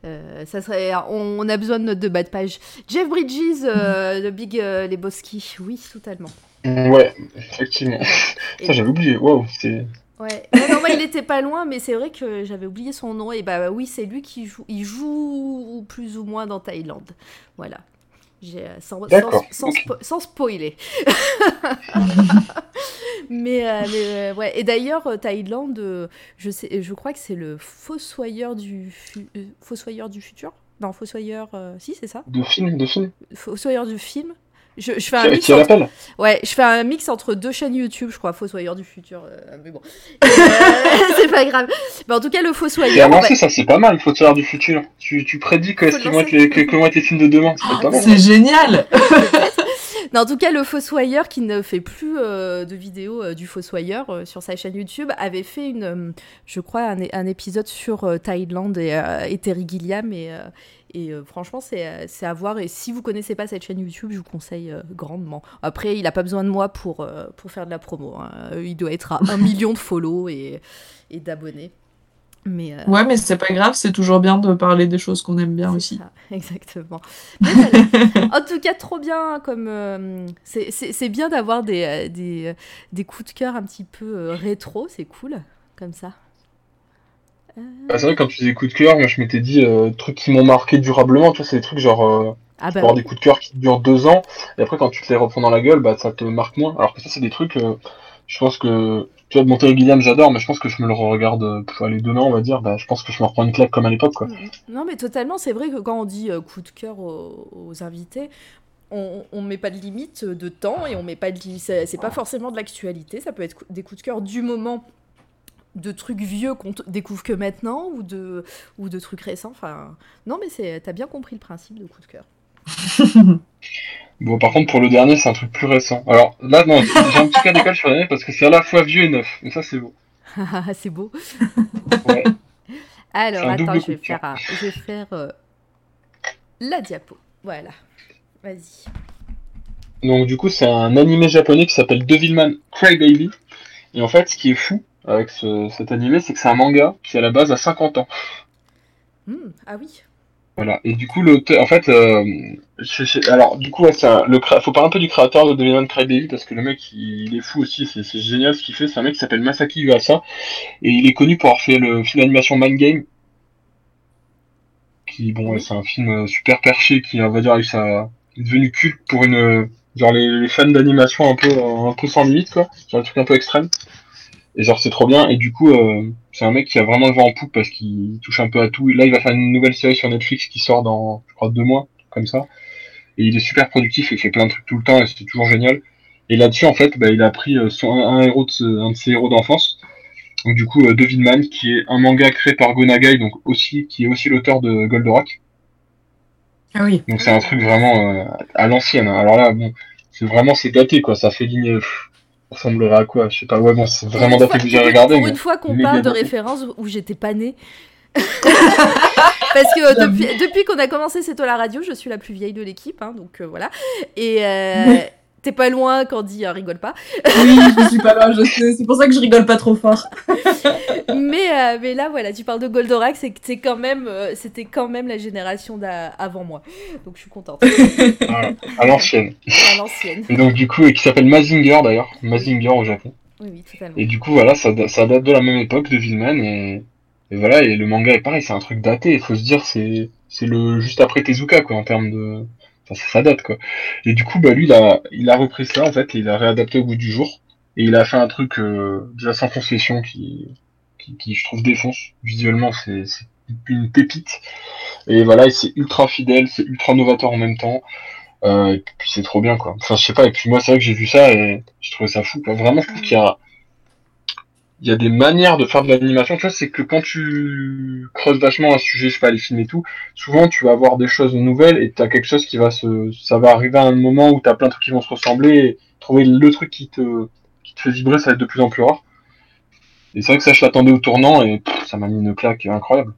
Euh, ça serait, on, on a besoin de notes de bas de page. Jeff Bridges, euh, de Big euh, Lebowski. Oui, totalement. Ouais, effectivement. Et- Ça, j'avais oublié. Wow, c'est. Ouais. <laughs> Non, non, moi, il était pas loin, mais c'est vrai que j'avais oublié son nom. Et bah oui, c'est lui qui joue. Il joue plus ou moins dans Thaïlande. Voilà. Euh, sans, sans, D'accord, sans, ok. spo- sans spoiler. <laughs> mais, euh, mais, euh, ouais. Et d'ailleurs, Thaïlande, euh, je sais, je crois que c'est le fossoyeur du fu- fossoyeur du futur? Non, fossoyeur. Si, c'est ça? De film, de film. Fossoyeur du film. Je, je fais un mix entre- Ouais, je fais un mix entre deux chaînes YouTube, je crois, Fossoyeur du futur, euh, mais bon, Euh, <laughs> <laughs> c'est pas grave. Mais en tout cas, le Fossoyeur, lancer, ça, c'est pas mal, faut savoir du futur. Tu, tu prédis que le vont être les, que, que vont être les films de demain. C'est pas mal. C'est génial <laughs> Non, en tout cas, le Fossoyeur qui ne fait plus euh, de vidéos euh, du Fossoyeur euh, sur sa chaîne YouTube avait fait une, euh, je crois, un, épisode sur euh, Thaïlande et, euh, et Terry Gilliam et, euh, et euh, franchement, c'est euh, c'est à voir. Et si vous connaissez pas cette chaîne YouTube, je vous conseille euh, grandement. Après, il a pas besoin de moi pour, euh, pour faire de la promo. hein. Il doit être à un million de follow et, et d'abonnés. Mais euh, Ouais, mais c'est pas grave, c'est toujours bien de parler des choses qu'on aime bien c'est aussi. ça, <laughs> exactement. En tout cas, trop bien. Comme euh, c'est- c'est c'est bien d'avoir des, des, des coups de cœur un petit peu rétro. C'est cool, comme ça. Euh, Bah, c'est vrai, quand tu dis coups de cœur, moi je m'étais dit, euh, trucs qui m'ont marqué durablement, tu vois, c'est des trucs genre. Euh, Ah bah avoir oui. des coups de cœur qui durent deux ans, et après quand tu te les reprends dans la gueule, bah ça te marque moins. Alors que ça, c'est des trucs, euh, je pense que. Tu vois, de Monterey Guillaume, j'adore, mais je pense que je me le regarde pour aller demain, on va dire, bah je pense que je me reprends une claque comme à l'époque, quoi. Non, mais totalement. C'est vrai que quand on dit coup de cœur aux, aux invités, on, on met pas de limite de temps et on met pas de limite. C'est pas forcément de l'actualité. Ça peut être des coups de cœur du moment de trucs vieux qu'on découvre que maintenant ou de, ou de trucs récents. Enfin, non, mais c'est- t'as bien compris le principe de coup de cœur. <laughs> Bon, par contre, pour le dernier, c'est un truc plus récent. Alors là, non, j'ai un petit cas d'école sur l'année parce que c'est à la fois vieux et neuf, et ça, c'est beau. c'est beau. Ouais. Alors, attends, je vais faire, un- je vais faire euh, la diapo. Voilà. Vas-y. Donc du coup, c'est un animé japonais qui s'appelle Devilman Crybaby. Et en fait, ce qui est fou avec ce- cet animé, c'est que c'est un manga qui à la base a 50 ans. Hmm, ah oui. Voilà. Et du coup, l'auteur, en fait, euh, je- je- alors du coup, ouais, c'est un- le faut parler un peu du créateur de Devilman Crybaby parce que le mec, il, il est fou aussi. C'est génial ce qu'il fait. C'est un mec qui s'appelle Masaki Uasa et il est connu pour avoir fait le film d'animation Mind Game. Qui, bon, ouais, c'est un film euh, super perché qui, on va dire, avec sa, est devenu culte pour une, euh, genre les, les fans d'animation un peu, un peu sans limite, quoi. Genre des trucs un peu extrêmes. Et genre c'est trop bien. Et du coup, euh, c'est un mec qui a vraiment le vent en poupe parce qu'il touche un peu à tout. Et là, il va faire une nouvelle série sur Netflix qui sort dans, je crois, deux mois, comme ça. Et il est super productif, il fait plein de trucs tout le temps et c'est toujours génial. Et là-dessus, en fait, bah, il a pris euh, son, un, héros de ce- un de ses héros d'enfance. Donc du coup, euh, Devilman, qui est un manga créé par Gonagai, donc aussi, qui est aussi l'auteur de Goldorak. Ah oui. Donc c'est un truc vraiment euh, à l'ancienne. hein. Alors là, bon, c'est vraiment c'est daté quoi. Ça fait ligne. pff, ressemblerait à quoi? Je sais pas. Ouais, bon, c'est vraiment daté que j'ai <laughs> regardé. Pour une fois qu'on parle de daté. références où j'étais pas née. <laughs> Parce que euh, depuis, depuis qu'on a commencé C'est toi la radio, je suis la plus vieille de l'équipe, hein, donc euh, voilà. Et euh, t'es pas loin quand dit euh, rigole pas. Oui, je suis pas là, je sais. C'est pour ça que je rigole pas trop fort. <laughs> mais, euh, mais là, voilà, tu parles de Goldorak, c'est que t'es quand même, euh, c'était quand même la génération d'a- avant moi. Donc je suis contente. Voilà, <laughs> à l'ancienne. À l'ancienne. Et donc du coup, et qui s'appelle Mazinger d'ailleurs, Mazinger au Japon. Oui, oui, totalement. Et du coup, voilà, ça, da- ça date de la même époque de Villman et, et voilà. Et le manga est pareil, c'est un truc daté. Il faut se dire, c'est c'est le juste après Tezuka quoi en termes de enfin, ça date quoi. Et du coup, bah lui, il a, il a repris ça en fait, et il a réadapté au bout du jour, et il a fait un truc euh, déjà sans concession qui, qui, qui, je trouve défonce. Visuellement, c'est c'est une pépite. Et voilà, et c'est ultra fidèle, c'est ultra novateur en même temps. Euh, et puis c'est trop bien quoi. Enfin, je sais pas. Et puis moi, c'est vrai que j'ai vu ça et je trouvais ça fou. Quoi. Vraiment, je trouve qu'il y a il y a des manières de faire de l'animation, tu vois, c'est que quand tu creuses vachement un sujet, je sais pas, les films et tout, souvent tu vas avoir des choses nouvelles et t'as quelque chose qui va se, ça va arriver à un moment où t'as plein de trucs qui vont se ressembler et trouver le truc qui te, qui te fait vibrer, ça va être de plus en plus rare. Et c'est vrai que ça, je l'attendais au tournant et pff, ça m'a mis une claque incroyable.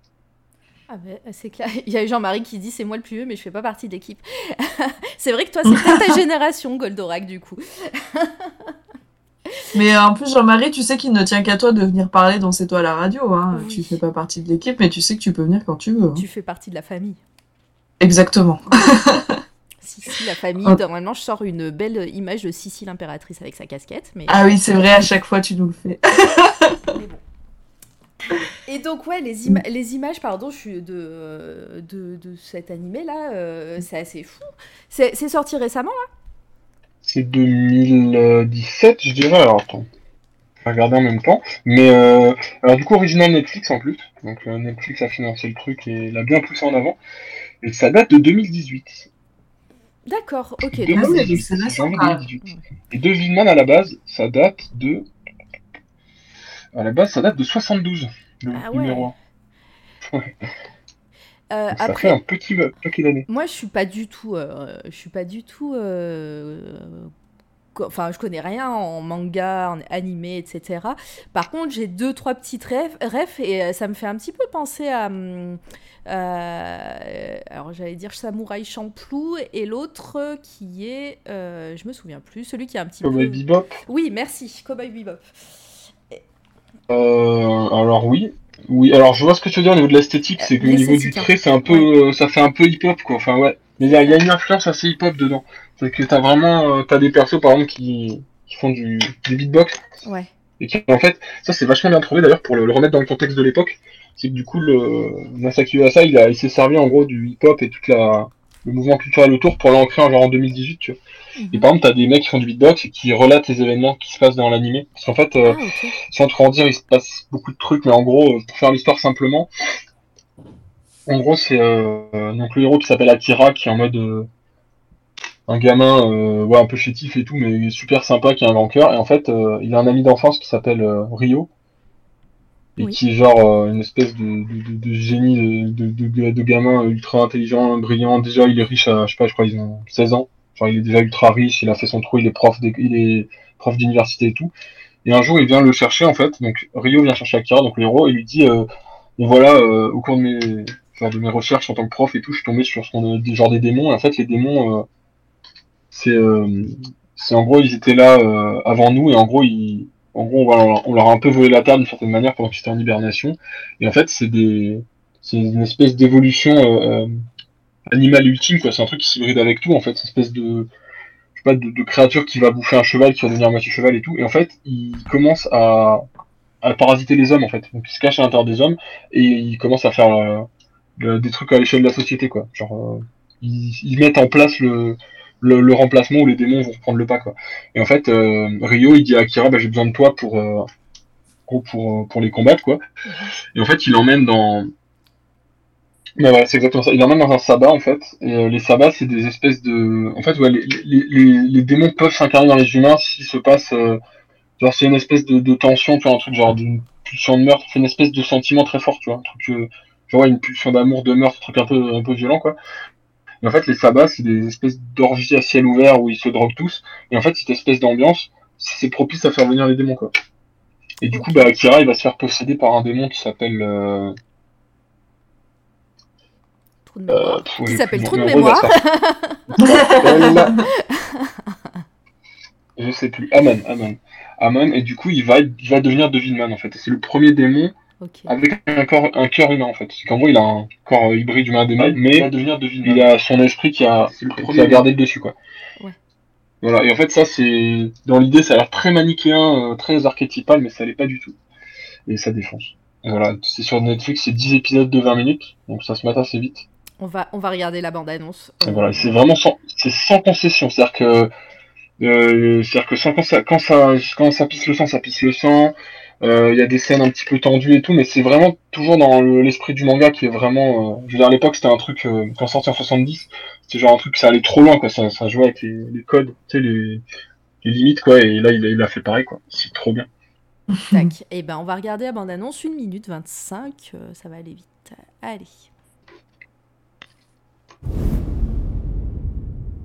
Ah ben, c'est clair. <laughs> Il y a Jean-Marie qui dit c'est moi le plus vieux, mais je fais pas partie de l'équipe. <laughs> c'est vrai que toi, c'est ta <laughs> génération, Goldorak, du coup. Mais euh, en plus, Jean-Marie, tu sais qu'il ne tient qu'à toi de venir parler dans C'est toi la radio. Hein. Oui. Tu fais pas partie de l'équipe, mais tu sais que tu peux venir quand tu veux. hein. Tu fais partie de la famille. Exactement. <laughs> Si, si, la famille. Oh. Normalement, je sors une belle image de Sissi l'impératrice avec sa casquette. Mais... Ah oui, c'est vrai, à chaque fois, tu nous le fais. <laughs> mais bon. Et donc, ouais, les, ima- les images, pardon, je suis de, de, de cet animé-là, euh, c'est assez fou. C'est c'est sorti récemment, là? C'est 2017, je dirais. Alors attends, je vais regarder en même temps. Mais euh, alors du coup, original Netflix en plus. Donc euh, Netflix a financé le truc et l'a bien poussé en avant. Et ça date de 2018. D'accord, ok. De c'est- 2018, c'est récent, janvier quoi. 2018. Et Devilman à la base, ça date de. À la base, ça date de 72. Le Ah ouais. numéro <laughs> 1. Euh, ça après, fait un petit paquet d'années. Moi, je suis pas du tout. euh, je suis pas du tout. euh, Enfin, je connais rien en manga, en animé, etc. Par contre, j'ai deux, trois petites rêves, rêves et euh, ça me fait un petit peu penser à. hum, alors, j'allais dire Samouraï Champloo et l'autre qui est. je me souviens plus. Celui qui est un petit Cowboy peu. Bebop. Oui, merci. Cowboy Bebop. Alors oui. Oui, alors je vois ce que tu veux dire au niveau de l'esthétique, c'est que au niveau du hein. trait, c'est un peu, euh, ça fait un peu hip-hop quoi. Enfin ouais, mais il y, a- il y a une influence assez hip-hop dedans. C'est que t'as vraiment, euh, t'as des persos par exemple qui, qui font du, du beatbox Ouais. et qui en fait, ça c'est vachement bien trouvé d'ailleurs pour le, le remettre dans le contexte de l'époque. C'est que du coup le Masaki Uasa, il a, il s'est servi en gros du hip-hop et toute la le mouvement culturel autour pour l'ancrer en genre en 2018. Tu vois. Et par exemple, t'as des mecs qui font du beatbox et qui relatent les événements qui se passent dans l'animé. Parce qu'en fait, euh, Ah, sans trop en dire, il se passe beaucoup de trucs, mais en gros, euh, pour faire l'histoire simplement, en gros, c'est euh, donc le héros qui s'appelle Akira, qui est en mode euh, un gamin, ouais, un peu chétif et tout, mais super sympa, qui a un grand cœur. Et en fait, il a un ami d'enfance qui s'appelle Rio, et Oui. qui est genre euh, une espèce de, de, de, de génie de, de, de, de gamin ultra intelligent, brillant. Déjà, il est riche à, je sais pas, je crois, ils ont 16 ans. Il est déjà ultra riche, il a fait son trou, il est prof, il est prof d'université et tout. Et un jour, il vient le chercher, en fait. Donc, Rio vient chercher Akira, donc le héros, et lui dit, euh, voilà, euh, au cours de mes, de mes recherches en tant que prof et tout, je suis tombé sur ce qu'on, des, genre des démons. Et en fait, les démons, euh, c'est, euh, c'est en gros, ils étaient là euh, avant nous, et en gros, ils, en gros, on, on leur a un peu volé la table d'une certaine manière pendant qu'ils étaient en hibernation. Et en fait, c'est des, c'est une espèce d'évolution euh, euh, animale ultime, quoi. C'est un truc qui s'hybride avec tout, en fait. C'est une espèce de, je sais pas, de, créature qui va bouffer un cheval, qui va devenir moitié cheval et tout. Et en fait, il commence à, à parasiter les hommes, en fait. Donc, il se cache à l'intérieur des hommes et il commence à faire euh, des trucs à l'échelle de la société, quoi. Genre, euh, ils, ils mettent en place le, le, le remplacement où les démons vont reprendre le pas, quoi. Et en fait, euh, Rio, il dit à Akira, bah, j'ai besoin de toi pour, euh, gros, pour, pour les combattre, quoi. Et en fait, il l'emmène dans, mais voilà, c'est exactement ça. Il l'emmène dans un sabbat en fait. Et euh, les sabbats, c'est des espèces de. En fait, ouais, les, les, démons peuvent s'incarner dans les humains s'il se passe. euh, Genre, c'est une espèce de, de tension, tu vois, un truc genre d'une pulsion de meurtre. C'est une espèce de sentiment très fort, tu vois. Un truc. euh, genre, une pulsion d'amour, de meurtre, un truc un peu, un peu violent, quoi. Et en fait, les sabbats, c'est des espèces d'orgies à ciel ouvert où ils se droguent tous. Et en fait, cette espèce d'ambiance, c'est propice à faire venir les démons, quoi. Et du coup, bah, Akira, il va se faire posséder par un démon qui s'appelle. Trou de mémoire. euh, pff, qui j'ai s'appelle Trou de mémoire. il va <laughs> <laughs> Je sais plus. Amon, Amon. Amon, et du coup, il va, il va devenir Devilman, en fait. C'est le premier démon avec un corps, un cœur humain, en fait. C'est qu'en gros, il a un corps euh, hybride humain-démon, mais il a son esprit qui a, qui a gardé le dessus, quoi. Ouais. Voilà. Et en fait, ça, c'est, dans l'idée, ça a l'air très manichéen, euh, très archétypal, mais ça l'est pas du tout. Et ça défonce. Voilà. C'est sur Netflix, c'est 10 épisodes de 20 minutes, donc ça se mate assez vite. On va, on va regarder la bande-annonce. Voilà, c'est vraiment sans, c'est sans concession. C'est-à-dire que, euh, c'est-à-dire que sans, quand, ça, quand, ça, quand ça pisse le sang, ça pisse le sang. Euh, Il y a des scènes un petit peu tendues et tout, mais c'est vraiment toujours dans le- l'esprit du manga qui est vraiment. Euh, je veux dire, à l'époque, c'était un truc, euh, quand sorti en 70, c'était genre un truc, ça allait trop loin, quoi. Ça, ça jouait avec les, les codes, tu sais, les, les limites, quoi. Et là, il a, il a fait pareil, quoi. C'est trop bien. Tac. Et ben, on va regarder la bande-annonce, 1 minute 25, euh, ça va aller vite. Allez.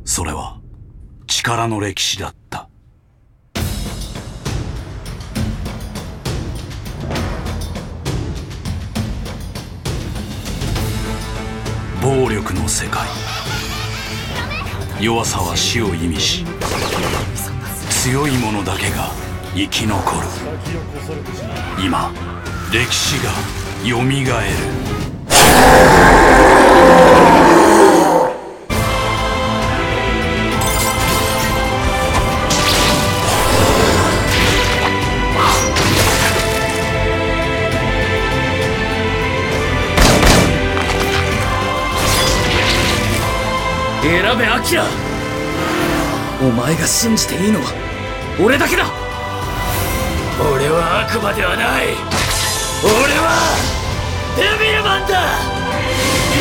それは力の歴史だった。暴力の世界。弱さは死を意味し強い者だけが生き残る。今歴史がよみがえる。選べアキラお前が信じていいのは俺だけだ俺は悪魔ではない俺はデビルマンだ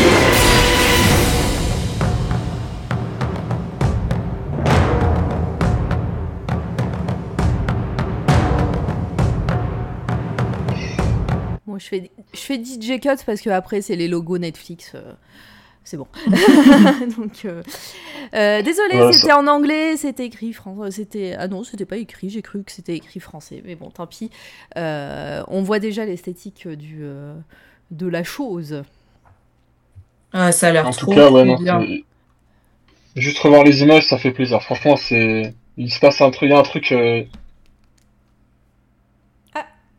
Moi, je fais, je fais DJ Cut parce que après c'est les logos Netflix. euh, c'est bon. <laughs> <laughs> Donc, euh, euh, désolé, Ouais, c'était ça- en anglais, c'était écrit français. C'était ah non, c'était pas écrit. J'ai cru que c'était écrit français, mais bon, tant pis. Euh, on voit déjà l'esthétique du euh, de la chose. Ah, ça a l'air En tout trop, cas, ouais, non, Juste revoir les images, ça fait plaisir. Franchement, c'est. Il se passe un truc, il y a un truc. euh,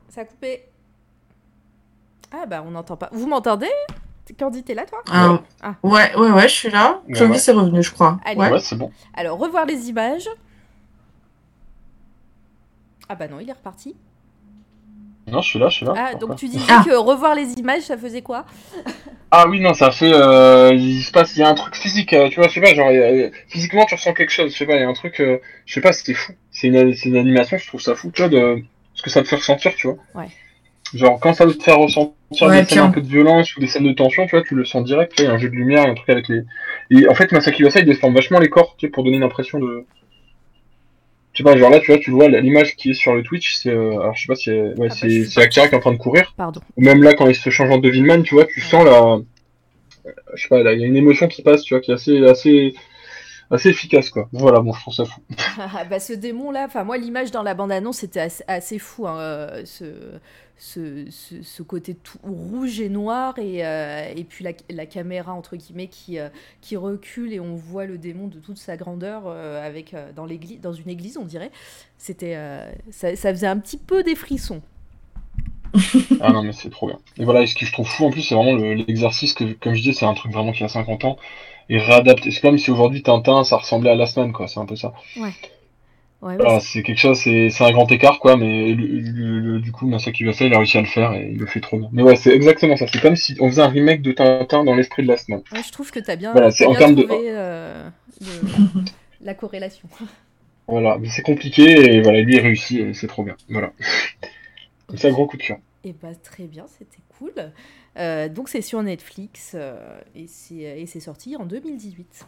Ça a coupé. Ah bah on n'entend pas. Vous m'entendez? Candy, t'es là toi Ah, Ah. Ouais, ouais, ouais, je suis là. Ouais, Clovis ouais. est revenu, je crois. Allez. Ouais. Ouais, c'est bon. Alors revoir les images. Ah bah non, il est reparti. Non, je suis là, je suis là. Ah Pourquoi donc tu disais Ah. que revoir les images, ça faisait quoi <laughs> Ah oui, non, ça fait. Euh, il se passe, il y a un truc physique, euh, tu vois, je sais pas, genre, euh, physiquement, tu ressens quelque chose, je sais pas, il y a un truc, euh, je sais pas, c'était fou. C'est une, c'est une animation, je trouve ça fou, tu vois, de ce que ça te fait ressentir, tu vois. Ouais. Genre, quand ça te fait ressentir Ouais, des scènes un peu de violence ou des scènes de tension, tu vois, tu le sens direct, tu vois, il y a un jeu de lumière, il y a un truc avec les. Et en fait, Masaki Uesai, il déforme vachement les corps, tu sais, pour donner une impression de. Je sais pas, genre là, tu vois, tu vois, l'image qui est sur le Twitch, c'est. euh, alors, je sais pas si. Ouais, Ah bah, c'est suis Akira qui est en train de courir. Pardon. Ou même là, quand il se change en Devilman, tu vois, tu sens la. Je sais pas, là, il y a une émotion qui passe, tu vois, qui est assez, assez, assez efficace, quoi. Voilà, bon, je trouve ça fou. <laughs> Ah, bah, ce démon là, enfin moi l'image dans la bande annonce c'était assez, fou, hein, euh, ce, ce, ce, côté tout rouge et noir et, euh, et puis la, la caméra entre guillemets qui, euh, qui recule et on voit le démon de toute sa grandeur avec dans l'église, dans une église on dirait. C'était, ça, ça faisait un petit peu des frissons. Ah non, mais c'est trop bien. Et voilà, et ce que je trouve fou en plus, c'est vraiment le- l'exercice que, comme je disais, c'est un truc vraiment qui a 50 ans. Et réadapté. C'est comme si aujourd'hui Tintin, ça ressemblait à Last Man, quoi. C'est un peu ça. Ouais. Ouais, Voilà, c'est quelque chose, c'est un grand écart, quoi. Mais le- le- du coup, Masaki Uesai, il a réussi à le faire et il le fait trop bien. Mais ouais, c'est exactement ça. C'est comme si on faisait un remake de Tintin dans l'esprit de Last Man. Ouais, je trouve que tu as bien, Voilà, t'as en bien termes de- euh, <laughs> la corrélation. Voilà, mais c'est compliqué et voilà, lui il réussit et c'est trop bien. Voilà. <laughs> Comme ça, gros coup de cœur. Et bah très bien, c'était cool. Euh, donc c'est sur Netflix euh, et c'est c'est sorti en 2018.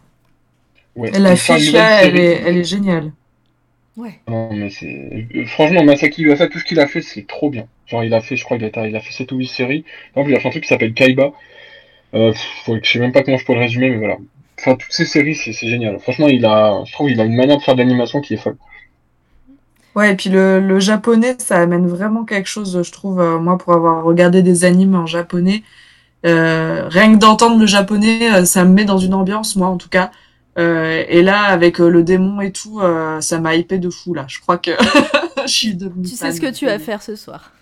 Ouais. Et la Enfin, une fiche nouvelle là, elle série. est, elle est géniale. Ouais. Non, mais c'est. Franchement, Masaki Uasa, tout ce qu'il a fait, c'est trop bien. Genre, il a fait, je crois, il a, il a fait 7 ou 8 séries. Par exemple, il a fait un truc qui s'appelle Kaiba. Euh, faut- je sais même pas comment je peux le résumer, mais voilà. Enfin, toutes ces séries, c'est c'est génial. Franchement, il a, je trouve, il a une manière de faire de l'animation qui est folle. Ouais, et puis le, le japonais, ça amène vraiment quelque chose, je trouve, euh, moi, pour avoir regardé des animes en japonais. euh, rien que d'entendre le japonais, euh, ça me met dans une ambiance, moi, en tout cas. Euh, et là, avec euh, le démon et tout, euh, ça m'a hypé de fou, là. Je crois que <laughs> je suis devenue Tu sais ce que tu vas faire ce soir.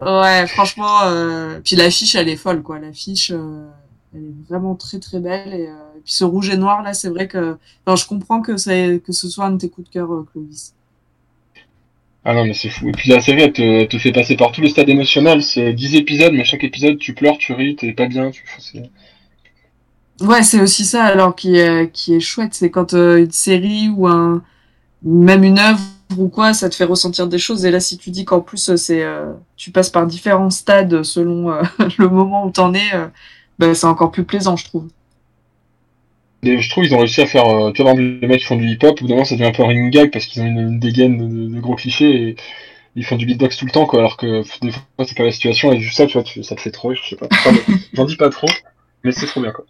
Ouais, franchement, euh... puis l'affiche, elle est folle, quoi. L'affiche, euh, elle est vraiment très très belle. Et, euh, et puis ce rouge et noir, là, c'est vrai que, enfin, je comprends que c'est que ce soit un de tes coups de cœur, Clovis. Ah non, mais c'est fou. Et puis la série, elle te, te fait passer par tous les stades émotionnels. C'est 10 épisodes, mais chaque épisode, tu pleures, tu ris, t'es pas bien. Tu... Ouais, c'est aussi ça alors qui est, qui est chouette, c'est quand une série ou un même une œuvre ou quoi, ça te fait ressentir des choses. Et là, si tu dis qu'en plus c'est tu passes par différents stades selon <laughs> le moment où t'en es, ben, c'est encore plus plaisant, je trouve. Et je trouve qu'ils ont réussi à faire, euh, tu vois, les mecs qui font du hip-hop, ou d'un ça devient un peu un ring gag parce qu'ils ont une, dégaine de, gros clichés et ils font du beatbox tout le temps, quoi, alors que des fois c'est pas la situation et juste ça, tu vois, ça te fait trop, je sais pas. <laughs> J'en dis pas trop, mais c'est trop bien, quoi.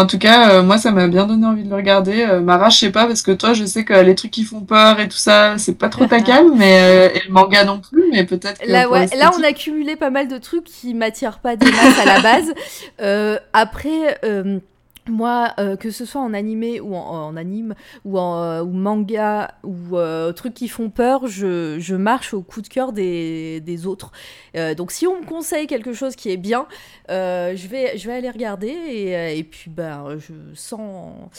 en tout cas, euh, moi, ça m'a bien donné envie de le regarder. Euh, Mara, je sais pas, parce que toi, je sais que les trucs qui font peur et tout ça, c'est pas trop ta <laughs> cam, mais euh, et le manga non plus, mais peut-être. Là, ouais, là, on a cumulé pas mal de trucs qui m'attirent pas des masses à la base. <laughs> après moi, euh, que ce soit en animé ou en, anime ou en euh, manga ou euh, trucs qui font peur, je, marche au coup de cœur des, autres. donc si on me conseille quelque chose qui est bien, je, vais, aller regarder et, puis ben, je, sans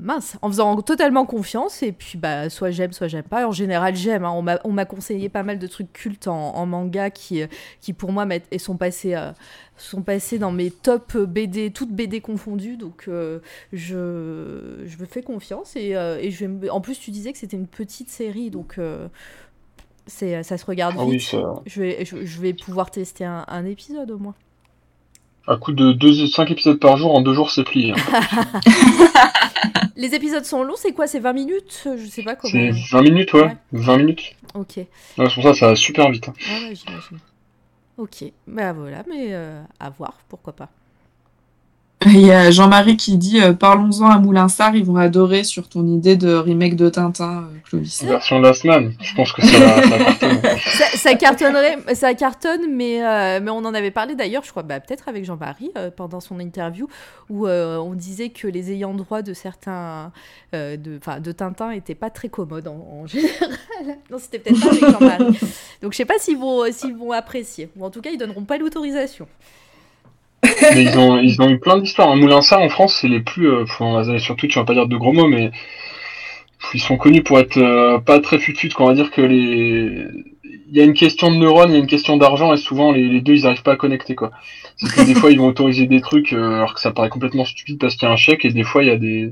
mince, en faisant totalement confiance et puis bah, soit j'aime, soit j'aime pas. En général j'aime, hein. on m'a conseillé pas mal de trucs cultes en, en manga qui, qui pour moi sont passés sont passés dans mes top BD, toutes BD confondues, donc euh, je, je me fais confiance. Et, euh, et je vais en plus, tu disais que c'était une petite série, donc euh, c'est, ça se regarde ah vite. Je, vais, je, vais pouvoir tester un, un, épisode au moins. À coup de 5 épisodes par jour, en 2 jours, c'est plié. Hein. <laughs> Les épisodes sont longs, c'est quoi C'est 20 minutes? Je sais pas comment. C'est 20 minutes, ouais. 20 minutes. Ok. c'est pour ça, ça va super vite. Hein. ouais, j'imagine. Ok, ben voilà, mais euh, à voir, pourquoi pas. Il y a Jean-Marie qui dit euh, Parlons-en à Moulinsart, ils vont adorer sur ton idée de remake de Tintin, euh, Clovis. Version Last Man, je pense que ça, ça, ça, cartonnerait, ça cartonne, mais, euh, mais on en avait parlé d'ailleurs, je crois, bah, peut-être avec Jean-Marie pendant son interview, où on disait que les ayants droit de certains de, de Tintin n'étaient pas très commodes en, général. <laughs> non, c'était peut-être pas avec Jean-Marie. Donc je sais pas s'ils vont, s'ils vont apprécier, ou en tout cas, ils donneront pas l'autorisation. Mais ils ont, ils ont eu plein d'histoires. Un moulin ça en France, c'est les plus. Euh, on sur Twitch, on va pas dire de gros mots, mais ils sont connus pour être euh, pas très fut On va dire que les. Il y a une question de neurones, il y a une question d'argent, et souvent les, deux ils arrivent pas à connecter quoi. C'est que des fois ils vont autoriser des trucs euh, alors que ça paraît complètement stupide parce qu'il y a un chèque, et des fois il y a des.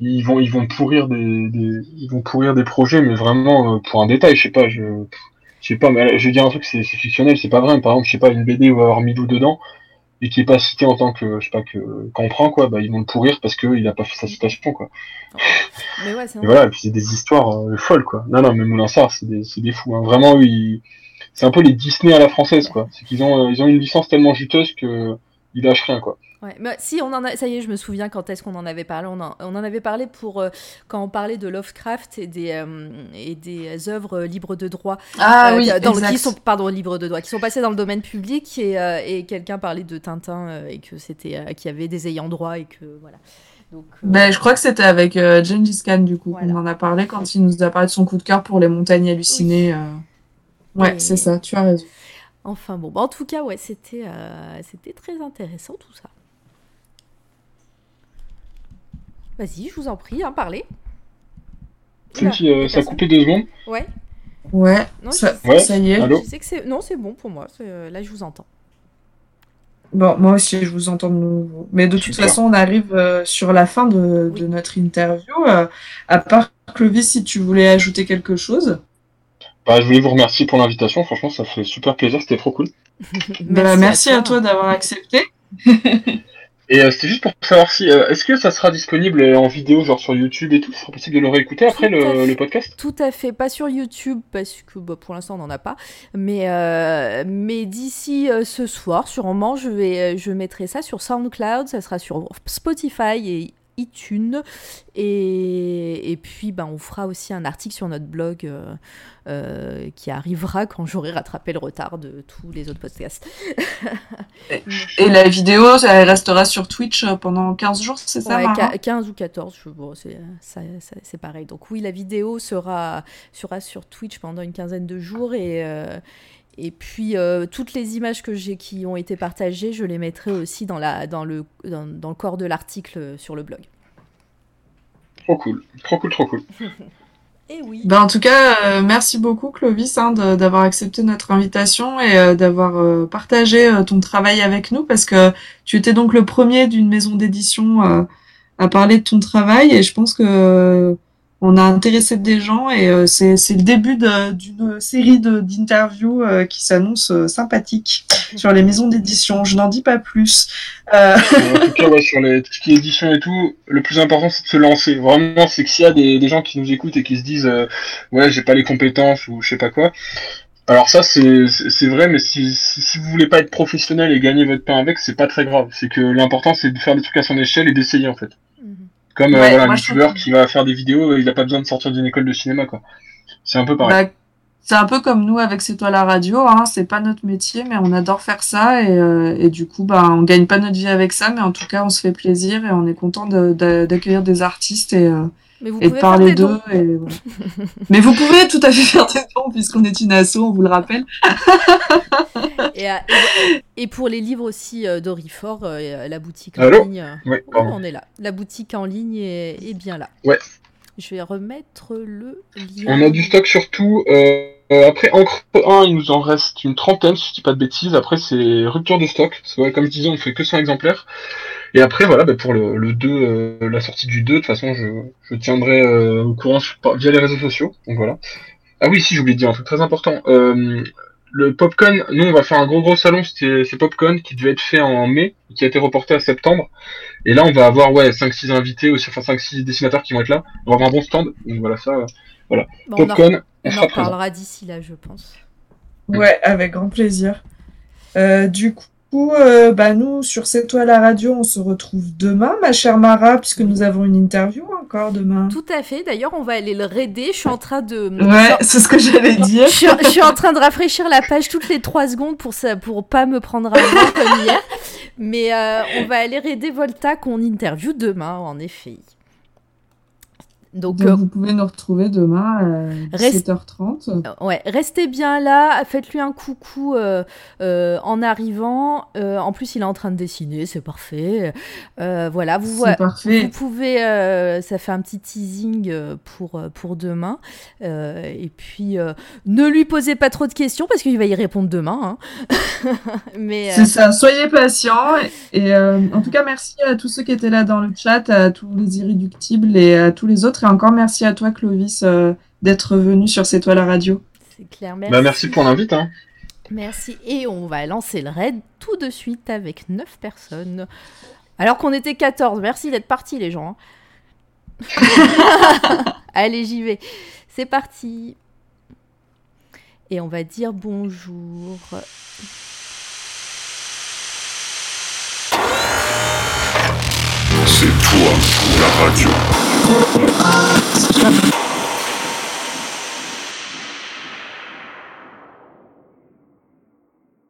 Ils vont, ils vont pourrir des, ils vont pourrir des projets, mais vraiment euh, pour un détail, je sais pas, je. Je sais pas, mais je vais dire un truc, c'est fictionnel, c'est pas vrai. Par exemple, je sais pas, une BD où avoir Milou dedans, et qui est pas cité en tant que je sais pas que comprend quoi bah ils vont le pourrir parce qu'il a pas fait sa citation quoi. <laughs> Mais ouais, et voilà et puis c'est des histoires euh, folles quoi. Non non mais Moulin Sarr c'est des c'est des fous hein. vraiment ils... c'est un peu les Disney à la française quoi. C'est qu'ils ont euh, ils ont une licence tellement juteuse que ils lâchent rien quoi Ouais, mais si on en a, ça y est, je me souviens quand est-ce qu'on en avait parlé. On en, on en avait parlé pour euh, quand on parlait de Lovecraft et des euh, et des œuvres libres de droit. Ah euh, oui, dans qui sont pardon libres de droit, qui sont passées dans le domaine public et, et quelqu'un parlait de Tintin et que c'était qu'il y avait des ayants droit et que voilà. Donc, ben, je crois que c'était avec Gengis Khan du coup. On en a parlé quand il nous a parlé de son coup de cœur pour les montagnes hallucinées. Ouais, c'est ça. Tu as raison. Enfin bon, bah, en tout cas, ouais, c'était c'était très intéressant tout ça. Vas-y, je vous en prie, hein, parlez. Euh, ça a coupé deux secondes Ouais. Ouais, ça, y est. Je sais que c'est... Non, c'est bon pour moi. Euh, là, je vous entends. Bon, moi aussi, je vous entends de nouveau. Mais de toute façon, on arrive euh, sur la fin de, notre interview. à part Clovis, si tu voulais ajouter quelque chose. Bah, je voulais vous remercier pour l'invitation. Franchement, ça fait super plaisir. C'était trop cool. Bah, merci, à toi d'avoir accepté. <laughs> Et euh, c'était juste pour savoir si, euh, est-ce que ça sera disponible en vidéo, genre sur YouTube et tout, ce sera possible de le réécouter après le, podcast? Tout à fait, pas sur YouTube parce que bah, pour l'instant on n'en a pas, mais euh, mais d'ici ce soir, sûrement, je vais je mettrai ça sur SoundCloud, ça sera sur Spotify et iTunes. Et, et puis, ben, on fera aussi un article sur notre blog euh, euh, qui arrivera quand j'aurai rattrapé le retard de tous les autres podcasts. et, <laughs> la vidéo, elle restera sur Twitch pendant 15 jours, c'est ça ouais, 15 ou 14, bon, c'est pareil. Donc oui, la vidéo sera, sera sur Twitch pendant une quinzaine de jours et... Euh, et puis euh, toutes les images que j'ai qui ont été partagées, je les mettrai aussi dans, la, dans, le, dans, le corps de l'article sur le blog. Trop cool, trop cool, trop cool. <laughs> Et oui. Ben, en tout cas, euh, merci beaucoup Clovis hein, d'avoir accepté notre invitation et euh, d'avoir euh, partagé euh, ton travail avec nous parce que tu étais donc le premier d'une maison d'édition euh, à parler de ton travail et je pense que euh, on a intéressé des gens et euh, c'est c'est le début de- d'une série de- d'interviews euh, qui s'annonce euh, sympathique sur les maisons d'édition. Je n'en dis pas plus. Euh, en tout cas, ouais, sur les, tout ce qui est édition et tout, le plus important c'est de se lancer. Vraiment, c'est que s'il y a des, des gens qui nous écoutent et qui se disent euh, ouais, j'ai pas les compétences ou je sais pas quoi. Alors ça c'est c'est c'est vrai, mais si, si si vous voulez pas être professionnel et gagner votre pain avec, c'est pas très grave. C'est que l'important c'est de faire des trucs à son échelle et d'essayer en fait. Comme euh, Ouais, voilà, moi, un youtubeur qui va faire des vidéos, il a pas besoin de sortir d'une école de cinéma quoi. C'est un peu pareil. Bah, c'est un peu comme nous avec C'est toi la radio, hein. c'est pas notre métier, mais on adore faire ça et, euh, et du coup, bah, on gagne pas notre vie avec ça, mais en tout cas, on se fait plaisir et on est content de- de- d'accueillir des artistes et, euh, Mais vous et de parler faire des d'eux. dons. et <laughs> mais vous pouvez tout à fait faire des dons puisqu'on est une asso, on vous le rappelle. Et, euh, pour les livres aussi euh, d'Orifort, euh, la boutique en Allô ligne. Ouais, Oh, on est là. La boutique en ligne est, est bien là. Ouais. Je vais remettre le lien. On a du stock surtout. Euh, euh, après, Encre 1, il nous en reste une trentaine, si je dis pas de bêtises. Après, c'est rupture de stock. Parce que, ouais, comme je disais, on fait que 100 exemplaires. Et après, voilà, bah, pour le, le 2, euh, la sortie du 2, de toute façon, je, je tiendrai euh, au courant sur- via les réseaux sociaux. Donc voilà. Ah oui, si, j'ai oublié de dire un truc très important. Euh, le Popcon, nous, on va faire un gros gros salon, c'était c'est Popcon, qui devait être fait en mai, qui a été reporté à septembre. Et là, on va avoir, ouais, 5-6 invités, aussi, enfin 5-6 dessinateurs qui vont être là. On va avoir un bon stand. Donc voilà, ça, euh, voilà. Bon, on en- on, On parlera d'ici là, je pense. Ouais, avec grand plaisir. Euh, du coup, euh, bah, nous, sur C'est toi la radio, on se retrouve demain, ma chère Mara, puisque nous avons une interview encore demain. Tout à fait. D'ailleurs, on va aller le raider. Je suis en train de. Ouais, c'est ce que j'allais dire. Je suis, je suis en train de rafraîchir la page toutes les 3 secondes pour ça, pour pas me prendre vent comme hier. Mais euh, on va aller raider Volta qu'on interview demain, en effet. Donc, Donc, euh, vous pouvez nous retrouver demain à Reste- 17h30. Ouais, restez bien là, faites-lui un coucou euh, euh, en arrivant. En plus, il est en train de dessiner, c'est parfait. Voilà, vous, pouvez, ça fait un petit teasing pour, pour demain. Et puis, ne lui posez pas trop de questions parce qu'il va y répondre demain. hein. <laughs> Mais, C'est ça, soyez patients. Et, et, en tout cas, merci à tous ceux qui étaient là dans le chat, à tous les irréductibles et à tous les autres. Et encore merci à toi, Clovis, euh, d'être venu sur C'est toi la radio. c'est clair, merci. Bah, merci pour l'invite. Hein. Merci. Et on va lancer le raid tout de suite avec 9 personnes. Alors qu'on était 14. Merci d'être partis, les gens. hein. <laughs> Allez, j'y vais. C'est parti. Et on va dire bonjour. C'est toi la radio. Stop.